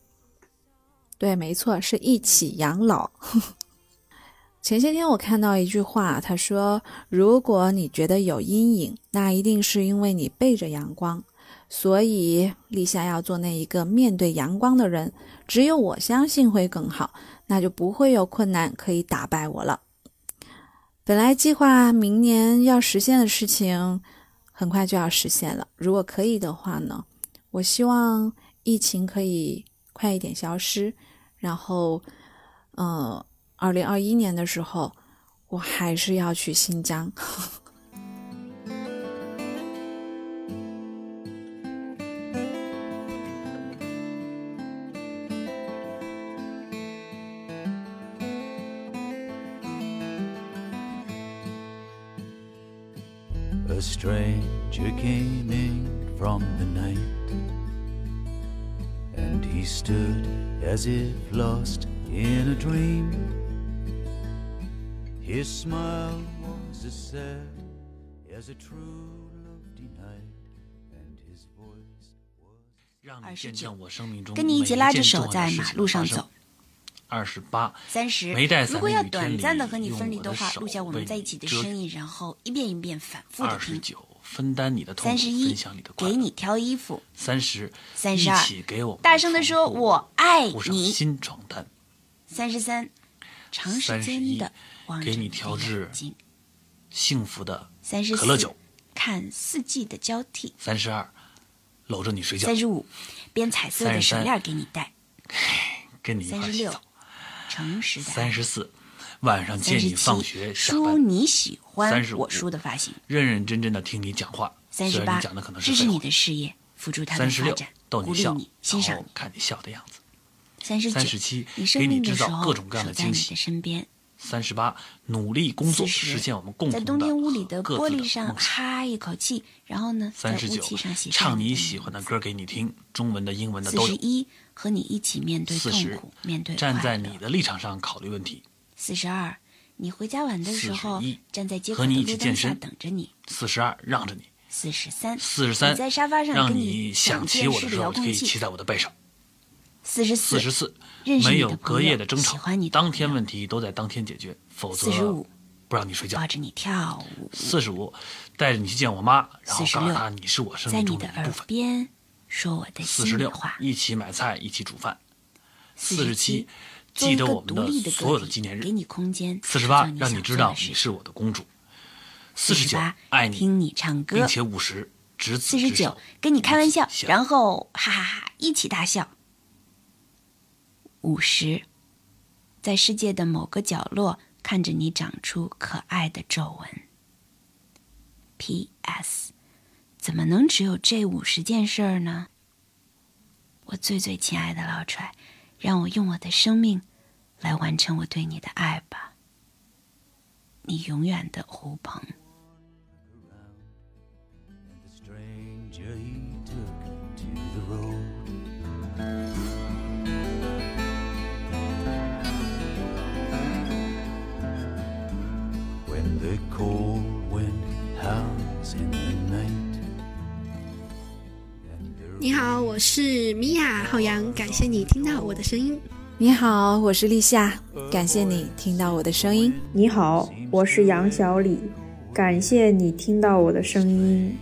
对，没错，是一起养老。前些天我看到一句话，他说：“如果你觉得有阴影，那一定是因为你背着阳光。所以立夏要做那一个面对阳光的人。只有我相信会更好。那就不会有困难可以打败我了。本来计划明年要实现的事情，很快就要实现了。如果可以的话呢，我希望疫情可以快一点消失，然后，呃，二零二一年的时候，我还是要去新疆。A stranger came in from the night, and he stood as if lost in a dream. His smile was as sad as a true love denied, and his voice was. 二十九，跟你一起拉着手在马路上走。 二十八，三十。如果要短暂的和你分离的话，录下我们在一起的声音，然后一遍一遍反复的听。二十九，分担你的痛苦，分享你的快乐。给你挑衣服。三十，三十二，一起给我大声的说我爱你。新床单。三十三，长时间的望着你调制幸福的可乐酒。看四季的交替。三十二，搂着你睡觉。三十五，编彩色的手链给你戴。跟你一块洗澡。诚实的三十四，晚上接你放学下班。梳你喜欢我梳的发型。认认真真的听你讲话。三十八，支持你的事业，辅助他的发展，鼓励你，欣赏看你笑的样子。三十九，三十七，给你制造各种各样的惊喜。身边。三十八，努力工作，实现我们共同的在冬天屋里的玻璃上哈一口气，然后呢，三十九，唱你喜欢的歌给你听，中文的、英文的都有。四十一，和你一起面对痛苦，面对站在你的立场上考虑问题。四十二，你回家晚的时候，站在街口的路灯下等着你。四十二，让着你。四十三，四十三，在沙发上让你想骑我的时候可以骑在我的背上。四十四，四十四，没有隔夜的争吵，当天问题都在当天解决，否则不让你睡觉。抱着你跳舞。四十五，带着你去见我妈，然后告诉她你是我生命中的一部分。边说我的四十六，一起买菜，一起煮饭。四十七，记得我们的所有的纪念日。给你空间。四十八，让你知道你是我的公主。四十九，爱你，听你唱歌，并且五十，执子四十九，跟你开玩笑，然后哈哈哈一起大笑。五十，在世界的某个角落看着你长出可爱的皱纹。P.S. 怎么能只有这五十件事儿呢？我最最亲爱的老踹，让我用我的生命来完成我对你的爱吧。你永远的胡鹏。你好，我是米娅浩洋，感谢你听到我的声音。你好，我是立夏，感谢你听到我的声音。你好，我是杨小李，感谢你听到我的声音。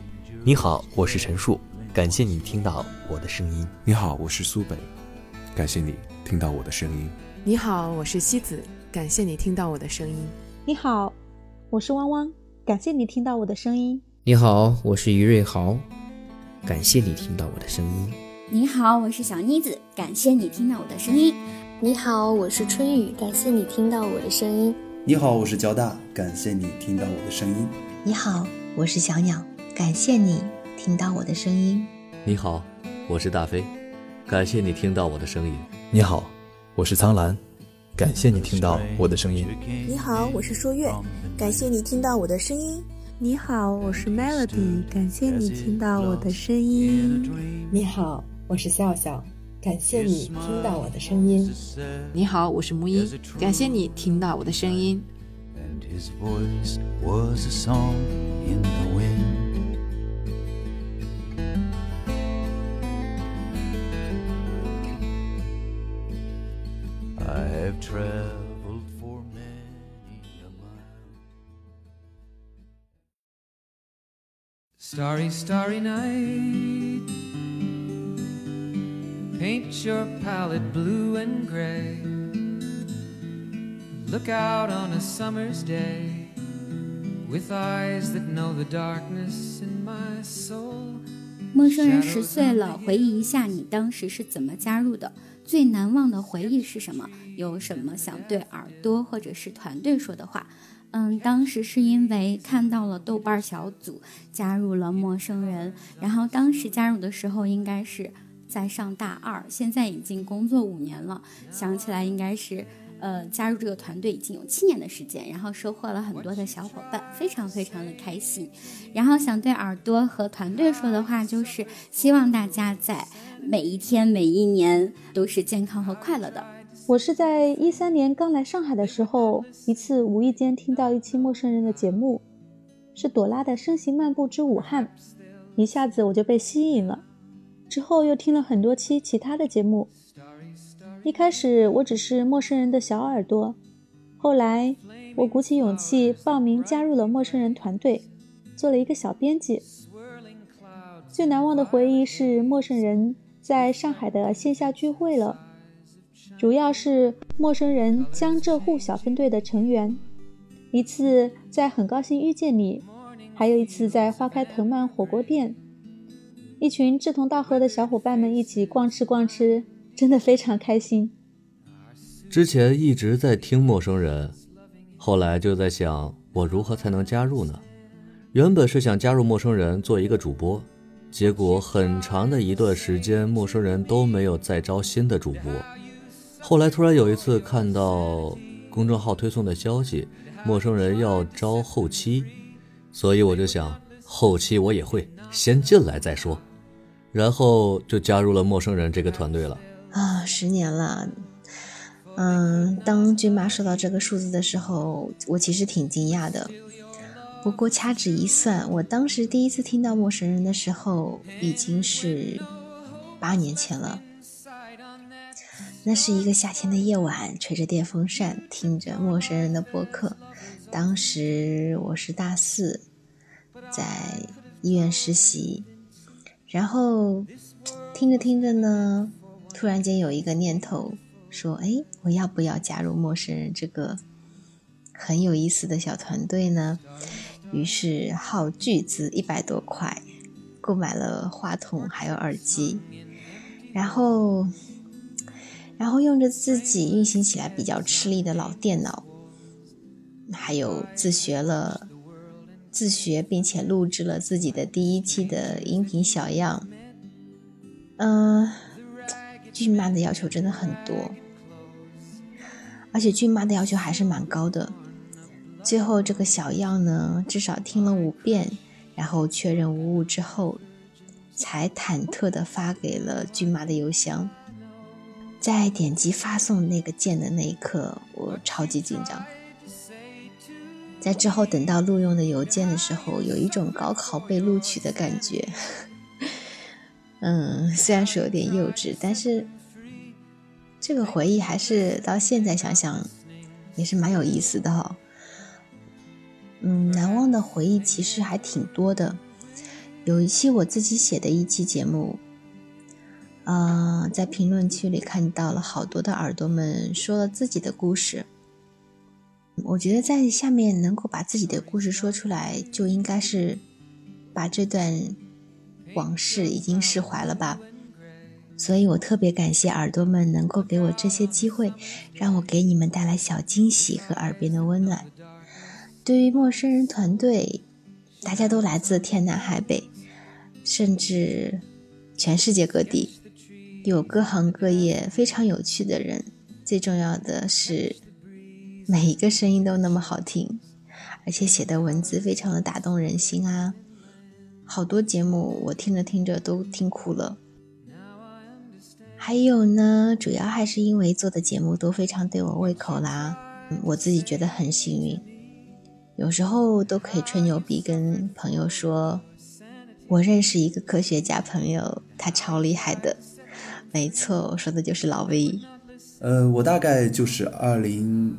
你好，我是陈树，感谢你听到我的声音。你好，我是苏北，感谢你听到我的声音。你好，我是西子，感谢你听到我的声音。你好，我是汪汪，感谢你听到我的声音。你好，我是于瑞豪。感谢你听到我的声音。你好，我是小妮子。感谢你听到我的声音。你好，我是春雨。感谢你听到我的声音。你好，我是交大。感谢你听到我的声音。你好，我是小鸟。感谢你听到我的声音。你好，我是大飞。感谢你听到我的声音。你好，我是苍兰。感谢你听到我的声音。你好，我是说月。感谢你听到我的声音。你好，我是 Melody，感谢你听到我的声音。你好，我是笑笑，感谢你听到我的声音。你好，我是木一，感谢你听到我的声音。Starry, starry night. Paint your palette blue and gray. Look out on a summer's day with eyes that know the darkness in my soul. 陌生人十岁了，回忆一下你当时是怎么加入的？最难忘的回忆是什么？有什么想对耳朵或者是团队说的话？嗯，当时是因为看到了豆瓣小组，加入了陌生人。然后当时加入的时候应该是在上大二，现在已经工作五年了，想起来应该是。呃，加入这个团队已经有七年的时间，然后收获了很多的小伙伴，非常非常的开心。然后想对耳朵和团队说的话就是，希望大家在每一天、每一年都是健康和快乐的。我是在一三年刚来上海的时候，一次无意间听到一期陌生人的节目，是朵拉的《声行漫步之武汉》，一下子我就被吸引了。之后又听了很多期其他的节目。一开始我只是陌生人的小耳朵，后来我鼓起勇气报名加入了陌生人团队，做了一个小编辑。最难忘的回忆是陌生人在上海的线下聚会了，主要是陌生人江浙沪小分队的成员。一次在很高兴遇见你，还有一次在花开藤蔓火锅店，一群志同道合的小伙伴们一起逛吃逛吃。真的非常开心。之前一直在听陌生人，后来就在想，我如何才能加入呢？原本是想加入陌生人做一个主播，结果很长的一段时间，陌生人都没有再招新的主播。后来突然有一次看到公众号推送的消息，陌生人要招后期，所以我就想，后期我也会，先进来再说，然后就加入了陌生人这个团队了。啊，十年了，嗯，当君妈说到这个数字的时候，我其实挺惊讶的。不过掐指一算，我当时第一次听到陌生人的时候，已经是八年前了。那是一个夏天的夜晚，吹着电风扇，听着陌生人的播客。当时我是大四，在医院实习，然后听着听着呢。突然间有一个念头，说：“哎，我要不要加入陌生人这个很有意思的小团队呢？”于是耗巨资一百多块，购买了话筒还有耳机，然后，然后用着自己运行起来比较吃力的老电脑，还有自学了自学并且录制了自己的第一期的音频小样，嗯。俊妈的要求真的很多，而且俊妈的要求还是蛮高的。最后这个小样呢，至少听了五遍，然后确认无误之后，才忐忑的发给了俊妈的邮箱。在点击发送那个键的那一刻，我超级紧张。在之后等到录用的邮件的时候，有一种高考被录取的感觉。嗯，虽然说有点幼稚，但是这个回忆还是到现在想想也是蛮有意思的哈。嗯，难忘的回忆其实还挺多的。有一期我自己写的一期节目，呃，在评论区里看到了好多的耳朵们说了自己的故事。我觉得在下面能够把自己的故事说出来，就应该是把这段。往事已经释怀了吧，所以我特别感谢耳朵们能够给我这些机会，让我给你们带来小惊喜和耳边的温暖。对于陌生人团队，大家都来自天南海北，甚至全世界各地，有各行各业非常有趣的人。最重要的是，每一个声音都那么好听，而且写的文字非常的打动人心啊。好多节目我听着听着都听哭了，还有呢，主要还是因为做的节目都非常对我胃口啦，我自己觉得很幸运，有时候都可以吹牛逼跟朋友说，我认识一个科学家朋友，他超厉害的，没错，我说的就是老 V。呃，我大概就是二零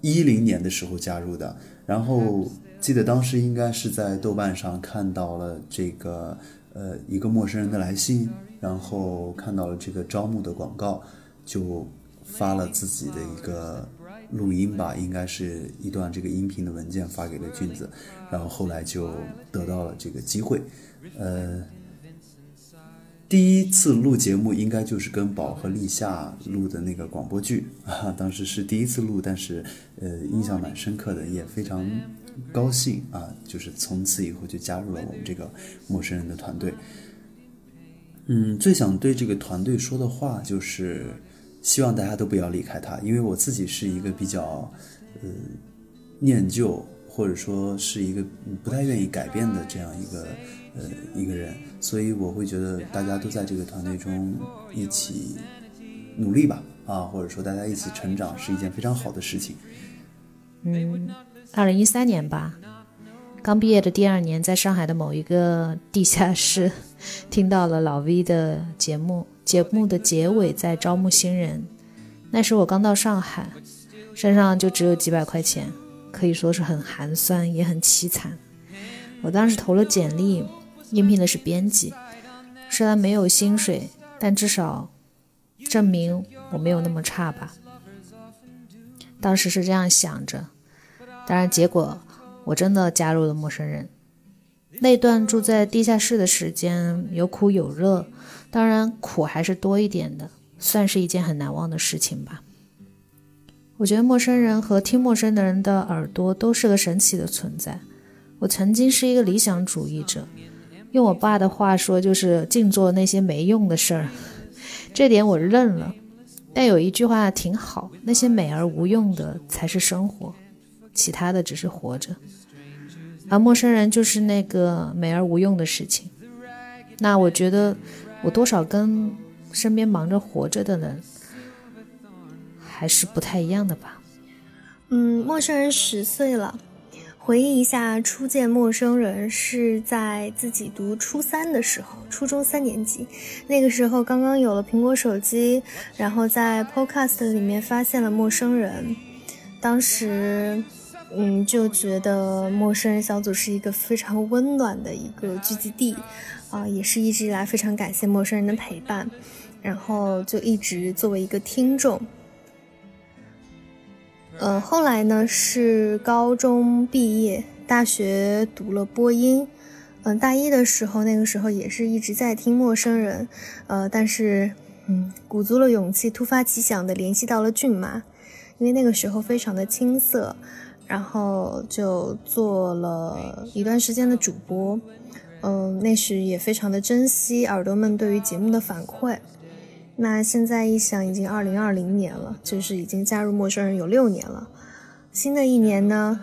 一零年的时候加入的，然后。记得当时应该是在豆瓣上看到了这个，呃，一个陌生人的来信，然后看到了这个招募的广告，就发了自己的一个录音吧，应该是一段这个音频的文件发给了俊子，然后后来就得到了这个机会。呃，第一次录节目应该就是跟宝和立夏录的那个广播剧 啊，当时是第一次录，但是呃印象蛮深刻的，也非常高兴啊，就是从此以后就加入了我们这个陌生人的团队。嗯，最想对这个团队说的话就是，希望大家都不要离开他，因为我自己是一个比较，呃，念旧或者说是一个不太愿意改变的这样一个呃一个人，所以我会觉得大家都在这个团队中一起努力吧，啊，或者说大家一起成长是一件非常好的事情。嗯，二零一三年吧。刚毕业的第二年，在上海的某一个地下室，听到了老 V 的节目。节目的结尾在招募新人。那时我刚到上海，身上就只有几百块钱，可以说是很寒酸，也很凄惨。我当时投了简历，应聘的是编辑。虽然没有薪水，但至少证明我没有那么差吧。当时是这样想着，当然结果。我真的加入了陌生人。那段住在地下室的时间有苦有乐，当然苦还是多一点的，算是一件很难忘的事情吧。我觉得陌生人和听陌生的人的耳朵都是个神奇的存在。我曾经是一个理想主义者，用我爸的话说就是净做那些没用的事儿，这点我认了。但有一句话挺好，那些美而无用的才是生活。其他的只是活着，而陌生人就是那个美而无用的事情。那我觉得，我多少跟身边忙着活着的人还是不太一样的吧。嗯，陌生人十岁了，回忆一下初见陌生人是在自己读初三的时候，初中三年级，那个时候刚刚有了苹果手机，然后在 Podcast 里面发现了陌生人，当时。嗯，就觉得陌生人小组是一个非常温暖的一个聚集地，啊，也是一直以来非常感谢陌生人的陪伴，然后就一直作为一个听众。呃，后来呢是高中毕业，大学读了播音，嗯，大一的时候那个时候也是一直在听陌生人，呃，但是嗯，鼓足了勇气，突发奇想的联系到了骏马，因为那个时候非常的青涩。然后就做了一段时间的主播，嗯，那时也非常的珍惜耳朵们对于节目的反馈。那现在一想，已经二零二零年了，就是已经加入陌生人有六年了。新的一年呢，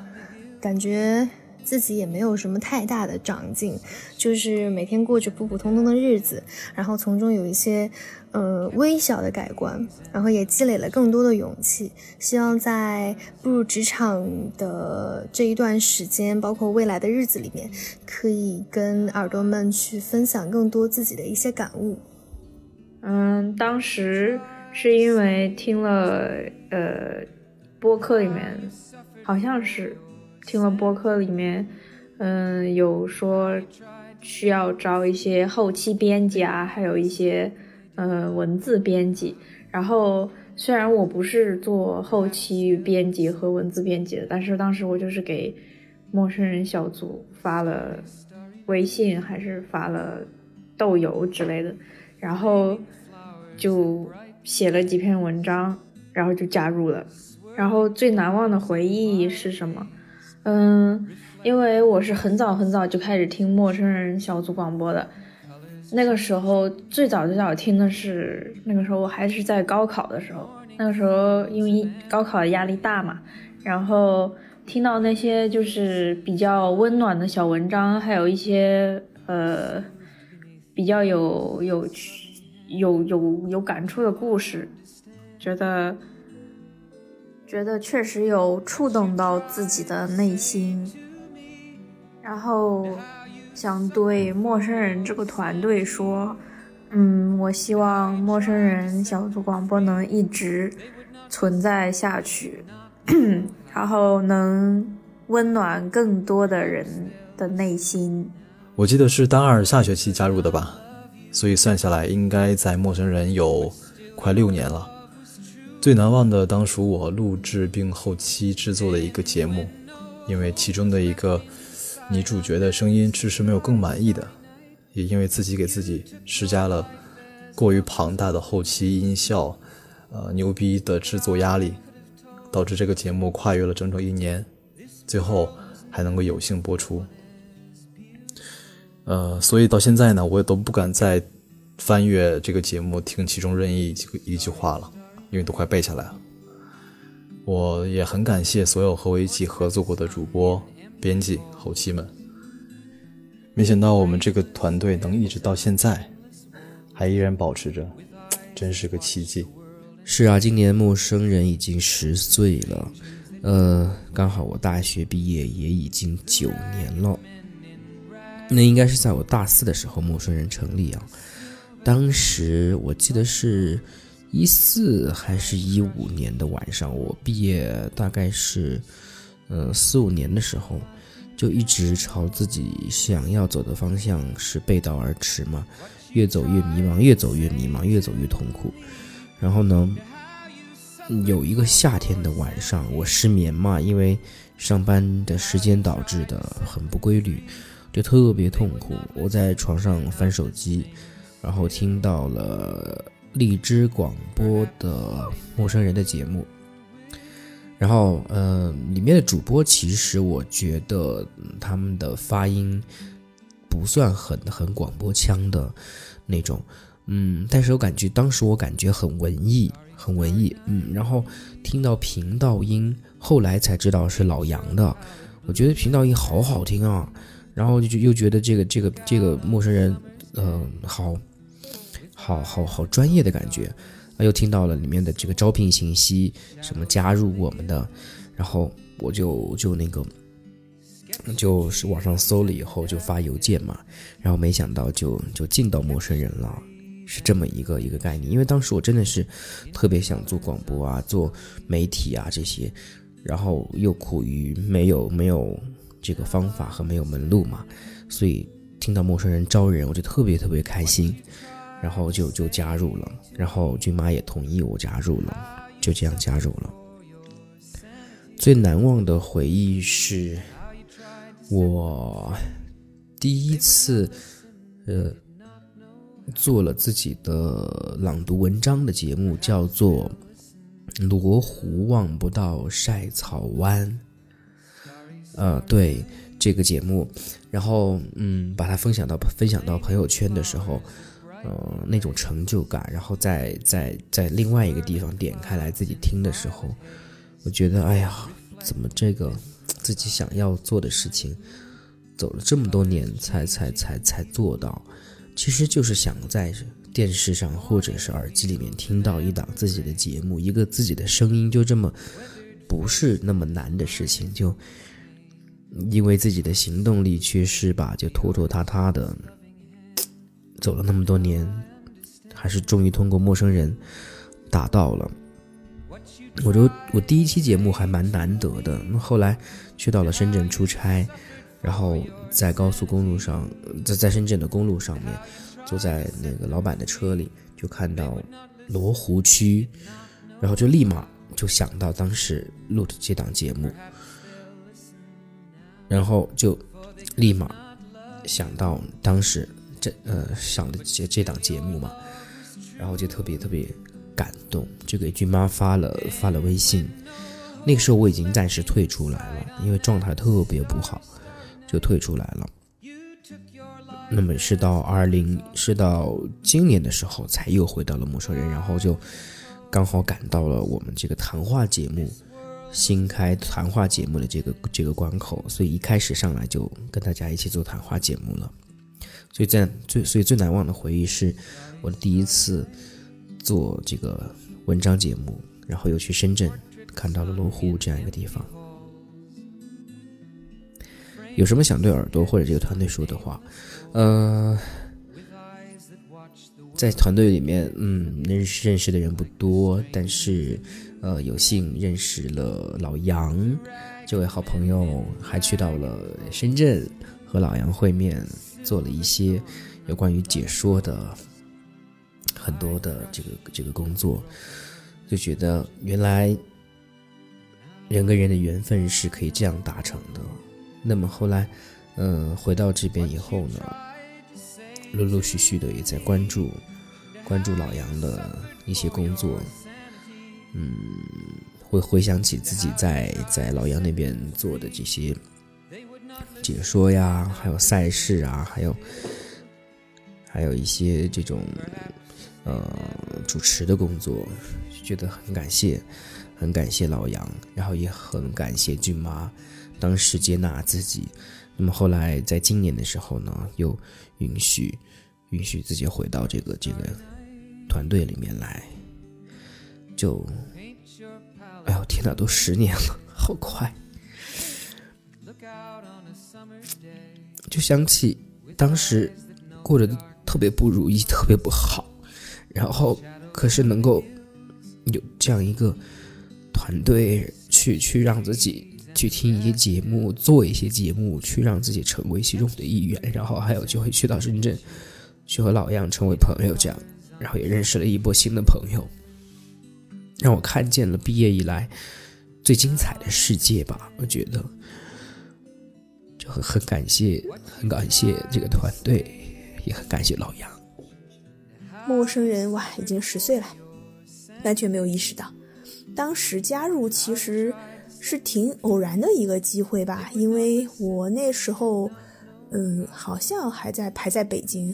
感觉自己也没有什么太大的长进，就是每天过着普普通通的日子，然后从中有一些。呃，微小的改观，然后也积累了更多的勇气。希望在步入职场的这一段时间，包括未来的日子里面，可以跟耳朵们去分享更多自己的一些感悟。嗯，当时是因为听了呃播客里面，好像是听了播客里面，嗯，有说需要招一些后期编辑啊，还有一些。呃，文字编辑。然后虽然我不是做后期编辑和文字编辑的，但是当时我就是给陌生人小组发了微信，还是发了豆油之类的，然后就写了几篇文章，然后就加入了。然后最难忘的回忆是什么？嗯，因为我是很早很早就开始听陌生人小组广播的。那个时候最早最早听的是那个时候我还是在高考的时候，那个时候因为高考的压力大嘛，然后听到那些就是比较温暖的小文章，还有一些呃比较有有趣有有有感触的故事，觉得觉得确实有触动到自己的内心，然后。想对陌生人这个团队说，嗯，我希望陌生人小组广播能一直存在下去，然后能温暖更多的人的内心。我记得是大二下学期加入的吧，所以算下来应该在陌生人有快六年了。最难忘的当属我录制并后期制作的一个节目，因为其中的一个女主角的声音迟迟没有更满意的，也因为自己给自己施加了过于庞大的后期音效，呃牛逼的制作压力，导致这个节目跨越了整整一年，最后还能够有幸播出。呃，所以到现在呢，我也都不敢再翻阅这个节目听其中任意一个一句话了。因为都快背下来了，我也很感谢所有和我一起合作过的主播、编辑、后期们。没想到我们这个团队能一直到现在，还依然保持着，真是个奇迹。是啊，今年陌生人已经十岁了，呃，刚好我大学毕业也已经九年了。那应该是在我大四的时候，陌生人成立啊。当时我记得是。一四还是一五年的晚上，我毕业大概是，呃四五年的时候，就一直朝自己想要走的方向是背道而驰嘛，越走越迷茫，越走越迷茫，越走越痛苦。然后呢，有一个夏天的晚上，我失眠嘛，因为上班的时间导致的很不规律，就特别痛苦。我在床上翻手机，然后听到了。荔枝广播的陌生人的节目，然后，呃，里面的主播其实我觉得他们的发音不算很很广播腔的那种，嗯，但是我感觉当时我感觉很文艺，很文艺，嗯，然后听到频道音，后来才知道是老杨的，我觉得频道音好好听啊，然后就又觉得这个这个这个陌生人，嗯，好。好好好专业的感觉，啊又听到了里面的这个招聘信息，什么加入我们的，然后我就就那个，就是网上搜了以后就发邮件嘛，然后没想到就就进到陌生人了，是这么一个一个概念。因为当时我真的是特别想做广播啊，做媒体啊这些，然后又苦于没有没有这个方法和没有门路嘛，所以听到陌生人招人，我就特别特别开心。然后就就加入了，然后军妈也同意我加入了，就这样加入了。最难忘的回忆是，我第一次，呃，做了自己的朗读文章的节目，叫做《罗湖望不到晒草湾》。呃，对这个节目，然后嗯，把它分享到分享到朋友圈的时候。呃，那种成就感，然后在在在另外一个地方点开来自己听的时候，我觉得，哎呀，怎么这个自己想要做的事情，走了这么多年才才才才做到，其实就是想在电视上或者是耳机里面听到一档自己的节目，一个自己的声音，就这么不是那么难的事情，就因为自己的行动力缺失吧，就拖拖沓沓的。走了那么多年，还是终于通过陌生人达到了。我就我第一期节目还蛮难得的。后来去到了深圳出差，然后在高速公路上，在在深圳的公路上面，坐在那个老板的车里，就看到罗湖区，然后就立马就想到当时录的这档节目，然后就立马想到当时。这呃想的这这档节目嘛，然后就特别特别感动，就给君妈发了发了微信。那个时候我已经暂时退出来了，因为状态特别不好，就退出来了。那么是到二零是到今年的时候才又回到了陌生人，然后就刚好赶到了我们这个谈话节目新开谈话节目的这个这个关口，所以一开始上来就跟大家一起做谈话节目了。所以在最所以最难忘的回忆是，我第一次做这个文章节目，然后又去深圳看到了罗湖这样一个地方。有什么想对耳朵或者这个团队说的话？呃，在团队里面，嗯，认识认识的人不多，但是呃，有幸认识了老杨这位好朋友，还去到了深圳和老杨会面。做了一些有关于解说的很多的这个这个工作，就觉得原来人跟人的缘分是可以这样达成的。那么后来，嗯，回到这边以后呢，陆陆续续的也在关注关注老杨的一些工作，嗯，会回想起自己在在老杨那边做的这些解说呀，还有赛事啊，还有还有一些这种呃主持的工作，觉得很感谢，很感谢老杨，然后也很感谢俊妈当时接纳自己。那么后来在今年的时候呢，又允许允许自己回到这个这个团队里面来，就哎呦天哪，都十年了，好快！就想起当时过得特别不如意，特别不好，然后可是能够有这样一个团队去去让自己去听一些节目，做一些节目，去让自己成为其中的一员，然后还有就会去到深圳，去和老杨成为朋友，这样，然后也认识了一波新的朋友，让我看见了毕业以来最精彩的世界吧，我觉得。就很很感谢，很感谢这个团队，也很感谢老杨。陌生人哇，已经十岁了，完全没有意识到，当时加入其实是挺偶然的一个机会吧，因为我那时候，嗯，好像还在排在北京，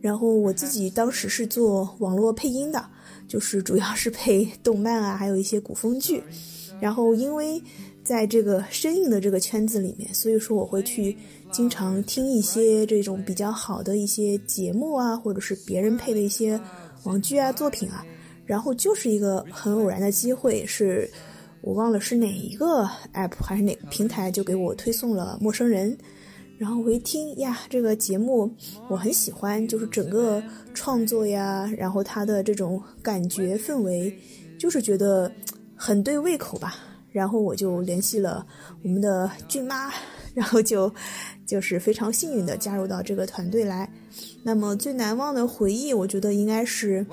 然后我自己当时是做网络配音的，就是主要是配动漫啊，还有一些古风剧，然后因为。在这个生硬的这个圈子里面，所以说我会去经常听一些这种比较好的一些节目啊，或者是别人配的一些网剧啊作品啊。然后就是一个很偶然的机会，是我忘了是哪一个 app 还是哪个平台就给我推送了《陌生人》，然后我一听呀，这个节目我很喜欢，就是整个创作呀，然后它的这种感觉氛围，就是觉得很对胃口吧。然后我就联系了我们的俊妈，然后就就是非常幸运的加入到这个团队来。那么最难忘的回忆，我觉得应该是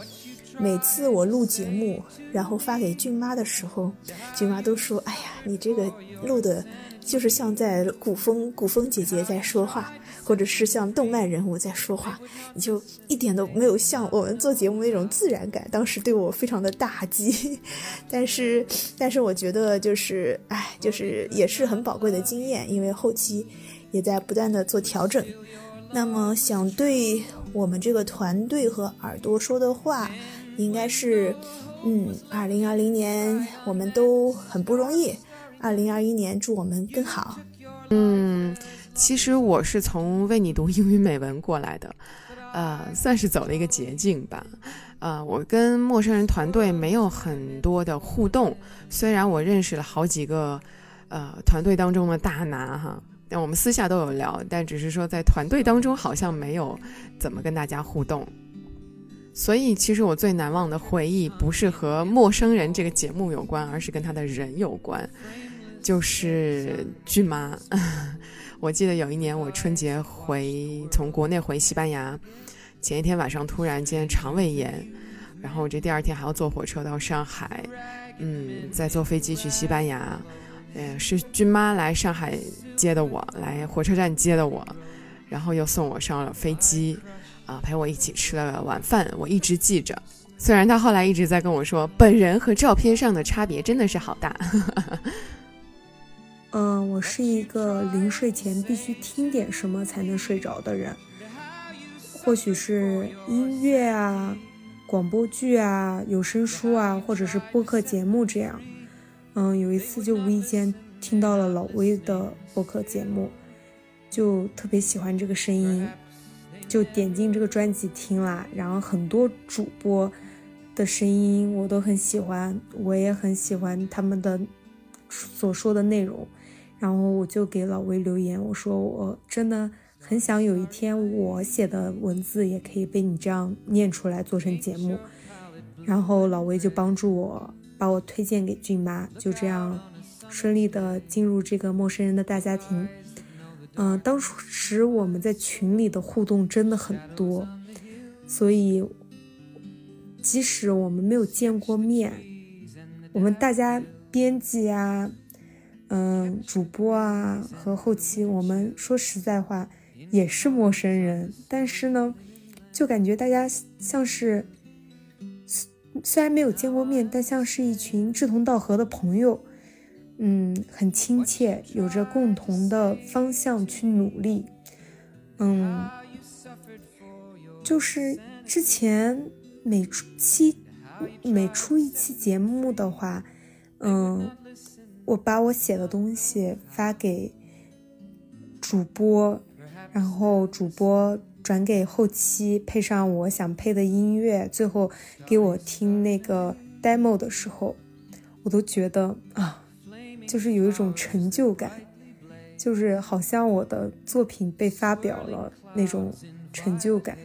每次我录节目，然后发给俊妈的时候，俊妈都说：“哎呀，你这个录的，就是像在古风古风姐姐在说话。”或者是像动漫人物在说话，你就一点都没有像我们做节目那种自然感，当时对我非常的打击。但是，但是我觉得就是，哎，就是也是很宝贵的经验，因为后期也在不断的做调整。那么，想对我们这个团队和耳朵说的话，应该是，嗯，二零二零年我们都很不容易，二零二一年祝我们更好。嗯。其实我是从为你读英语美文过来的，呃，算是走了一个捷径吧。呃，我跟陌生人团队没有很多的互动，虽然我认识了好几个呃团队当中的大拿哈，但我们私下都有聊，但只是说在团队当中好像没有怎么跟大家互动。所以其实我最难忘的回忆不是和陌生人这个节目有关，而是跟他的人有关，就是俊妈。我记得有一年我春节回从国内回西班牙，前一天晚上突然间肠胃炎，然后我这第二天还要坐火车到上海，嗯，再坐飞机去西班牙，呃，是俊妈来上海接的我，来火车站接的我，然后又送我上了飞机，啊，陪我一起吃了晚饭，我一直记着，虽然他后来一直在跟我说，本人和照片上的差别真的是好大。嗯，我是一个临睡前必须听点什么才能睡着的人，或许是音乐啊、广播剧啊、有声书啊，或者是播客节目这样。嗯，有一次就无意间听到了老威的播客节目，就特别喜欢这个声音，就点进这个专辑听了。然后很多主播的声音我都很喜欢，我也很喜欢他们的所说的内容。然后我就给老魏留言，我说我真的很想有一天我写的文字也可以被你这样念出来做成节目。然后老魏就帮助我把我推荐给俊妈，就这样顺利的进入这个陌生人的大家庭。嗯，当时我们在群里的互动真的很多，所以即使我们没有见过面，我们大家编辑啊，嗯，主播啊和后期，我们说实在话也是陌生人，但是呢，就感觉大家像是虽然没有见过面，但像是一群志同道合的朋友，嗯，很亲切，有着共同的方向去努力，嗯，就是之前每出期。每出一期节目的话，嗯，我把我写的东西发给主播，然后主播转给后期，配上我想配的音乐，最后给我听那个 demo 的时候，我都觉得啊，就是有一种成就感，就是好像我的作品被发表了那种成就感，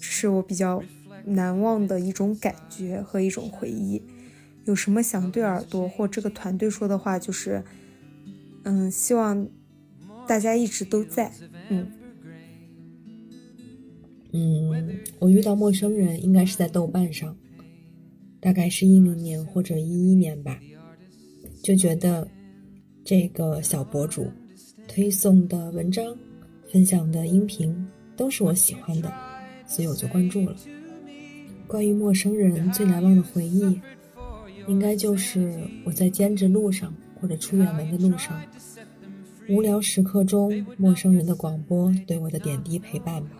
是我比较。难忘的一种感觉和一种回忆，有什么想对耳朵或这个团队说的话？就是，嗯，希望大家一直都在。嗯嗯，我遇到陌生人应该是在豆瓣上，大概是一零年或者一一年吧，就觉得这个小博主推送的文章、分享的音频都是我喜欢的，所以我就关注了。关于陌生人最难忘的回忆，应该就是我在兼职路上或者出远门的路上，无聊时刻中陌生人的广播对我的点滴陪伴吧。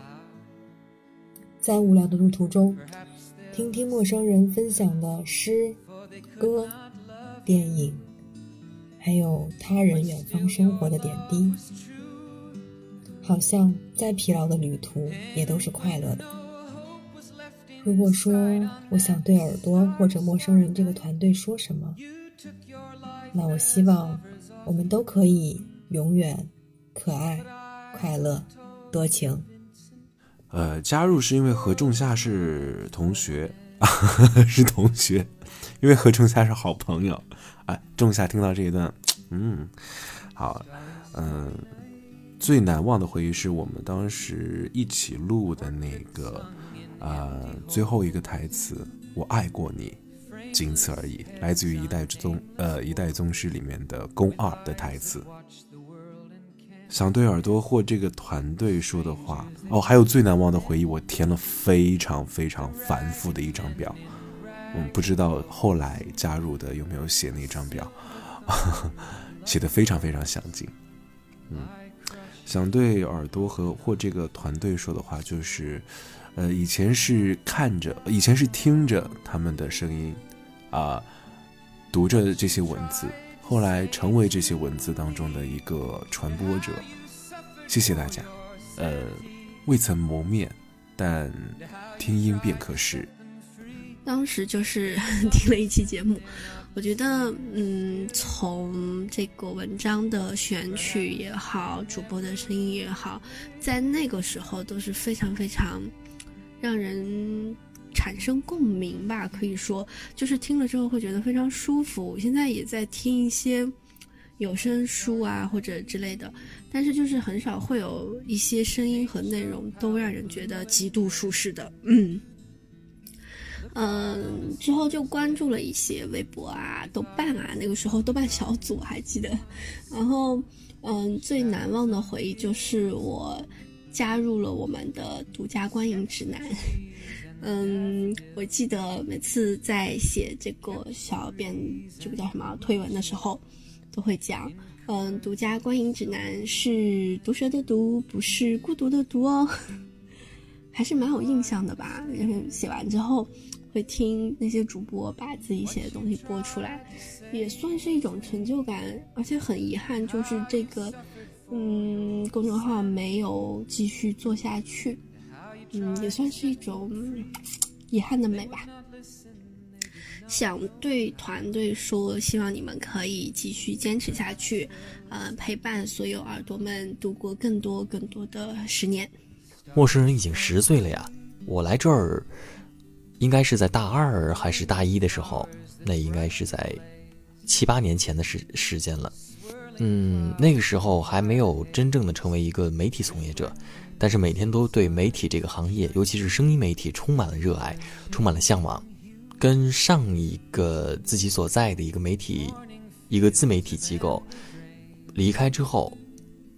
在无聊的路途中，听听陌生人分享的诗、歌、电影，还有他人远方生活的点滴，好像再疲劳的旅途也都是快乐的。如果说我想对耳朵或者陌生人这个团队说什么，那我希望我们都可以永远可爱、快乐、多情。呃，加入是因为何仲夏是同学，是同学，因为何仲夏是好朋友。哎，仲夏听到这一段，嗯，好，嗯，最难忘的回忆是我们当时一起录的那个。呃，最后一个台词“我爱过你”，仅此而已，来自于《一代宗》呃《一代宗师》里面的宫二的台词。想对耳朵或这个团队说的话哦，还有最难忘的回忆，我填了非常非常繁复的一张表。嗯，不知道后来加入的有没有写那张表，写的非常非常详尽。嗯，想对耳朵和或这个团队说的话就是。呃，以前是看着，以前是听着他们的声音，啊，读着这些文字，后来成为这些文字当中的一个传播者。谢谢大家，呃，未曾谋面，但听音便可识。当时就是听了一期节目，我觉得，嗯，从这个文章的选取也好，主播的声音也好，在那个时候都是非常非常。让人产生共鸣吧，可以说就是听了之后会觉得非常舒服。我现在也在听一些有声书啊或者之类的，但是就是很少会有一些声音和内容都让人觉得极度舒适的。嗯，嗯，之后就关注了一些微博啊、豆瓣啊，那个时候豆瓣小组还记得。然后，嗯，最难忘的回忆就是我。加入了我们的独家观影指南。嗯，我记得每次在写这个小便这个叫什么推文的时候，都会讲，嗯，独家观影指南是毒蛇的毒，不是孤独的独哦，还是蛮有印象的吧？然后写完之后，会听那些主播把自己写的东西播出来，也算是一种成就感。而且很遗憾，就是这个。嗯，公众号没有继续做下去，嗯，也算是一种遗憾的美吧。想对团队说，希望你们可以继续坚持下去，呃，陪伴所有耳朵们度过更多更多的十年。陌生人已经十岁了呀，我来这儿应该是在大二还是大一的时候，那应该是在七八年前的时时间了。嗯，那个时候还没有真正的成为一个媒体从业者，但是每天都对媒体这个行业，尤其是声音媒体充满了热爱，充满了向往。跟上一个自己所在的一个媒体、一个自媒体机构离开之后，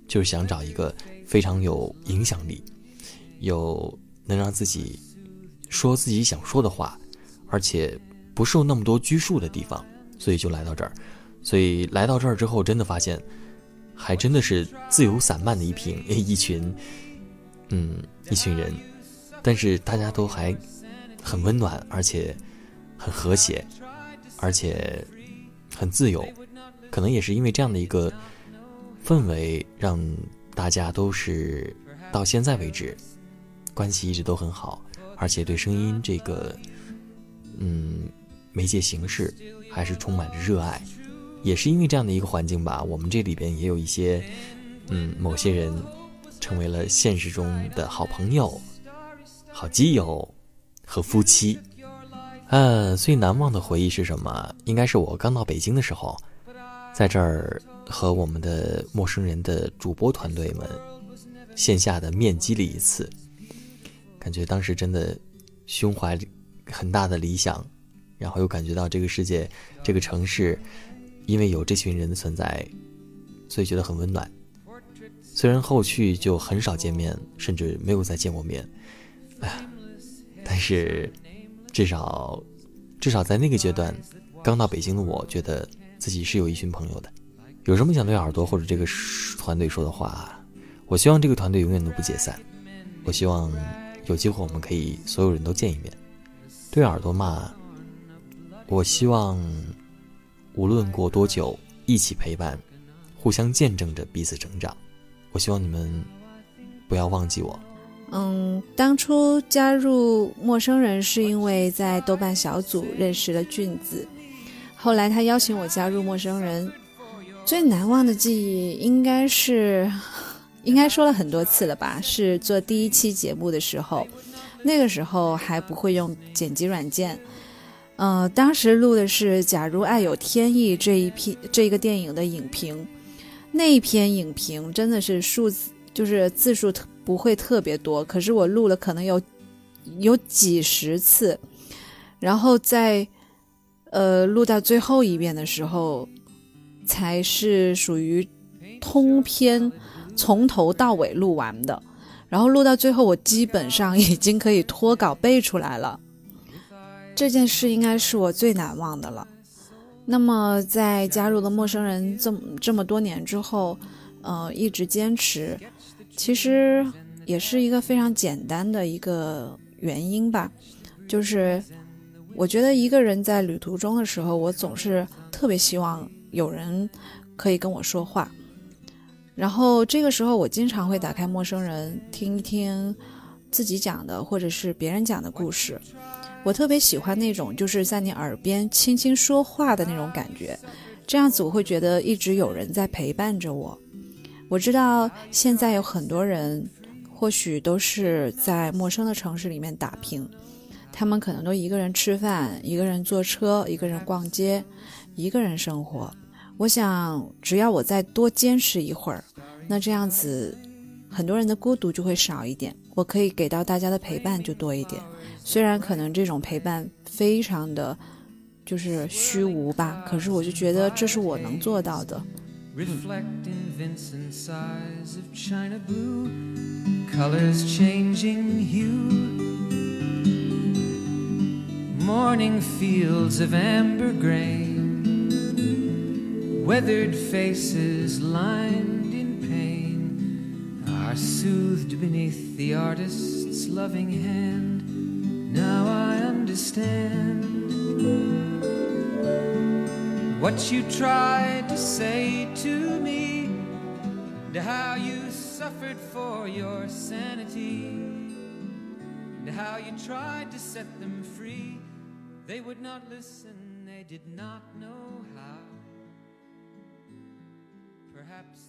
就是想找一个非常有影响力、有能让自己说自己想说的话，而且不受那么多拘束的地方，所以就来到这儿。所以来到这儿之后，真的发现，还真的是自由散漫的一群一群，嗯，一群人，但是大家都还很温暖，而且很和谐，而且很自由。可能也是因为这样的一个氛围，让大家都是到现在为止关系一直都很好，而且对声音这个嗯媒介形式还是充满着热爱。也是因为这样的一个环境吧，我们这里边也有一些，嗯，某些人成为了现实中的好朋友、好基友和夫妻。呃，最难忘的回忆是什么？应该是我刚到北京的时候，在这儿和我们的陌生人的主播团队们线下的面基了一次，感觉当时真的胸怀很大的理想，然后又感觉到这个世界、这个城市。因为有这群人的存在，所以觉得很温暖。虽然后续就很少见面，甚至没有再见过面，哎，但是至少至少在那个阶段，刚到北京的我，觉得自己是有一群朋友的。有什么想对耳朵或者这个团队说的话？我希望这个团队永远都不解散。我希望有机会我们可以所有人都见一面。对耳朵嘛，我希望。无论过多久，一起陪伴，互相见证着彼此成长。我希望你们不要忘记我。嗯，当初加入陌生人是因为在豆瓣小组认识了俊子，后来他邀请我加入陌生人。最难忘的记忆应该是，应该说了很多次了吧？是做第一期节目的时候，那个时候还不会用剪辑软件。呃，当时录的是《假如爱有天意》这一篇这个电影的影评，那一篇影评真的是数字就是字数特不会特别多，可是我录了可能有有几十次，然后在呃录到最后一遍的时候，才是属于通篇从头到尾录完的，然后录到最后，我基本上已经可以脱稿背出来了。这件事应该是我最难忘的了。那么，在加入了陌生人这么这么多年之后，呃，一直坚持，其实也是一个非常简单的一个原因吧。就是我觉得一个人在旅途中的时候，我总是特别希望有人可以跟我说话。然后这个时候，我经常会打开陌生人，听一听自己讲的或者是别人讲的故事。我特别喜欢那种就是在你耳边轻轻说话的那种感觉，这样子我会觉得一直有人在陪伴着我。我知道现在有很多人，或许都是在陌生的城市里面打拼，他们可能都一个人吃饭，一个人坐车，一个人逛街，一个人生活。我想，只要我再多坚持一会儿，那这样子，很多人的孤独就会少一点，我可以给到大家的陪伴就多一点。虽然可能这种陪伴非常的就是虚无吧，可是我就觉得这是我能做到的。Morning fields of amber grain, weathered faces lined in pain, are soothed beneath the artist's loving hand. Now I understand what you tried to say to me, and how you suffered for your sanity, and how you tried to set them free. They would not listen, they did not know how. Perhaps